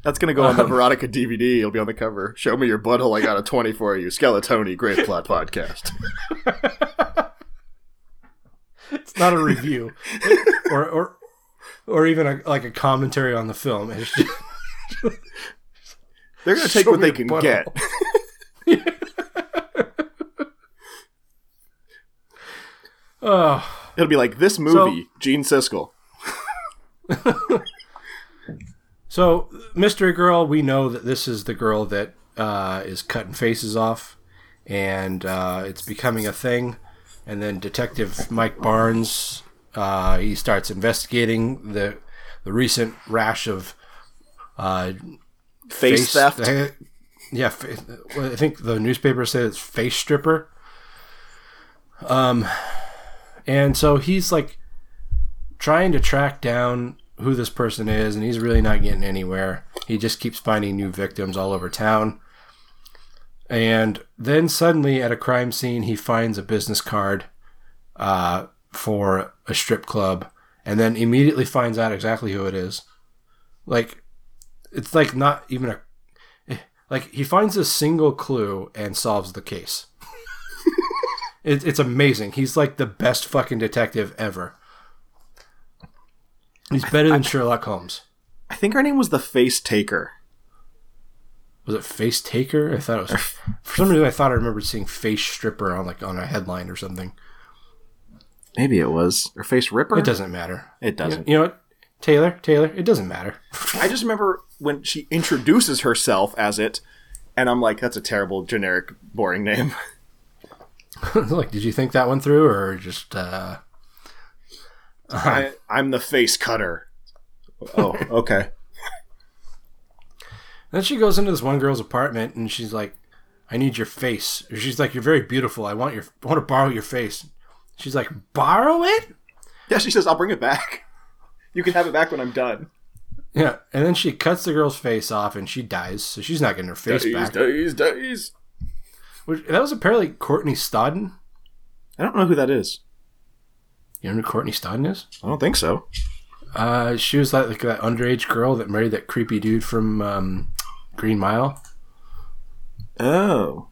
Speaker 7: That's gonna go on the
Speaker 6: Um,
Speaker 7: Verotika DVD. It'll be on the cover. Show me your butthole. I got a twenty for you. Skeletoni, Grave Plot Podcast.
Speaker 6: It's not a review, or or or even a, like a commentary on the film. It's just,
Speaker 7: They're gonna take what they can
Speaker 6: butthole.
Speaker 7: get.
Speaker 6: oh,
Speaker 7: It'll be like this movie, Gene Siskel.
Speaker 6: so mystery girl, we know that this is the girl that uh, is cutting faces off, and uh, it's becoming a thing. And then Detective Mike Barnes, uh, he starts investigating the the recent rash of uh,
Speaker 7: Face theft?
Speaker 6: yeah, fa- I think the newspaper said it's face stripper. Um, and so he's like trying to track down who this person is, and he's really not getting anywhere. He just keeps finding new victims all over town. And then suddenly, at a crime scene, he finds a business card uh, for a strip club, and then immediately finds out exactly who it is. Like, it's like not even a like he finds a single clue and solves the case. it, it's amazing. He's like the best fucking detective ever. He's better than Sherlock Holmes.
Speaker 7: I think her name was the Face Taker.
Speaker 6: Was it Face Taker? I thought it was. For some reason, I thought I remembered seeing Face Stripper on like on a headline or something.
Speaker 7: Maybe it was or Face Ripper.
Speaker 6: It doesn't matter.
Speaker 7: It doesn't.
Speaker 6: You know what, Taylor? Taylor, it doesn't matter.
Speaker 7: I just remember when she introduces herself as it, and I'm like, that's a terrible, generic, boring name.
Speaker 6: like, did you think that one through, or just? uh
Speaker 7: I, I'm the face cutter. Oh, okay.
Speaker 6: Then she goes into this one girl's apartment and she's like, "I need your face." She's like, "You're very beautiful. I want your. I want to borrow your face." She's like, "Borrow it?"
Speaker 7: Yeah, she says, I'll bring it back. You can have it back when I'm done.
Speaker 6: Yeah. And then she cuts the girl's face off and she dies. So she's not getting her face
Speaker 7: Days,
Speaker 6: back.
Speaker 7: days, days.
Speaker 6: Which, that was apparently Courtney Stodden.
Speaker 7: I don't know who that is.
Speaker 6: You know who Courtney Stodden is?
Speaker 7: I don't think so.
Speaker 6: Uh, she was like, like that underage girl that married that creepy dude from um, Green Mile.
Speaker 7: Oh.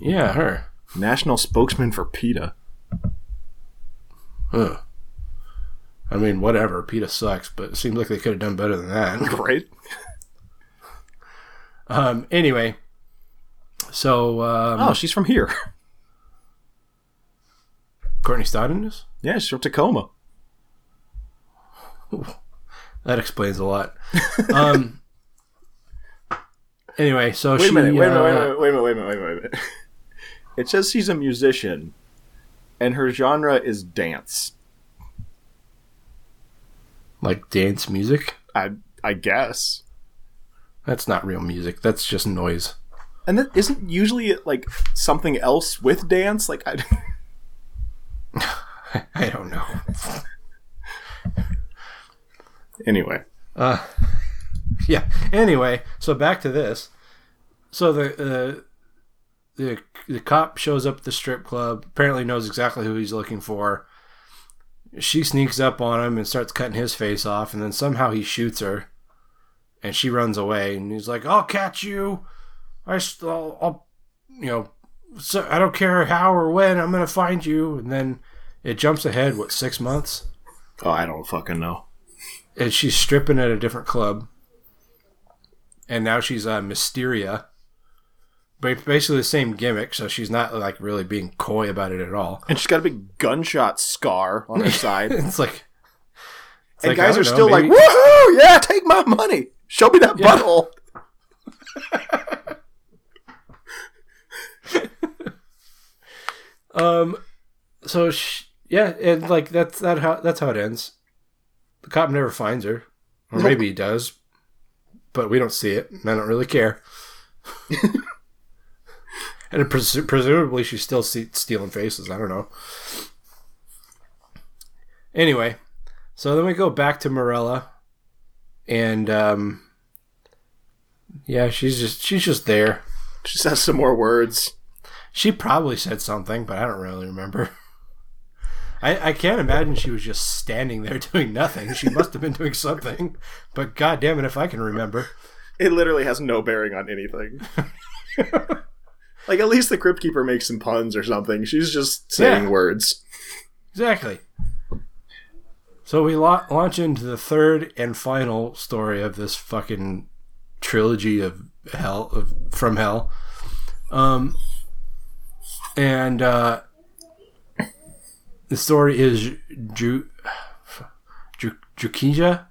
Speaker 6: Yeah, her.
Speaker 7: National spokesman for PETA.
Speaker 6: Ugh. I mean, whatever. PETA sucks, but it seems like they could have done better than that.
Speaker 7: Right?
Speaker 6: Um. Anyway, so um,
Speaker 7: oh, she's from here.
Speaker 6: Courtney Stodden is.
Speaker 7: Yeah, she's from Tacoma.
Speaker 6: That explains a lot. um. Anyway, so
Speaker 7: wait
Speaker 6: she.
Speaker 7: a minute, wait a minute, wait a
Speaker 6: uh,
Speaker 7: minute, wait a minute, wait a minute, wait a minute, wait a minute. It says she's a musician, and her genre is dance.
Speaker 6: Like dance music.
Speaker 7: I I guess.
Speaker 6: That's not real music. That's just noise.
Speaker 7: And that isn't usually like something else with dance. Like I.
Speaker 6: I don't know.
Speaker 7: anyway,
Speaker 6: Uh, yeah. Anyway, so back to this. So the uh, the the cop shows up at the strip club. Apparently knows exactly who he's looking for. She sneaks up on him and starts cutting his face off, and then somehow he shoots her, and she runs away. And he's like, "I'll catch you. I will I'll you know, so I don't care how or when. I'm gonna find you." And then it jumps ahead. What six months?
Speaker 7: Oh, I don't fucking know.
Speaker 6: And she's stripping at a different club, and now she's uh, Mysteria. But basically the same gimmick, so she's not like really being coy about it at all.
Speaker 7: And she's got a big gunshot scar on her side.
Speaker 6: it's like, it's
Speaker 7: and
Speaker 6: like,
Speaker 7: guys are
Speaker 6: don't
Speaker 7: still
Speaker 6: know,
Speaker 7: like,
Speaker 6: maybe-
Speaker 7: "Woohoo! Yeah, take my money. Show me that
Speaker 6: Yeah.
Speaker 7: butthole."
Speaker 6: Um, so sh yeah, and like that's that how that's how it ends. The cop never finds her, or maybe he does, but we don't see it. And I don't really care. and pres- presumably she's still se- stealing faces. I don't know. Anyway, so then we go back to Morella, and um, yeah, she's just she's just there.
Speaker 7: She says some more words.
Speaker 6: She probably said something, but I don't really remember. I, I can't imagine she was just standing there doing nothing. She must have been doing something. But god damn it if I can remember.
Speaker 7: It literally has no bearing on anything. like at least the crypt keeper makes some puns or something. She's just saying
Speaker 6: Yeah.
Speaker 7: words.
Speaker 6: Exactly. So we la- launch into the third and final story of this fucking trilogy of hell of from hell. Um and uh the story is Ju Ju Drukija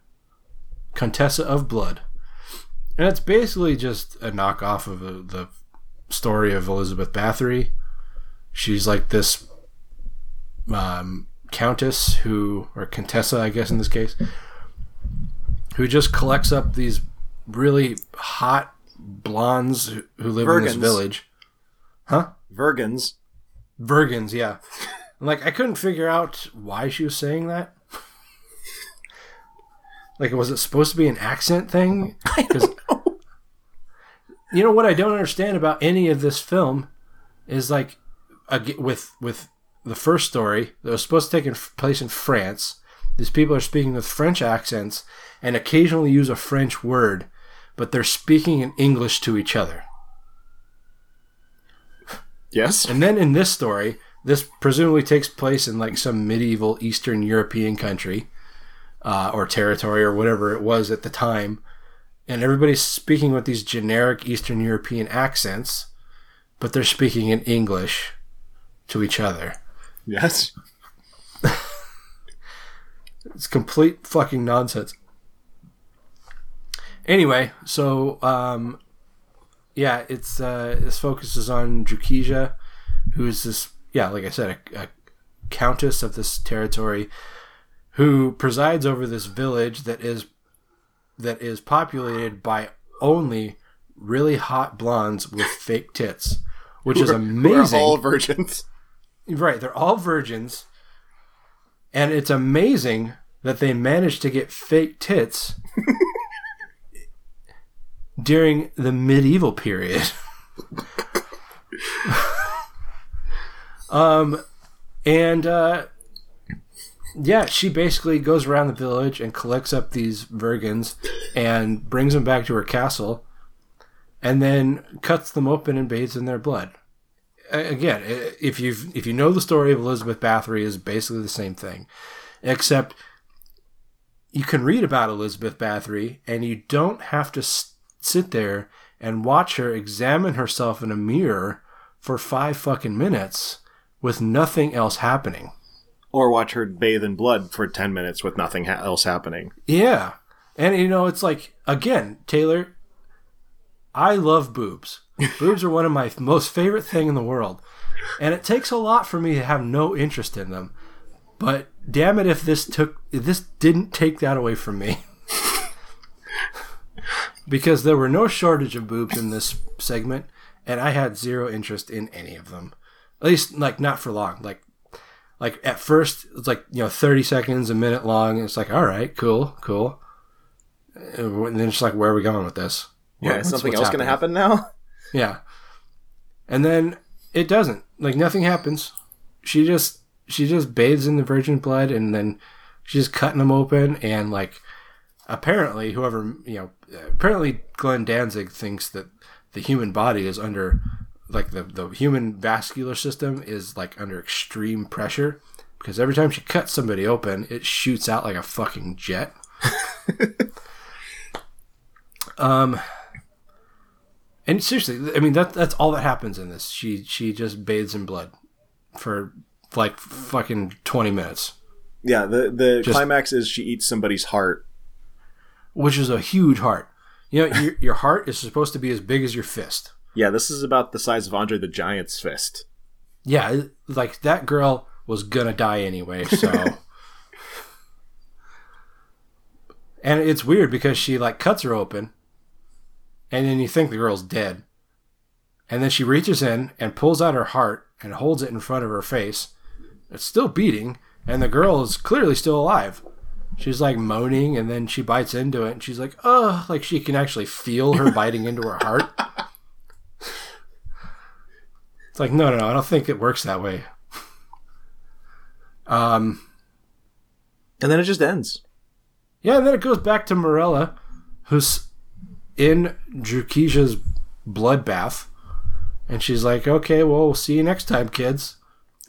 Speaker 6: Contessa of Blood. And it's basically just a knockoff of the, the story of Elizabeth Bathory. She's like this um, countess who, or contessa, I guess in this case, who just collects up these really hot blondes who, who live in this
Speaker 7: Virgins.
Speaker 6: village. Huh?
Speaker 7: Virgins.
Speaker 6: Virgins, yeah. And, like I couldn't figure out why she was saying that. like, was it supposed to be an accent thing? Know. You know what I don't understand about any of this film is like, with with the first story that was supposed to take place in France. These people are speaking with French accents and occasionally use a French word, but they're speaking in English to each other.
Speaker 7: Yes.
Speaker 6: And then in this story, this presumably takes place in like some medieval Eastern European country uh, or territory or whatever it was at the time. And everybody's speaking with these generic Eastern European accents, but they're speaking in English to each other.
Speaker 7: Yes.
Speaker 6: It's complete fucking nonsense. Anyway, so um, yeah, it's uh, this focuses on Drukija, who is this yeah, like I said, a, a countess of this territory, who presides over this village that is that is populated by only really hot blondes with fake tits, which is amazing.
Speaker 7: all virgins.
Speaker 6: Right, they're all virgins. And it's amazing that they managed to get fake tits during the medieval period. um and uh yeah, she basically goes around the village and collects up these virgins and brings them back to her castle and then cuts them open and bathes in their blood. Again, if you if you know the story of Elizabeth Bathory, is basically the same thing, except you can read about Elizabeth Bathory and you don't have to sit there and watch her examine herself in a mirror for five fucking minutes with nothing else happening.
Speaker 7: Or watch her bathe in blood for 10 minutes with nothing ha- else happening.
Speaker 6: Yeah. And you know, it's like again, Taylor, I love boobs. boobs are one of my most favorite thing in the world. And it takes a lot for me to have no interest in them. But damn it if this took if this didn't take that away from me. because there were no shortage of boobs in this segment and I had zero interest in any of them. At least like not for long. Like like at first it's like you know 30 seconds a minute long and it's like all right cool cool And then it's like, where are we going with this?
Speaker 7: Yeah,
Speaker 6: What-
Speaker 7: something else going to happen now?
Speaker 6: Yeah. And then it doesn't. Like nothing happens. She just she just bathes in the virgin blood and then she's cutting them open and like apparently whoever you know apparently Glenn Danzig thinks that the human body is under like the the human vascular system is like under extreme pressure because every time she cuts somebody open it shoots out like a fucking jet. um and seriously, I mean that that's all that happens in this. She she just bathes in blood for like fucking twenty minutes,
Speaker 7: Yeah, the the
Speaker 6: Just-
Speaker 7: climax is she eats somebody's heart.
Speaker 6: which is a huge heart. You know, your, your heart is supposed to be as big as your fist.
Speaker 7: Yeah, this is about the size of Andre the Giant's fist.
Speaker 6: Yeah, like that girl was gonna die anyway. So, and it's weird because she like cuts her open, and then you think the girl's dead, and then she reaches in and pulls out her heart and holds it in front of her face. It's still beating, and the girl is clearly still alive. She's like moaning, and then she bites into it, and she's like, "Oh!" Like she can actually feel her biting into her heart. It's like, no, no, no. I don't think it works that way. Um,
Speaker 7: and then it just ends.
Speaker 6: Yeah, and then it goes back to Morella, who's in Drukija's bloodbath, and she's like, "Okay, well, we'll see you next time, kids."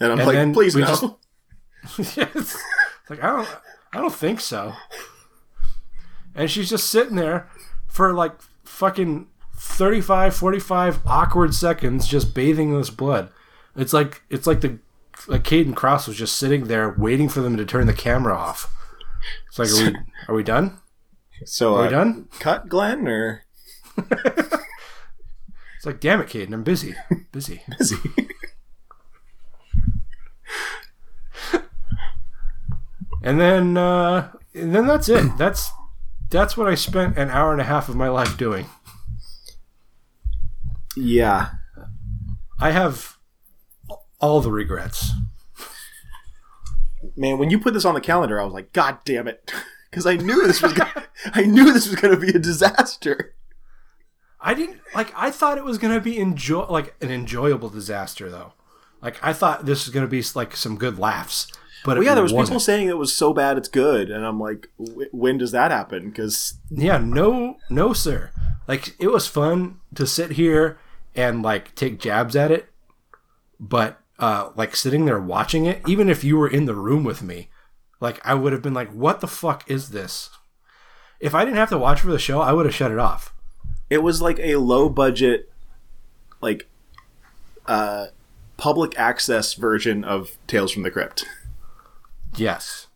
Speaker 7: And I'm like, "Please no."
Speaker 6: just- Yeah, it's like I don't, I don't think so. And she's just sitting there for like fucking 35, 45 awkward seconds, just bathing in this blood. It's like it's like the like Kayden Kross was just sitting there waiting for them to turn the camera off. It's like, are we are we done?
Speaker 7: So
Speaker 6: Are we
Speaker 7: uh,
Speaker 6: done?
Speaker 7: Cut Glenn or
Speaker 6: It's like, damn it, Caden, I'm busy, busy,
Speaker 7: busy.
Speaker 6: and then uh, and then that's it. That's that's what I spent an hour and a half of my life doing.
Speaker 7: Yeah.
Speaker 6: I have all the regrets.
Speaker 7: Man, when you put this on the calendar, I was like, God damn it, because I knew this was gonna, I knew this was going to be a disaster.
Speaker 6: I didn't like. I thought it was gonna be enjoy like an enjoyable disaster though. Like I thought this was gonna be like some good laughs. But
Speaker 7: Well, yeah, there was
Speaker 6: wasn't.
Speaker 7: people saying it was so bad it's good, and I'm like, "Wh- when does that happen? Because
Speaker 6: Yeah, no, no, sir. Like it was fun to sit here and like take jabs at it, but uh, like sitting there watching it, even if you were in the room with me, like I would have been like, "What the fuck is this?" If I didn't have to watch for the show, I would have shut it off.
Speaker 7: it was like a low budget, like, uh, public access version of Tales from the Crypt.
Speaker 6: Yes.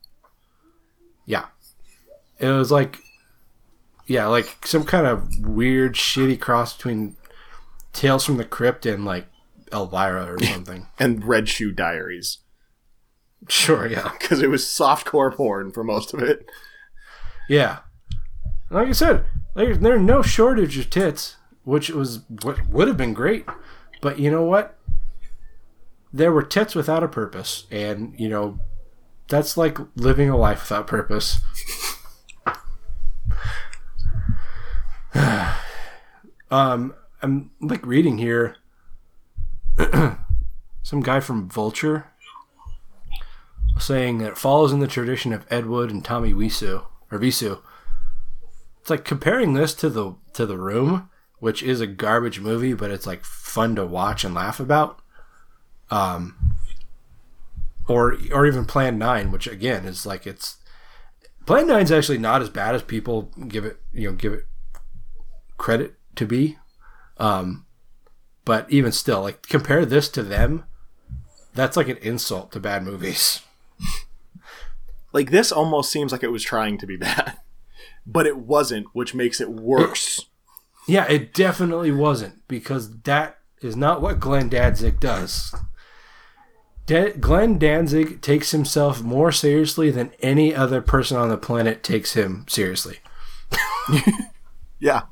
Speaker 6: Yeah. It was like, yeah, like some kind of weird, shitty cross between Tales from the Crypt and like Elvira or something.
Speaker 7: and Red Shoe Diaries.
Speaker 6: Sure, yeah.
Speaker 7: Because it was softcore porn for most of it.
Speaker 6: Yeah. Like I said, there's there's no shortage of tits, which was what would have been great. But you know what? There were tits without a purpose, and you know that's like living a life without purpose. um, I'm like reading here. Some guy from Vulture saying that it follows in the tradition of Ed Wood and Tommy Wiseau or Visu. It's like comparing this to the to the Room, which is a garbage movie, but it's like fun to watch and laugh about. Um, or or even Plan Nine, which again is like it's Plan Nine's actually not as bad as people give it you know give it credit to be. Um, but even still, like compare this to them, that's like an insult to bad movies.
Speaker 7: Like, this almost seems like it was trying to be bad, but it wasn't, which makes it worse.
Speaker 6: Yeah, it definitely wasn't because that is not what Glenn Danzig does. Da- Glenn Danzig takes himself more seriously than any other person on the planet takes him seriously.
Speaker 7: yeah.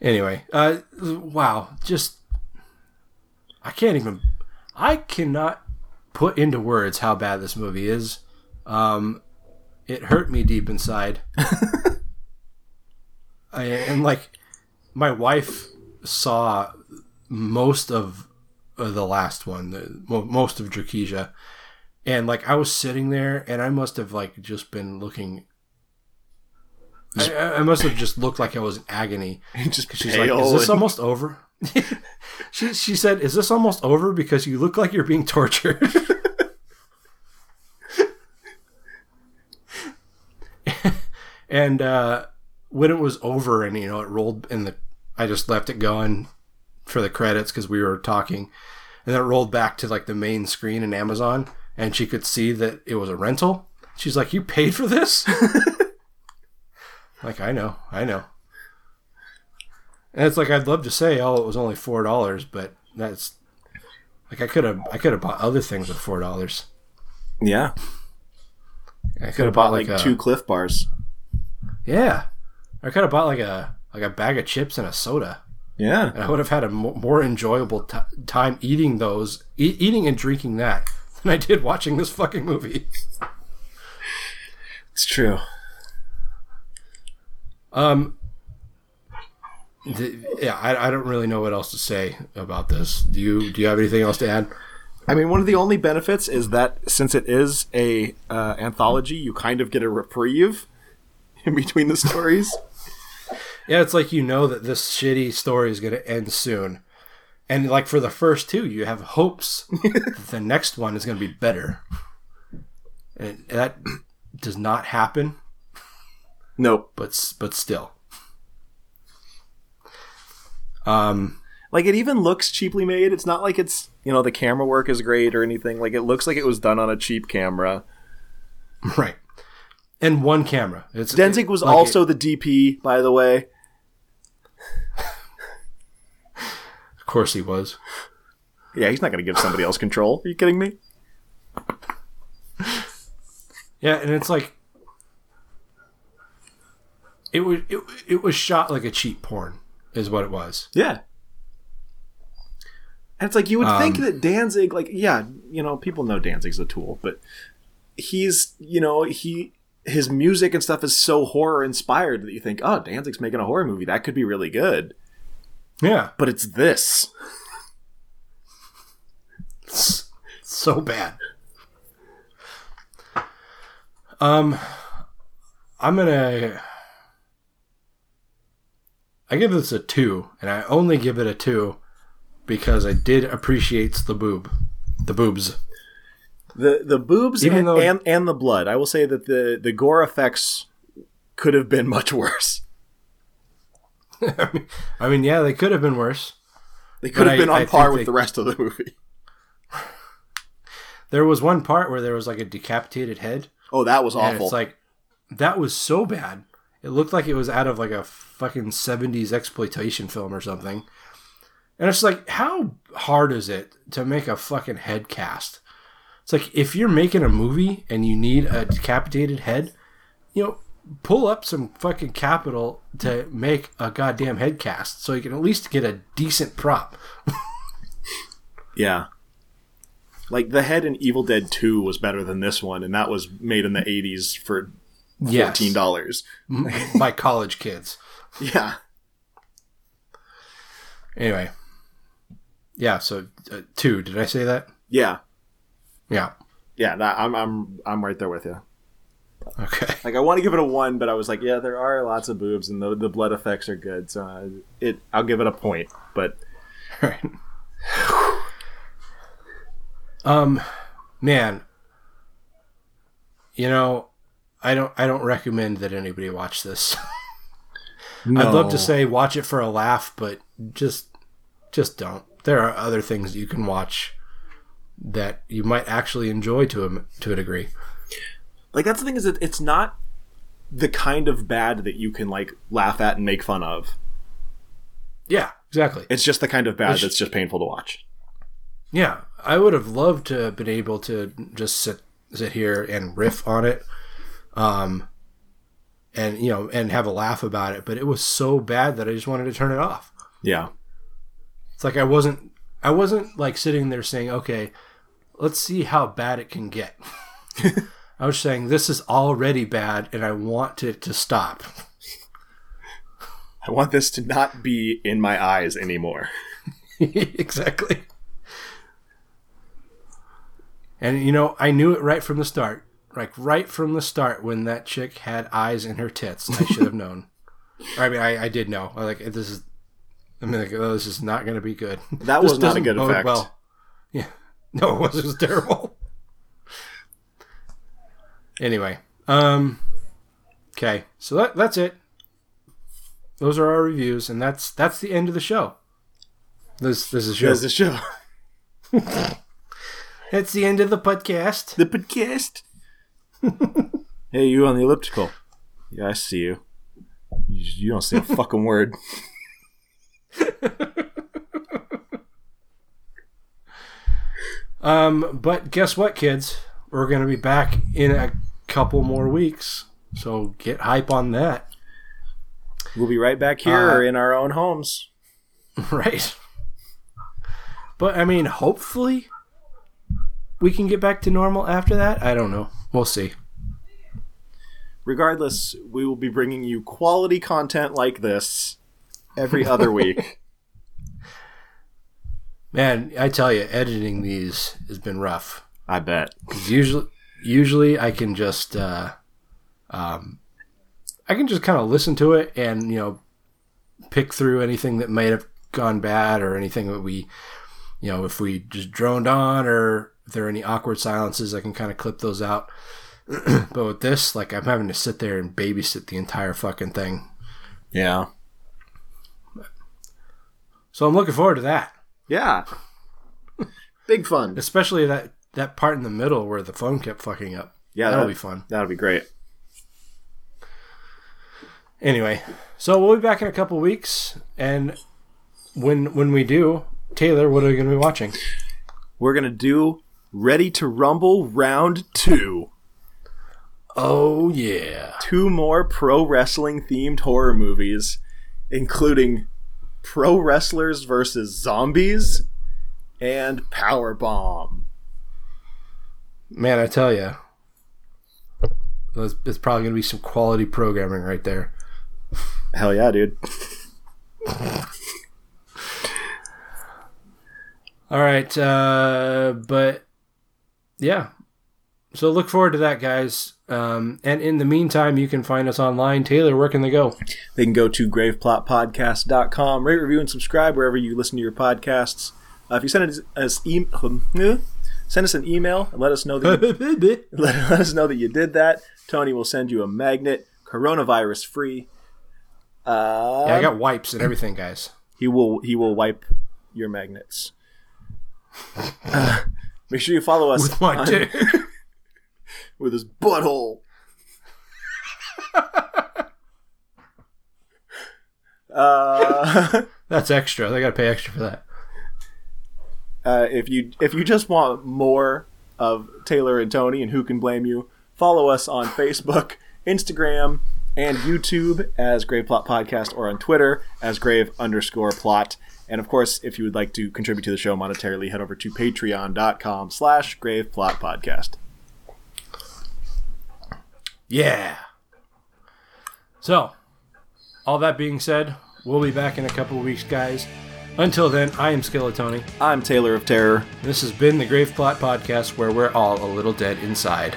Speaker 6: Anyway, uh, wow, just I can't even, I cannot put into words how bad this movie is. Um, it hurt me deep inside. I, and like, my wife saw most of uh, the last one, the, mo- most of Drukija, and like I was sitting there, and I must have like just been looking. I, I- must have just looked like I was in agony.
Speaker 7: Just
Speaker 6: she's like, "Is this
Speaker 7: and-
Speaker 6: almost over?" she she said, "Is this almost over? Because you look like you're being tortured." and uh, when it was over, and you know, it rolled in the, I just left it going for the credits because we were talking, and then it rolled back to like the main screen in Amazon, and she could see that it was a rental. She's like, "You paid for this?" Like, I know, I know. And it's like I'd love to say, "Oh, it was only four dollars," but that's like I could have, I could have bought other things with four dollars.
Speaker 7: Yeah.
Speaker 6: I
Speaker 7: Could have bought like, two Clif Bars.
Speaker 6: Yeah, I could have bought like a like a bag of chips and a soda.
Speaker 7: Yeah.
Speaker 6: And I would have had a mo- more enjoyable t- time eating those, e- eating and drinking that than I did watching this fucking movie.
Speaker 7: It's true.
Speaker 6: Um. yeah, I, I don't really know what else to say about this. Do you do you have anything else to add?
Speaker 7: I mean, one of the only benefits is that since it is a uh, anthology, you kind of get a reprieve in between the stories.
Speaker 6: Yeah, it's like you know that this shitty story is going to end soon. And like for the first two, you have hopes that the next one is going to be better. And that does not happen.
Speaker 7: Nope.
Speaker 6: But but still. Um
Speaker 7: like it even looks cheaply made. It's not like it's you know the camera work is great or anything. Like it looks like it was done on a cheap camera.
Speaker 6: Right. And one camera. It's
Speaker 7: Danzig was
Speaker 6: like
Speaker 7: also
Speaker 6: it-
Speaker 7: the DP, by the way.
Speaker 6: of course he was.
Speaker 7: Yeah, he's not going to give somebody else control. Are you kidding me?
Speaker 6: Yeah, and it's like it was it, it was shot like a cheap porn is what it was.
Speaker 7: Yeah. And it's like you would think
Speaker 6: Um,
Speaker 7: that Danzig, like, yeah, you know, people know Danzig's a tool, but he's, you know, he his music and stuff is so horror inspired that you think, oh, Danzig's making a horror movie. That could be really good.
Speaker 6: Yeah.
Speaker 7: But it's this.
Speaker 6: It's so bad. Um I'm gonna I give this a two, and I only give it a two because I did appreciate the boob. The boobs.
Speaker 7: The the boobs
Speaker 6: Even
Speaker 7: and,
Speaker 6: though-
Speaker 7: and and the blood. I will say that the the gore effects could have been much worse.
Speaker 6: I mean, yeah, they could have been worse.
Speaker 7: They could have been
Speaker 6: I-
Speaker 7: on
Speaker 6: I
Speaker 7: par with
Speaker 6: they-
Speaker 7: the rest of the movie.
Speaker 6: There was one part where there was like a decapitated head.
Speaker 7: Oh, that was awful.
Speaker 6: it's like that was so bad. It looked like it was out of like a fucking seventies exploitation film or something. And it's like, how hard is it to make a fucking head cast? It's like if you're making a movie and you need a decapitated head, you know, pull up some fucking capital to make a goddamn head cast so you can at least get a decent prop.
Speaker 7: Yeah. Like the head in Evil Dead 2 was better than this one, and that was made in the 80s for
Speaker 6: Yes.
Speaker 7: $14.
Speaker 6: by college kids.
Speaker 7: Yeah.
Speaker 6: Anyway, yeah. So uh, two. Did I say that?
Speaker 7: Yeah.
Speaker 6: Yeah.
Speaker 7: Yeah, that, I'm I'm I'm right there with you.
Speaker 6: Okay.
Speaker 7: Like I want to give it a 1, but I was like, yeah, there are lots of boobs and the the blood effects are good. So uh, it I'll give it a point, but
Speaker 6: Um, man, you know, I don't I don't recommend that anybody watch this. I'd love to say watch it for a laugh, but just just don't. There are other things you can watch that you might actually enjoy to a to a degree.
Speaker 7: like that's the thing is that it's not the kind of bad that you can like laugh at and make fun of.
Speaker 6: Yeah, exactly.
Speaker 7: It's just the kind of bad
Speaker 6: Which-
Speaker 7: that's just painful to watch.
Speaker 6: Yeah, I would have loved to have been able to just sit sit here and riff on it, um, and you know, and have a laugh about it. But it was so bad that I just wanted to turn it off.
Speaker 7: Yeah.
Speaker 6: It's like I wasn't I wasn't like sitting there saying, okay, let's see how bad it can get. I was saying this is already bad, and I want it to stop.
Speaker 7: I want this to not be in my eyes anymore.
Speaker 6: exactly. And you know, I knew it right from the start. Like right from the start, when that chick had eyes in her tits, I should have known. I mean, I, I did know. Like this is, I mean, like, oh, this is not going to be good.
Speaker 7: That
Speaker 6: This
Speaker 7: was not a good effect.
Speaker 6: Yeah, no, it was, it was terrible. anyway, um, okay, so that that's it. Those are our reviews, and that's that's the end of the show. This this is show.
Speaker 7: There's the show.
Speaker 6: That's the end of the podcast.
Speaker 7: The podcast. hey, you on the elliptical? Yeah, I see you. You, you don't say a fucking word.
Speaker 6: Um, but guess what, kids? We're gonna be back in a couple more weeks, so get hype on that.
Speaker 7: We'll be right back here
Speaker 6: Uh,
Speaker 7: in our own homes.
Speaker 6: right. But I mean, hopefully, we can get back to normal after that. I don't know. We'll see.
Speaker 7: Regardless, we will be bringing you quality content like this every other week.
Speaker 6: Man, I tell you, editing these has been rough.
Speaker 7: I bet.
Speaker 6: usually, usually I can just, uh, um, I can just kind of listen to it and you know, pick through anything that might have gone bad or anything that we, you know, if we just droned on or if there are any awkward silences, I can kind of clip those out. but with this, like, I'm having to sit there and babysit the entire fucking thing.
Speaker 7: Yeah.
Speaker 6: So I'm looking forward to that.
Speaker 7: Yeah. Big fun.
Speaker 6: Especially that that part in the middle where the phone kept fucking up.
Speaker 7: Yeah,
Speaker 6: that'll be fun.
Speaker 7: That'll be great.
Speaker 6: Anyway, so we'll be back in a couple weeks, and when when we do, Taylor, what are we going to be watching?
Speaker 7: We're gonna do Ready to Rumble round two.
Speaker 6: Oh yeah,
Speaker 7: two more pro wrestling themed horror movies, including Pro Wrestlers versus Zombies and Powerbomb.
Speaker 6: Man, I tell you, it's, it's probably going to be some quality programming right there.
Speaker 7: Hell yeah, dude.
Speaker 6: All right, uh, but yeah, so look forward to that, guys. Um, and in the meantime, you can find us online. Taylor, where can they go?
Speaker 7: They can go to graveplotpodcast.com, rate, review, and subscribe wherever you listen to your podcasts. Uh, if you send us, us e- send us an email and let us know that you, let, let us know that you did that, Tony will send you a magnet, coronavirus free. Uh,
Speaker 6: Yeah, I got wipes and everything, guys.
Speaker 7: He will he will wipe your magnets. Uh, make sure you follow us
Speaker 6: With my
Speaker 7: on-
Speaker 6: dick.
Speaker 7: with his butthole. uh,
Speaker 6: That's extra. They got to pay extra for that.
Speaker 7: uh, if you if you just want more of Taylor and Tony and who can blame you, follow us on Facebook, Instagram, and YouTube as Grave Plot Podcast, or on Twitter as Grave underscore Plot. And of course, if you would like to contribute to the show monetarily, head over to patreon.com slash Grave Plot Podcast.
Speaker 6: Yeah. So, all that being said, we'll be back in a couple of weeks, guys. Until then, I am Skeletoni.
Speaker 7: I'm Taylor of Terror.
Speaker 6: This has been the Grave Plot Podcast, where we're all a little dead inside.